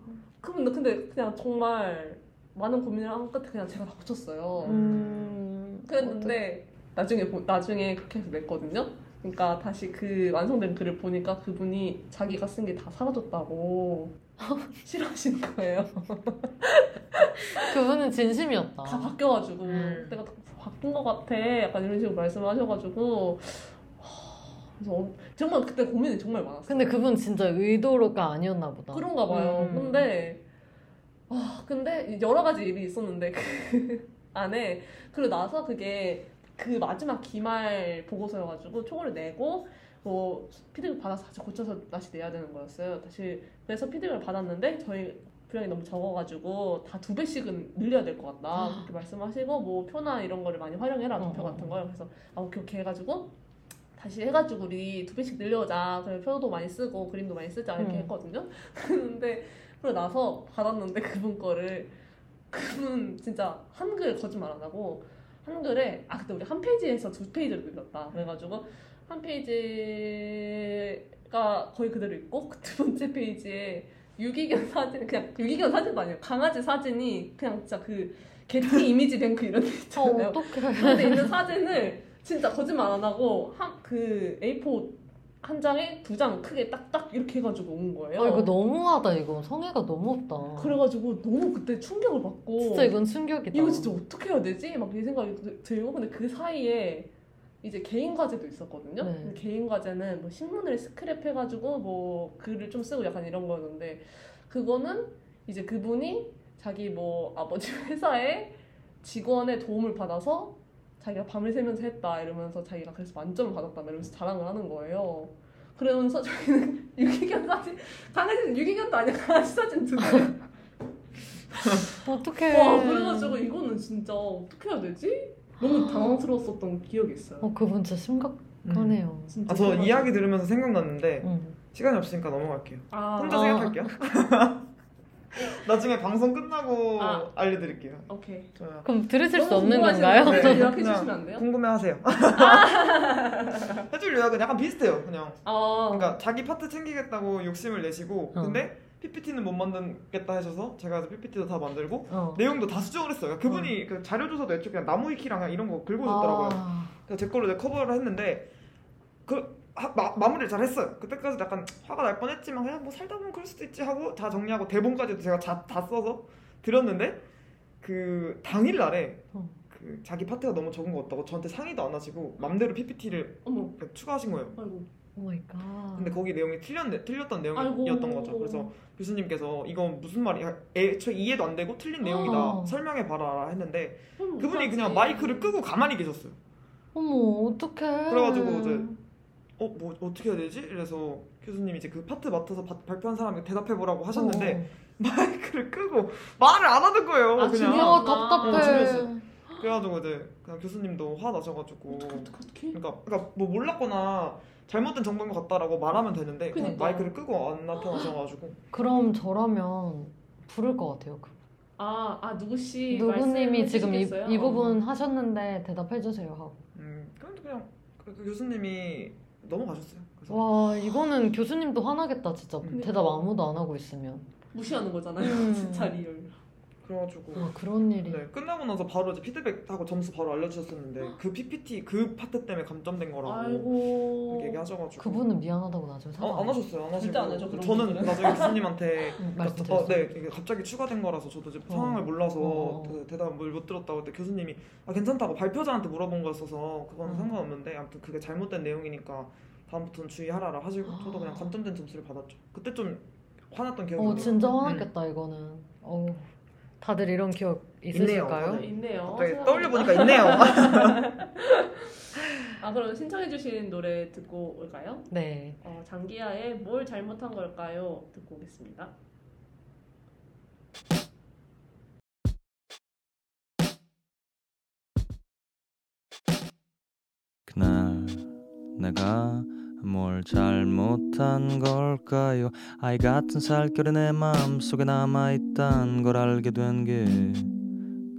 근데 근데 그냥 정말 많은 고민을 한 끝에 그냥 제가 다 고쳤어요. 음. 그랬는데 나중에 보- 나중에 그렇게 해서 냈거든요. 그러니까 다시 그 완성된 글을 보니까 그분이 자기가 쓴 게 다 사라졌다고 *laughs* 싫어하시는 거예요. *laughs* 그분은 진심이었다. 다 바뀌어가지고 음. 내가 다 바뀐 것 같아. 약간 이런 식으로 말씀하셔가지고 하, 그래서 어- 정말 그때 고민이 정말 많았어요. 근데 그분 진짜 의도가 아니었나 보다. 그런가 봐요. 음. 근데 아 근데 여러 가지 일이 있었는데 그 *laughs* 안에 그리고 나서 그게 그 마지막 기말 보고서여가지고 초고를 내고 뭐 피드백 받아서 다시 고쳐서 다시 내야 되는 거였어요. 다시 그래서 피드백을 받았는데 저희 분량이 너무 적어가지고 다 두 배씩은 늘려야 될 것 같다 그렇게 말씀하시고 뭐 표나 이런 거를 많이 활용해라 도표 어, 어, 같은 거요. 그래서 아 오케이 오케이 해가지고 다시 해가지고 우리 두 배씩 늘려자. 그래 표도 많이 쓰고 그림도 많이 쓰자 이렇게 음. 했거든요. *laughs* 그런데 그러고 나서 받았는데 그분 거를 그분 진짜 한글 거짓말 안 하고 한글에 아 그때 우리 한 페이지에서 두 페이지를 늘렸다. 그래가지고 한 페이지가 거의 그대로 있고 그두 번째 페이지에 유기견 사진 그냥 유기견 사진도 아니에요. 강아지 사진이 그냥 진짜 그 게티 *laughs* 이미지 뱅크 이런 데 어, 있잖아요. 어떡해. 그런데 있는 사진을 진짜 거짓말 안 하고 한 그 A4 한 장에 두 장 크게 딱딱 이렇게 해가지고 온 거예요. 아, 이거 너무하다, 이거. 성애가 너무 없다. 그래가지고 너무 그때 충격을 받고 진짜 이건 충격이다. 이거 진짜 어떻게 해야 되지? 막 이 생각이 들- 들고 근데 그 사이에 이제 개인 과제도 있었거든요. 네. 개인 과제는 뭐 신문을 스크랩해가지고 뭐 글을 좀 쓰고 약간 이런 거였는데 그거는 이제 그분이 자기 뭐 아버지 *laughs* 회사에 직원의 도움을 받아서 자기가 밤을 새면서 했다 이러면서 자기가 그래서 만점을 받았다 이러면서 자랑을 하는 거예요. 그러면서 저희는 *laughs* 유기견 사진 강아지는 유기견도 아니야 강아지 사진 두 개. *laughs* 어떡해. 와 그래가지고 이거는 진짜 어떻게 해야 되지? 너무 당황스러웠었던 기억이 있어요. 어, 그분 진짜 심각하네요. 진짜 아, 저 정말. 이야기 들으면서 생각났는데 응. 시간이 없으니까 넘어갈게요. 아, 혼자 아. 생각할게요. *laughs* *laughs* 나중에 방송 끝나고 아. 알려드릴게요. 오케이. 좋아요. 그럼 들으실 수 없는. 건가요? 네. 네, 요약해 주시면 안 돼요? 궁금해하세요. *laughs* *laughs* 해줄 요약은 약간 비슷해요. 그냥 아, 그러니까 자기 파트 챙기겠다고 욕심을 내시고 어. 근데 PPT는 못 만들겠다 하셔서 제가 PPT도 다 만들고 어. 내용도 다 수정을 했어요. 그러니까 그분이 그 자료 조사도 애초에 그냥 나무 위키랑 그냥 이런 거 긁어줬더라고요. 아, 그래서 제 걸로 이제 커버를 했는데 그 하- 마, 마무리를 잘 했어요. 그때까지 약간 화가 날 뻔했지만 그냥 뭐 살다 보면 그럴 수도 있지 하고 다 정리하고 대본까지도 제가 자, 다 써서 드렸는데 그 당일 날에 어. 그 자기 파트가 너무 적은 것 같다고 저한테 상의도 안 하시고 맘대로 PPT를 어머, 추가하신 거예요. 아이고. oh my god. 근데 거기 내용이 틀렸, 틀렸던 내용이었던 아이고. 거죠. 그래서 교수님께서 이거 무슨 말이야? 애초에 이해도 안 되고 틀린 내용이다. 어. 설명해 봐라 했는데 그분이. 그냥 마이크를 끄고 가만히 계셨어요. 어머 어떡해. 그래가지고 이제 어 뭐 어떻게 해야 되지? 그래서 교수님이 이제 그 파트 맡아서 바- 발표한 사람이 대답해 보라고 하셨는데 어. *laughs* 마이크를 끄고 말을 안 하는 거예요. 아, 그냥. 어, 답답해. 어. 그래가지고 이제 그냥 교수님도 화 나셔가지고 어떡해, 어떡해. 그러니까 그러니까 뭐 몰랐거나 잘못된 정보인 것 같다라고 말하면 되는데 그냥 그니까. 마이크를 끄고 안 나타나셔가지고 *gasps* 그럼 저라면 부를 것 같아요. 그 아, 아 누구씨 누구님이 지금 이, 이? 부분 하셨는데 대답해 주세요 하고. 음 그냥 그냥 그, 그 교수님이 넘어가셨어요. 그래서 와 이거는 교수님도 화나겠다 진짜 그러니까. 대답 아무도 안 하고 있으면. 어, 무시하는 거잖아요. 음. *laughs* 진짜 real. 그래가지고 와 그런 일이. 네, 끝나고 나서 바로 이제 피드백하고 점수 바로 알려주셨었는데 그 PPT 그 파트 때문에 감점된 거라고 아이고. 얘기하셔가지고 그분은 미안하다고 나중에 사과. 어, 안 하셨어요 안 하시고 절대 안 하죠, 저런 분들은. 나중에 교수님한테 응, *laughs* 그러니까 말씀드렸어요. 어, 네 이게 갑자기 추가된 거라서 저도 이제 어. 상황을 몰라서 어. 그 대답을 못 드렸다고 했더니 교수님이 아 괜찮다고 발표자한테 물어본 거였어서 그건 어. 상관없는데 아무튼 그게 잘못된 내용이니까 다음부터는 주의하라라 하시고 저도 그냥 감점된 점수를 받았죠 그때 좀 화났던 기억이 어 나요 진짜 화났겠다 이거는. 어 다들 이런 기억 있으실까요? 있네요, 네, 있네요. 갑자기 생각해보니까. 떠올려 보니까 있네요 *laughs* 아 그럼 신청해주신 노래 듣고 올까요? 네. 어, 장기하의 뭘 잘못한 걸까요? 듣고 오겠습니다. 그날 내가 뭘 잘못한 걸까요? 아이 같은 살결이 내 마음속에 남아있단 걸 알게 된 게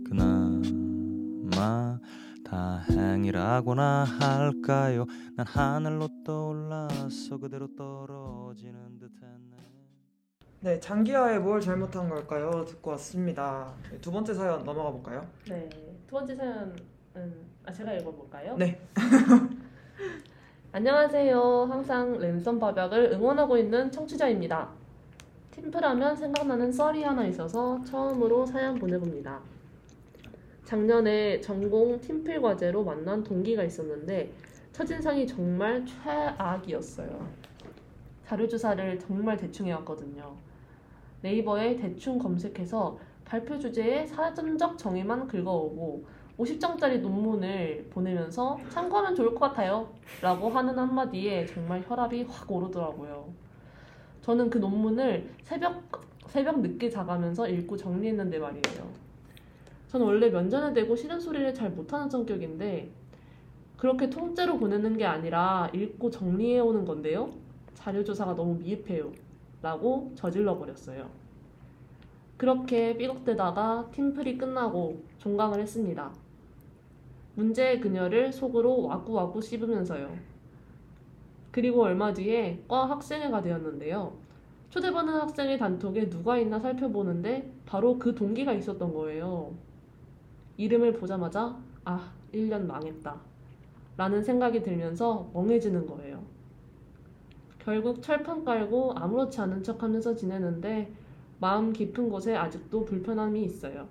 그나마 다행이라고나 할까요? 난 하늘로 떠올라서 그대로 떨어지는 듯했네 네 장기하에 뭘 잘못한 걸까요 듣고 왔습니다 두 번째 사연 넘어가 볼까요 네, 두 번째 사연은 아 제가 읽어볼까요? 네. *laughs* 안녕하세요. 항상 랜선 밥약을 응원하고 있는 청취자입니다. 팀플하면 생각나는 썰이 하나 있어서 처음으로 사연 보내봅니다. 작년에 전공 팀플 과제로 만난 동기가 있었는데 첫인상이 정말 최악이었어요. 자료조사를 정말 대충 해왔거든요. 네이버에 대충 검색해서 발표 주제에 사전적 정의만 긁어오고 50장짜리 논문을 보내면서 참고하면 좋을 것 같아요. 라고 하는 한마디에 정말 혈압이 확 오르더라고요. 저는 그 논문을 새벽, 새벽 늦게 자가면서 읽고 정리했는데 말이에요. 저는 원래 면전에 대고 싫은 소리를 잘 못하는 성격인데 그렇게 통째로 보내는 게 아니라 읽고 정리해 오는 건데요. 자료조사가 너무 미흡해요. 라고 저질러 버렸어요. 그렇게 삐걱대다가 팀플이 끝나고 종강을 했습니다. 문제의 그녀를 속으로 와구와구 씹으면서요. 그리고 얼마 뒤에 과 학생회가 되었는데요. 초대받은 학생의 단톡에 누가 있나 살펴보는데 바로 그 동기가 있었던 거예요. 이름을 보자마자 아, 1년 망했다. 라는 생각이 들면서 멍해지는 거예요. 결국 철판 깔고 아무렇지 않은 척 하면서 지내는데 마음 깊은 곳에 아직도 불편함이 있어요.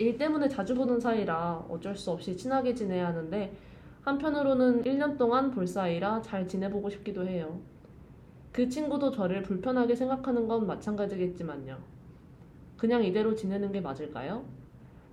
일 때문에 자주 보는 사이라 어쩔 수 없이 친하게 지내야 하는데 한편으로는 1년 동안 볼 사이라 잘 지내보고 싶기도 해요. 그 친구도 저를 불편하게 생각하는 건 마찬가지겠지만요. 그냥 이대로 지내는 게 맞을까요?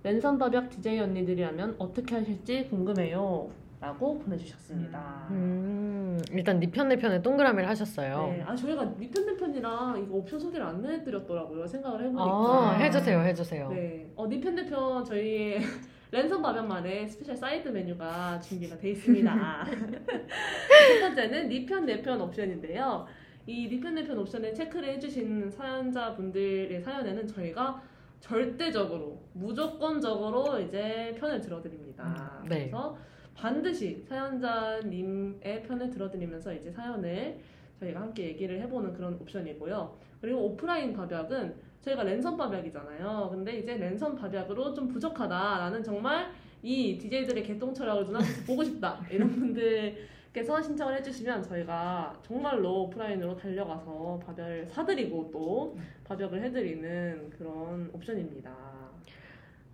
랜선 밥약 DJ 언니들이라면 어떻게 하실지 궁금해요. 라고 보내주셨습니다. 음 일단 니편 내편에 동그라미를 하셨어요. 네, 아 저희가 니편 내편이랑 이거 옵션 소개를 안 해드렸더라고요. 생각을 해보니까. 아 해주세요 해주세요. 네, 어, 니편 내편 저희의 *laughs* 랜선 밥약만의 스페셜 사이드 메뉴가 준비가 돼 있습니다. *laughs* 첫 번째는 니편 내편 옵션인데요. 이 니편 내편 옵션을 체크를 해주신 사연자분들의 사연에는 저희가 절대적으로 무조건적으로 이제 편을 들어드립니다. 네. 그래서 반드시 사연자님의 편을 들어드리면서 이제 사연을 저희가 함께 얘기를 해보는 그런 옵션이고요. 그리고 오프라인 밥약은 저희가 랜선 밥약이잖아요. 근데 이제 랜선 밥약으로 좀 부족하다라는 정말 이 DJ들의 개똥 철학을 눈앞에서 보고 싶다 이런 분들께서 신청을 해주시면 저희가 정말로 오프라인으로 달려가서 밥약을 사드리고 또 밥약을 해드리는 그런 옵션입니다.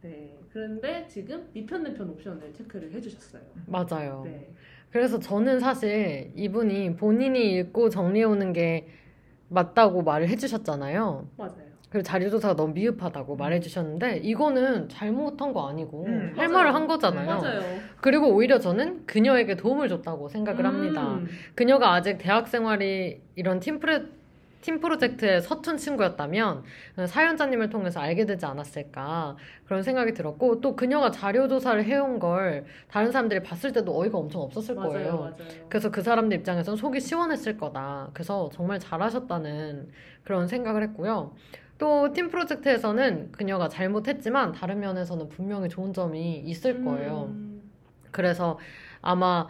네. 그런데 지금 이편 내편 옵션을 체크를 해주셨어요. 맞아요. 네. 그래서 저는 사실 이분이 본인이 읽고 정리해오는 게 맞다고 말을 해주셨잖아요. 맞아요. 그리고 자료조사가 너무 미흡하다고 말해주셨는데 이거는 잘못한 거 아니고 음, 할 맞아요. 말을 한 거잖아요. 맞아요. 그리고 오히려 저는 그녀에게 도움을 줬다고 생각을 합니다. 음. 그녀가 아직 대학 생활이 이런 팀, 프레, 팀 프로젝트에 서툰 친구였다면 사연자님을 통해서 알게 되지 않았을까 그런 생각이 들었고 또 그녀가 자료 조사를 해온 걸 다른 사람들이 봤을 때도 어이가 엄청 없었을 맞아요, 거예요. 맞아요. 그래서 그 사람들 입장에서는 속이 시원했을 거다. 그래서 정말 잘하셨다는 그런 생각을 했고요. 또 팀 프로젝트에서는 그녀가 잘못했지만 다른 면에서는 분명히 좋은 점이 있을 거예요. 음. 그래서 아마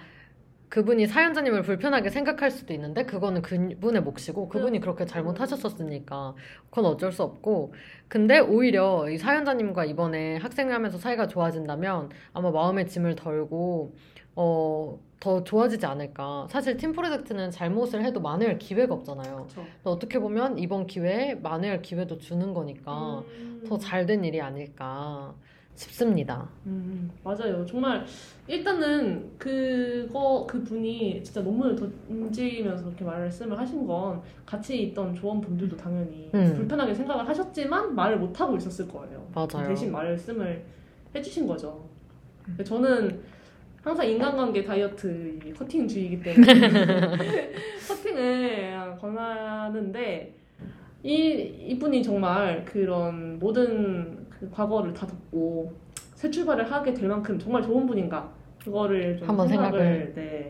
그분이 사연자님을 불편하게 생각할 수도 있는데 그거는 그분의 몫이고 그분이 그렇게 잘못하셨었으니까 그건 어쩔 수 없고 근데 오히려 이 사연자님과 이번에 학생하면서 사이가 좋아진다면 아마 마음의 짐을 덜고 어, 더 좋아지지 않을까. 사실 팀 프로젝트는 잘못을 해도 만회할 기회가 없잖아요. 어떻게 보면 이번 기회에 만회할 기회도 주는 거니까 음. 더잘 된 일이 아닐까 싶습니다. 음, 맞아요. 정말 일단은 그거 그 분이 진짜 논문을 던지면서 그렇게 말씀을 하신 건 같이 있던 조원분들도 당연히 음. 불편하게 생각을 하셨지만 말을 못 하고 있었을 거예요. 맞아요. 대신 말씀을 해주신 거죠. 근데 저는 항상 인간관계 다이어트 이 커팅주의이기 때문에 *laughs* 커팅을 권하는데 이 이분이 정말 그런 모든 그 과거를 다 덮고 새 출발을 하게 될 만큼 정말 좋은 분인가 그거를 좀 한번 생각을 네,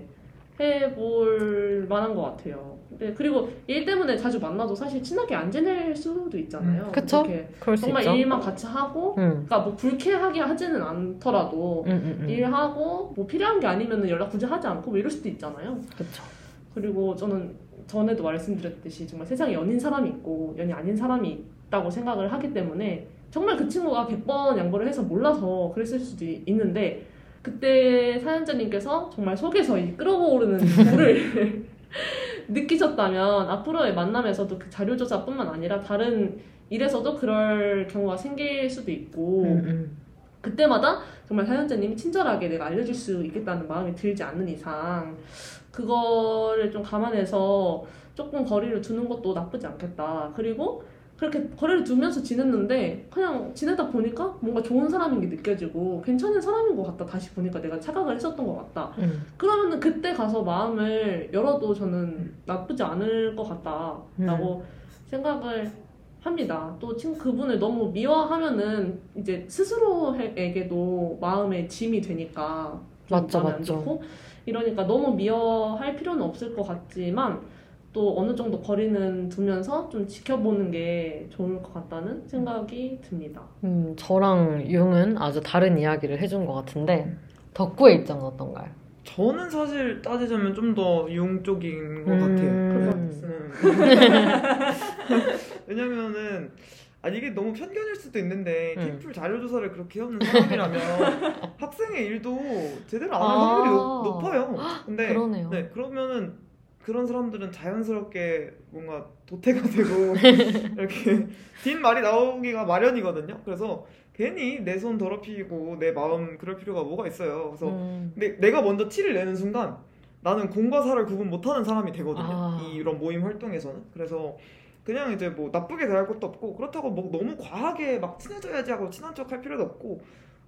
해볼 만한 것 같아요. 네, 그리고 일 때문에 자주 만나도 사실 친하게 안 지낼 수도 있잖아요. 음, 그쵸? 그럴 수 정말 있죠. 일만 같이 하고 응. 그러니까 뭐 불쾌하게 하지는 않더라도 응, 응, 응. 일하고 뭐 필요한 게 아니면 연락 굳이 하지 않고 뭐 이럴 수도 있잖아요. 그쵸. 그리고 저는 전에도 말씀드렸듯이 정말 세상에 연인 사람이 있고 연이 아닌 사람이 있다고 생각을 하기 때문에 정말 그 친구가 100번 양보를 해서 몰라서 그랬을 수도 있는데 그때 사연자님께서 정말 속에서 이 끓어오르는 불을 *laughs* 느끼셨다면 앞으로의 만남에서도 그 자료조사뿐만 아니라 다른 일에서도 그럴 경우가 생길 수도 있고 응, 응. 그때마다 정말 사연자님이 친절하게 내가 알려줄 수 있겠다는 마음이 들지 않는 이상 그거를 좀 감안해서 조금 거리를 두는 것도 나쁘지 않겠다. 그리고 그렇게 거리를 두면서 지냈는데 그냥 지내다 보니까 뭔가 좋은 사람인 게 느껴지고 괜찮은 사람인 것 같다. 다시 보니까 내가 착각을 했었던 것 같다. 응. 그러면은 그때 가서 마음을 열어도 저는 나쁘지 않을 것 같다라고 생각을 합니다. 또 친 그분을 너무 미워하면은 이제 스스로에게도 마음의 짐이 되니까 좀 맞죠, 맞죠. 이러니까 너무 미워할 필요는 없을 것 같지만 또 어느 정도 거리는 두면서 좀 지켜보는 게 좋을 것 같다는 생각이 듭니다. 음, 저랑 융은 아주 다른 이야기를 해준 것 같은데 덕구의 입장은 어떤가요? 저는 사실 따지자면 좀 더 융 쪽인 것 음. 같아요. 음. *laughs* 왜냐면은 아 이게 너무 편견일 수도 있는데 음. 팀플 자료 조사를 그렇게 해오는 사람이라면 *laughs* 학생의 일도 제대로 안할 아. 확률이 높- 높아요. 근데 그러네요. 네 그러면은 그런 사람들은 자연스럽게 뭔가 도태가 *laughs* 되고 이렇게 뒷 말이 나오기가 마련이거든요. 그래서 괜히 내 손 더럽히고 내 마음 그럴 필요가 뭐가 있어요. 그래서 음, 근데 내가 먼저 티를 내는 순간 나는 공과 사를 구분 못하는 사람이 되거든요. 아. 이런 모임 활동에서는. 그래서 그냥 이제 뭐 나쁘게 대할 것도 없고 그렇다고 뭐 너무 과하게 막 친해져야지 하고 친한 척 할 필요도 없고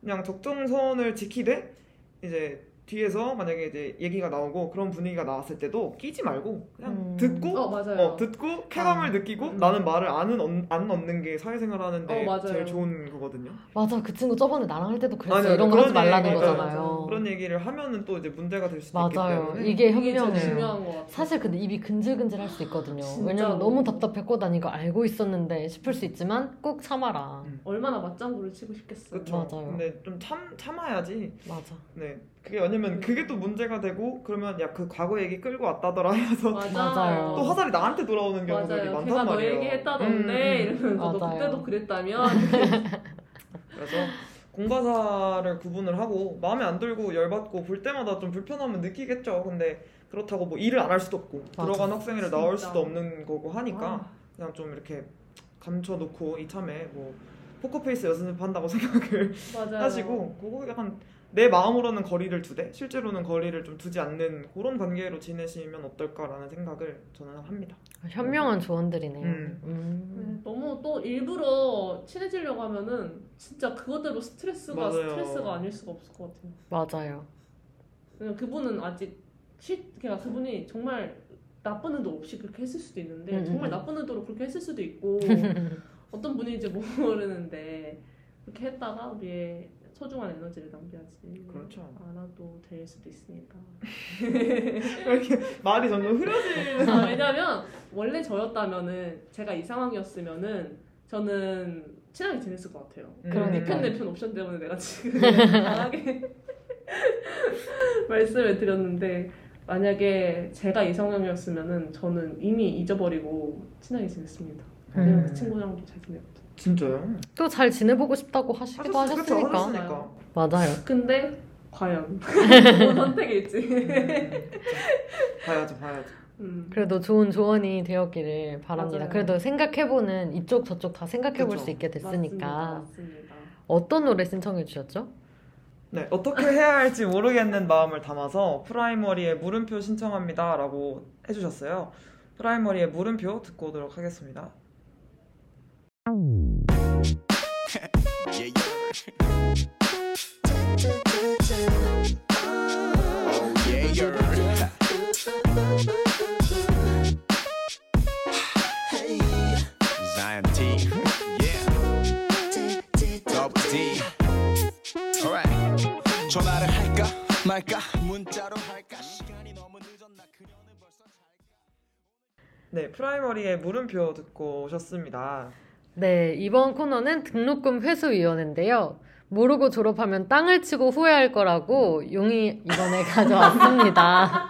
그냥 적정선을 지키되 이제 뒤에서 만약에 이제 얘기가 나오고 그런 분위기가 나왔을 때도 끼지 말고 그냥 음. 듣고 어 맞아요. 어, 듣고 쾌감을 아. 느끼고 음. 나는 말을 안, 얻, 안 얻는 게 사회생활 하는데 어. 제일 좋은 거거든요. 맞아 그 친구 저번에 나랑 할 때도 그랬어 아니요, 이런 거 하지 말라는 얘기- 거잖아요. 그런 얘기를 하면은 또 이제 문제가 될 수도 있기 맞아요. 때문에 이게 같아요. 사실 근데 입이 근질근질 할 수 있거든요. 왜냐면 너무 답답했고 난 이거 알고 있었는데 싶을 수 있지만 꼭 참아라. 음. 얼마나 맞장구를 치고 싶겠어요. 그렇죠. 맞아요. 근데 좀 참 참아야지. 맞아. 네. 그게 왜냐면 그게 또 문제가 되고 그러면 야 그 과거 얘기 끌고 왔다더라 해서 맞아요. 또 화살이 나한테 돌아오는 경우들이 맞아요. 많단 걔가 너 말이에요. 얘기했다던데 음, 음. 이러면서 너 맞아요. 그때도 그랬다면 *laughs* 그래서 공과사를 구분을 하고 마음에 안 들고 열받고 볼 때마다 좀 불편함은 느끼겠죠. 근데 그렇다고 뭐 일을 안 할 수도 없고 맞아. 들어간 학생회를 나올 진짜. 수도 없는 거고 하니까 아, 그냥 좀 이렇게 감춰놓고 이참에 뭐 포커페이스 연습한다고 *laughs* 생각을 맞아요. 하시고 그거 약간 내 마음으로는 거리를 두되 실제로는 거리를 좀 두지 않는 그런 관계로 지내시면 어떨까라는 생각을 저는 합니다. 현명한 조언들이네요. 음. 음. 네, 너무 또 일부러 친해지려고 하면은 진짜 그거대로 스트레스가 맞아요. 스트레스가 아닐 수가 없을 것 같아요. 맞아요. 그분은 아직 시, 그러니까 그분이 정말 나쁜 의도 없이 그렇게 했을 수도 있는데 음, 음, 정말 음. 나쁜 의도로 그렇게 했을 수도 있고 *laughs* 어떤 분인지 모르는데 그렇게 했다가 우리의 소중한 에너지를 낭비하지 그렇죠. 않아도 될 수도 있으니까 *laughs* 이렇게 말이 점점 흐려지는. 아, 왜냐면 원래 저였다면은 제가 이 상황이었으면은 저는 친하게 지냈을 것 같아요 그러니까요. 편 내편 옵션 때문에 내가 지금 *laughs* 강하게 *laughs* 말씀을 드렸는데 만약에 제가 이성형이었으면은 저는 이미 잊어버리고 친하게 지냈습니다. 왜냐면 음. 그 친구랑도 잘 지냈거든. 진짜요? 또 잘 지내보고 싶다고 하시기도 하셨- 그쵸, 하셨으니까. 하셨으니까. 맞아요. 근데 과연 *laughs* 좋은 선택일지. 음, 봐야죠, 봐야죠. 음. 그래도 좋은 조언이 되었기를 바랍니다. 맞아요. 그래도 생각해보는 이쪽 저쪽 다 생각해볼 그쵸. 수 있게 됐으니까. 맞습니다. 맞습니다. 어떤 노래 신청해 주셨죠? 네, 어떻게 해야 할지 모르겠는 마음을 담아서 프라이머리의 물음표 신청합니다 라고 해주셨어요. 프라이머리의 물음표 듣고 오도록 하겠습니다. 네, 프라이머리의 물음표 듣고 오셨습니다. 네, 이번 코너는 등록금 회수위원회인데요. 모르고 졸업하면 땅을 치고 후회할 거라고 용이 이번에 *laughs* 가져왔습니다.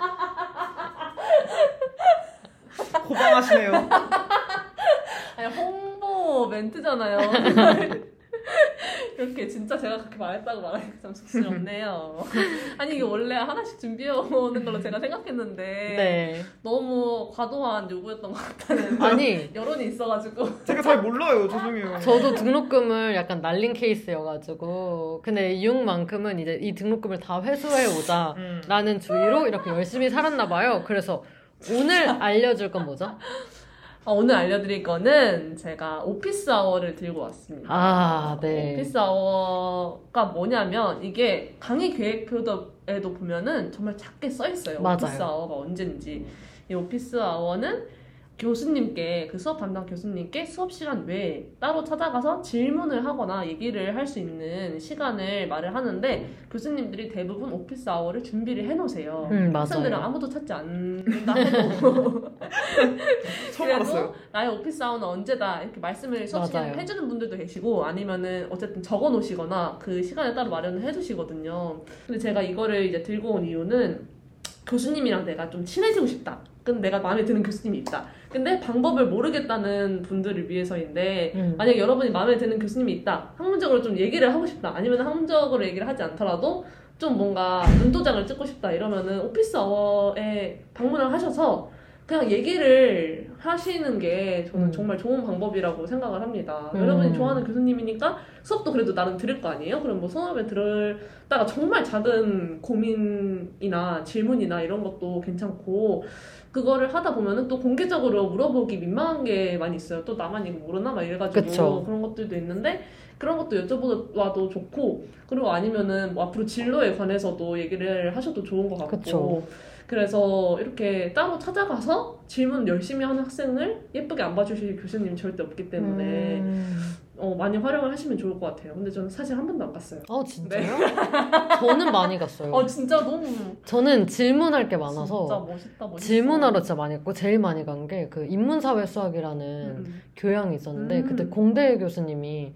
호방하시네요. 아니 홍보 멘트잖아요. *laughs* 이렇게 진짜 제가 그렇게 말했다고 말하니까 참 쑥스럽네요. *laughs* 아니 이게 원래 하나씩 준비해 오는 걸로 제가 생각했는데 네. 너무 과도한 요구였던 것 같다는 *laughs* 아니, 여론이 있어가지고 제가 잘 몰라요, 죄송해요. 저도 등록금을 약간 날린 케이스여가지고. 근데 이용만큼은 이제 이 등록금을 다 회수해 오자. 음. 라는 주의로 이렇게 열심히 살았나 봐요. 그래서 오늘 알려줄 건 뭐죠? 아, 오늘 알려드릴 거는 제가 오피스 아워를 들고 왔습니다. 아, 네. 오피스 아워가 뭐냐면 이게 강의 계획표에도 보면은 정말 작게 써 있어요. 맞아요. 오피스 아워가 언제인지. 이 오피스 아워는 교수님께 그 수업 담당 교수님께 수업 시간 외에 따로 찾아가서 질문을 하거나 얘기를 할 수 있는 시간을 말을 하는데 교수님들이 대부분 오피스 아워를 준비를 해놓으세요. 음, 학생들은. 아무도 찾지 않는다 해도 *laughs* 처음 그래도 알았어요. 나의 오피스 아워는 언제다 이렇게 말씀을 수업 시간에. 해주는 분들도 계시고 아니면은 어쨌든 적어 놓으시거나 그 시간에 따로 마련을 해주시거든요. 근데 제가 이거를 이제 들고 온 이유는 교수님이랑 내가 좀 친해지고 싶다. 근데 내가 마음에 드는 교수님이 있다. 근데 방법을 모르겠다는 분들을 위해서인데 음. 만약 여러분이 마음에 드는 교수님이 있다. 학문적으로 좀 얘기를 하고 싶다. 아니면 학문적으로 얘기를 하지 않더라도 좀 뭔가 눈도장을 찍고 싶다. 이러면은 오피스 어워에 방문을 하셔서 그냥 얘기를 하시는 게 저는 음. 정말 좋은 방법이라고 생각을 합니다. 음. 여러분이 좋아하는 교수님이니까 수업도 그래도 나름 들을 거 아니에요? 그럼 뭐 수업에 들다가 정말 작은 고민이나 질문이나 이런 것도 괜찮고 그거를 하다 보면은 또 공개적으로 물어보기 민망한 게 많이 있어요. 또 나만 이거 모르나 막 이래가지고 그쵸. 그런 것들도 있는데 그런 것도 여쭤봐도 좋고 그리고 아니면은 뭐 앞으로 진로에 관해서도 얘기를 하셔도 좋은 것 같고 그쵸. 그래서 이렇게 따로 찾아가서 질문 열심히 하는 학생을 예쁘게 안 봐주실 교수님 절대 없기 때문에 음. 어, 많이 활용을 하시면 좋을 것 같아요. 근데 저는 사실 한 번도 안 갔어요. 어, 진짜요? *laughs* 저는 많이 갔어요. 어 진짜 너무 저는 질문할 게 많아서 진짜 멋있다 멋있어. 질문하러 진짜 많이 갔고 제일 많이 간 게 그 인문사회 수학이라는 음. 교양이 있었는데 음. 그때 공대 교수님이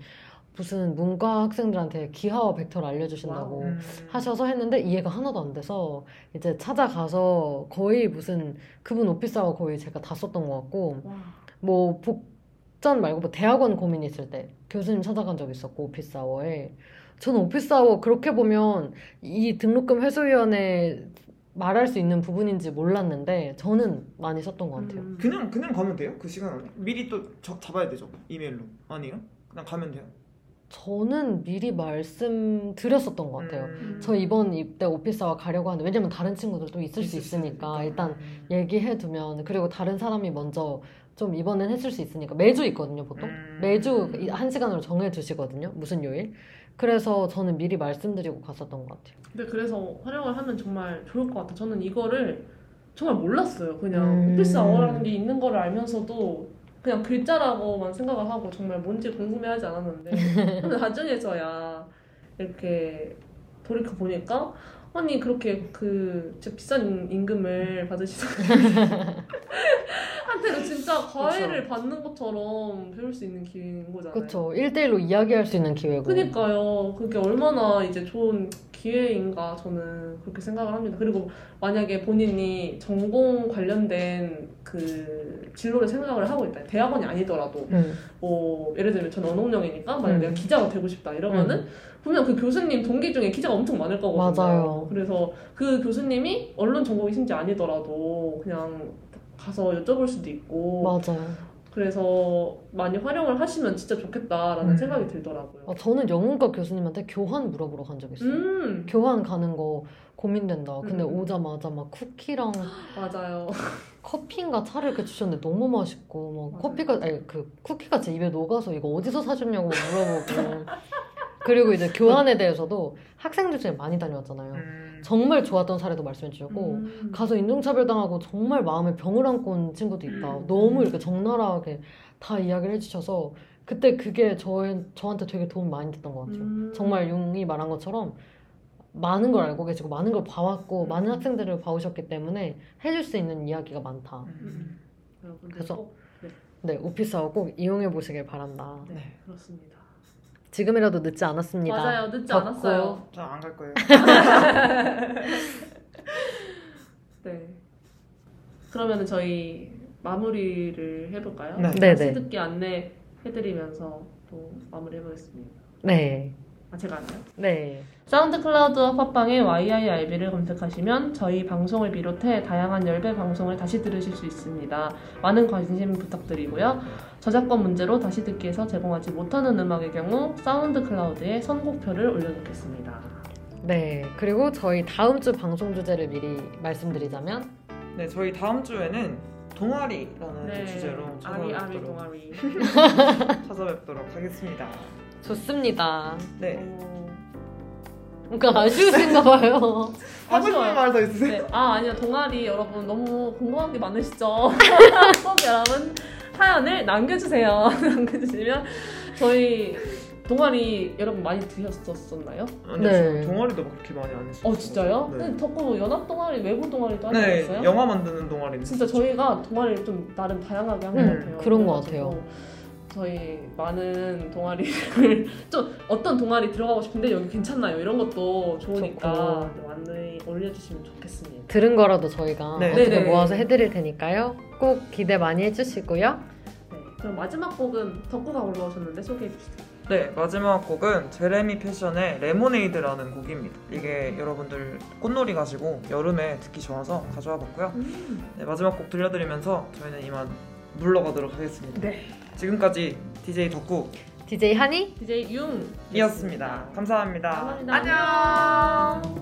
무슨 문과 학생들한테 기하와 벡터를 알려주신다고 음. 하셔서 했는데 이해가 하나도 안 돼서 이제 찾아가서 거의 무슨 그분 오피스하고 거의 제가 다 썼던 것 같고 와. 뭐 복전 말고 뭐 대학원 고민 있을 때 교수님 찾아간 적 있었고 오피스 아워에 저는 오피스 아워 그렇게 보면 이 등록금 회수위원회 말할 수 있는 부분인지 몰랐는데 저는 많이 썼던 것 같아요. 음. 그냥 그냥 가면 돼요? 그 시간 안에? 미리 또 적- 잡아야 되죠? 이메일로 아니요? 그냥 가면 돼요. 저는 미리 말씀드렸었던 것 같아요. 음. 저 이번 입대 오피스와 가려고 하는데 왜냐면 다른 친구들도 있을 수 있으니까 일단 얘기해 두면 그리고 다른 사람이 먼저 좀 이번엔 했을 수 있으니까 매주 있거든요 보통 음. 매주 이- 한 시간으로 정해 주시거든요 무슨 요일 그래서 저는 미리 말씀드리고 갔었던 것 같아요 근데 그래서 활용을 하면 정말 좋을 것 같아. 저는 이거를 정말 몰랐어요. 그냥 음. 오피스 아워라는 게 있는 거를 알면서도 그냥 글자라고만 생각을 하고 정말 뭔지 궁금해하지 않았는데 *laughs* 근데 나중에서야 이렇게 돌이켜 보니까 아니 그렇게 그 진짜 비싼 임금을 받으시던 *laughs* 한테는 진짜 과외를 받는 것처럼 배울 수 있는 기회인 거잖아요. 그렇죠 1대1로 이야기할 수 있는 기회고 그니까요. 그게 얼마나 이제 좋은 기회인가 저는 그렇게 생각을 합니다. 그리고 만약에 본인이 전공 관련된 그 진로를 생각을 하고 있다. 대학원이 아니더라도 음, 뭐 예를 들면 전 언어영이니까 만약 음. 내가 기자가 되고 싶다 이러면은 분명 그 교수님 동기 중에 기자가 엄청 많을 거거든요. 맞아요. 그래서 그 교수님이 언론 전공이 심지 아니더라도 그냥 가서 여쭤볼 수도 있고 맞아요 그래서 많이 활용을 하시면 진짜 좋겠다라는 음. 생각이 들더라고요. 어, 저는 영문과 교수님한테 교환 물어보러 간 적 있어요 음 교환 가는 거 고민된다 근데 음. 오자마자 막 쿠키랑 맞아요. *laughs* 커피인가 차를 이렇게 주셨는데 너무 맛있고 뭐 맞아요. 커피가 아니 그 쿠키가 제 입에 녹아서 이거 어디서 사줬냐고 물어보고 *laughs* 그리고 이제 교환에 대해서도 학생들 중에 많이 다녀왔잖아요. 음. 정말 좋았던 사례도 말씀해 주셨고 음. 가서 인종차별 당하고 정말 마음에 병을 안고 온 친구도 있다. 음. 너무 이렇게 적나라하게 다 이야기를 해주셔서 그때 그게 저 저한테 되게 도움 많이 됐던 것 같아요. 음. 정말 용이 말한 것처럼 많은 걸 알고 계시고 많은 걸 봐왔고 음. 많은 학생들을 봐오셨기 때문에 해줄 수 있는 이야기가 많다. 음. 그래서- 꼭 네, 오피스하고 꼭 이용해 보시길 바란다. 네. 그렇습니다. 지금이라도 늦지 않았습니다. 맞아요. 늦지 덥고. 않았어요. 저 안 갈 거예요. *laughs* 네. 그러면은 저희 마무리를 해볼까요? 네. 네네. 다시 듣기 안내 해드리면서 또 마무리 해보겠습니다. 네, 아 제가 하나요? 네, 사운드 클라우드와 팟빵에 YIRB를 검색하시면 저희 방송을 비롯해 다양한 열배 방송을 다시 들으실 수 있습니다. 많은 관심 부탁드리고요. 저작권 문제로 다시 듣기에서 제공하지 못하는 음악의 경우 사운드 클라우드에 선곡표를 올려놓겠습니다. 네. 그리고 저희 다음 주 방송 주제를 미리 말씀드리자면 네, 저희 다음 주에는 동아리라는 네. 주제로 아리 아리 찾아뵙도록, 동아리. *laughs* 찾아뵙도록 하겠습니다. 좋습니다. 네. 어, 그러니까 아쉬우신가 봐요. *laughs* 하고 싶은 아쉬워요. 말더 있으세요? 네. 아 아니요 동아리 여러분 너무 궁금한 게 많으시죠? *laughs* 꼭 여러분 사연을 남겨주세요. *laughs* 남겨주시면 저희 동아리 여러분 많이 드셨었나요? 아니, 네. 저 동아리도 막 그렇게 많이 안 했어요. 어 진짜요? 네. 근데 덕후 연합 동아리 외부 동아리도 하지 네, 않았어요? 영화 만드는 동아리는 진짜 저희가 동아리를 좀 나름 다양하게 한것 음, 같아요. 그런 것 같아요. 저희 많은 동아리를 *laughs* 좀 어떤 동아리 들어가고 싶은데 여기 괜찮나요? 이런 것도 좋으니까 많이 올려주시면 좋겠습니다. 들은 거라도 저희가 네. 어떻게 네네. 모아서 해드릴 테니까요. 꼭 기대 많이 해주시고요. 네, 그럼 마지막 곡은 덕구가 올라오셨는데 소개해 주시죠. 네, 마지막 곡은 제레미 패션의 레모네이드라는 곡입니다. 이게 여러분들 꽃놀이 가시고 여름에 듣기 좋아서 가져와 봤고요. 네, 마지막 곡 들려드리면서 저희는 이만 물러가도록 하겠습니다. 네. 지금까지 DJ 덕구, DJ 한이, DJ 융이었습니다. 감사합니다. 감사합니다. 안녕.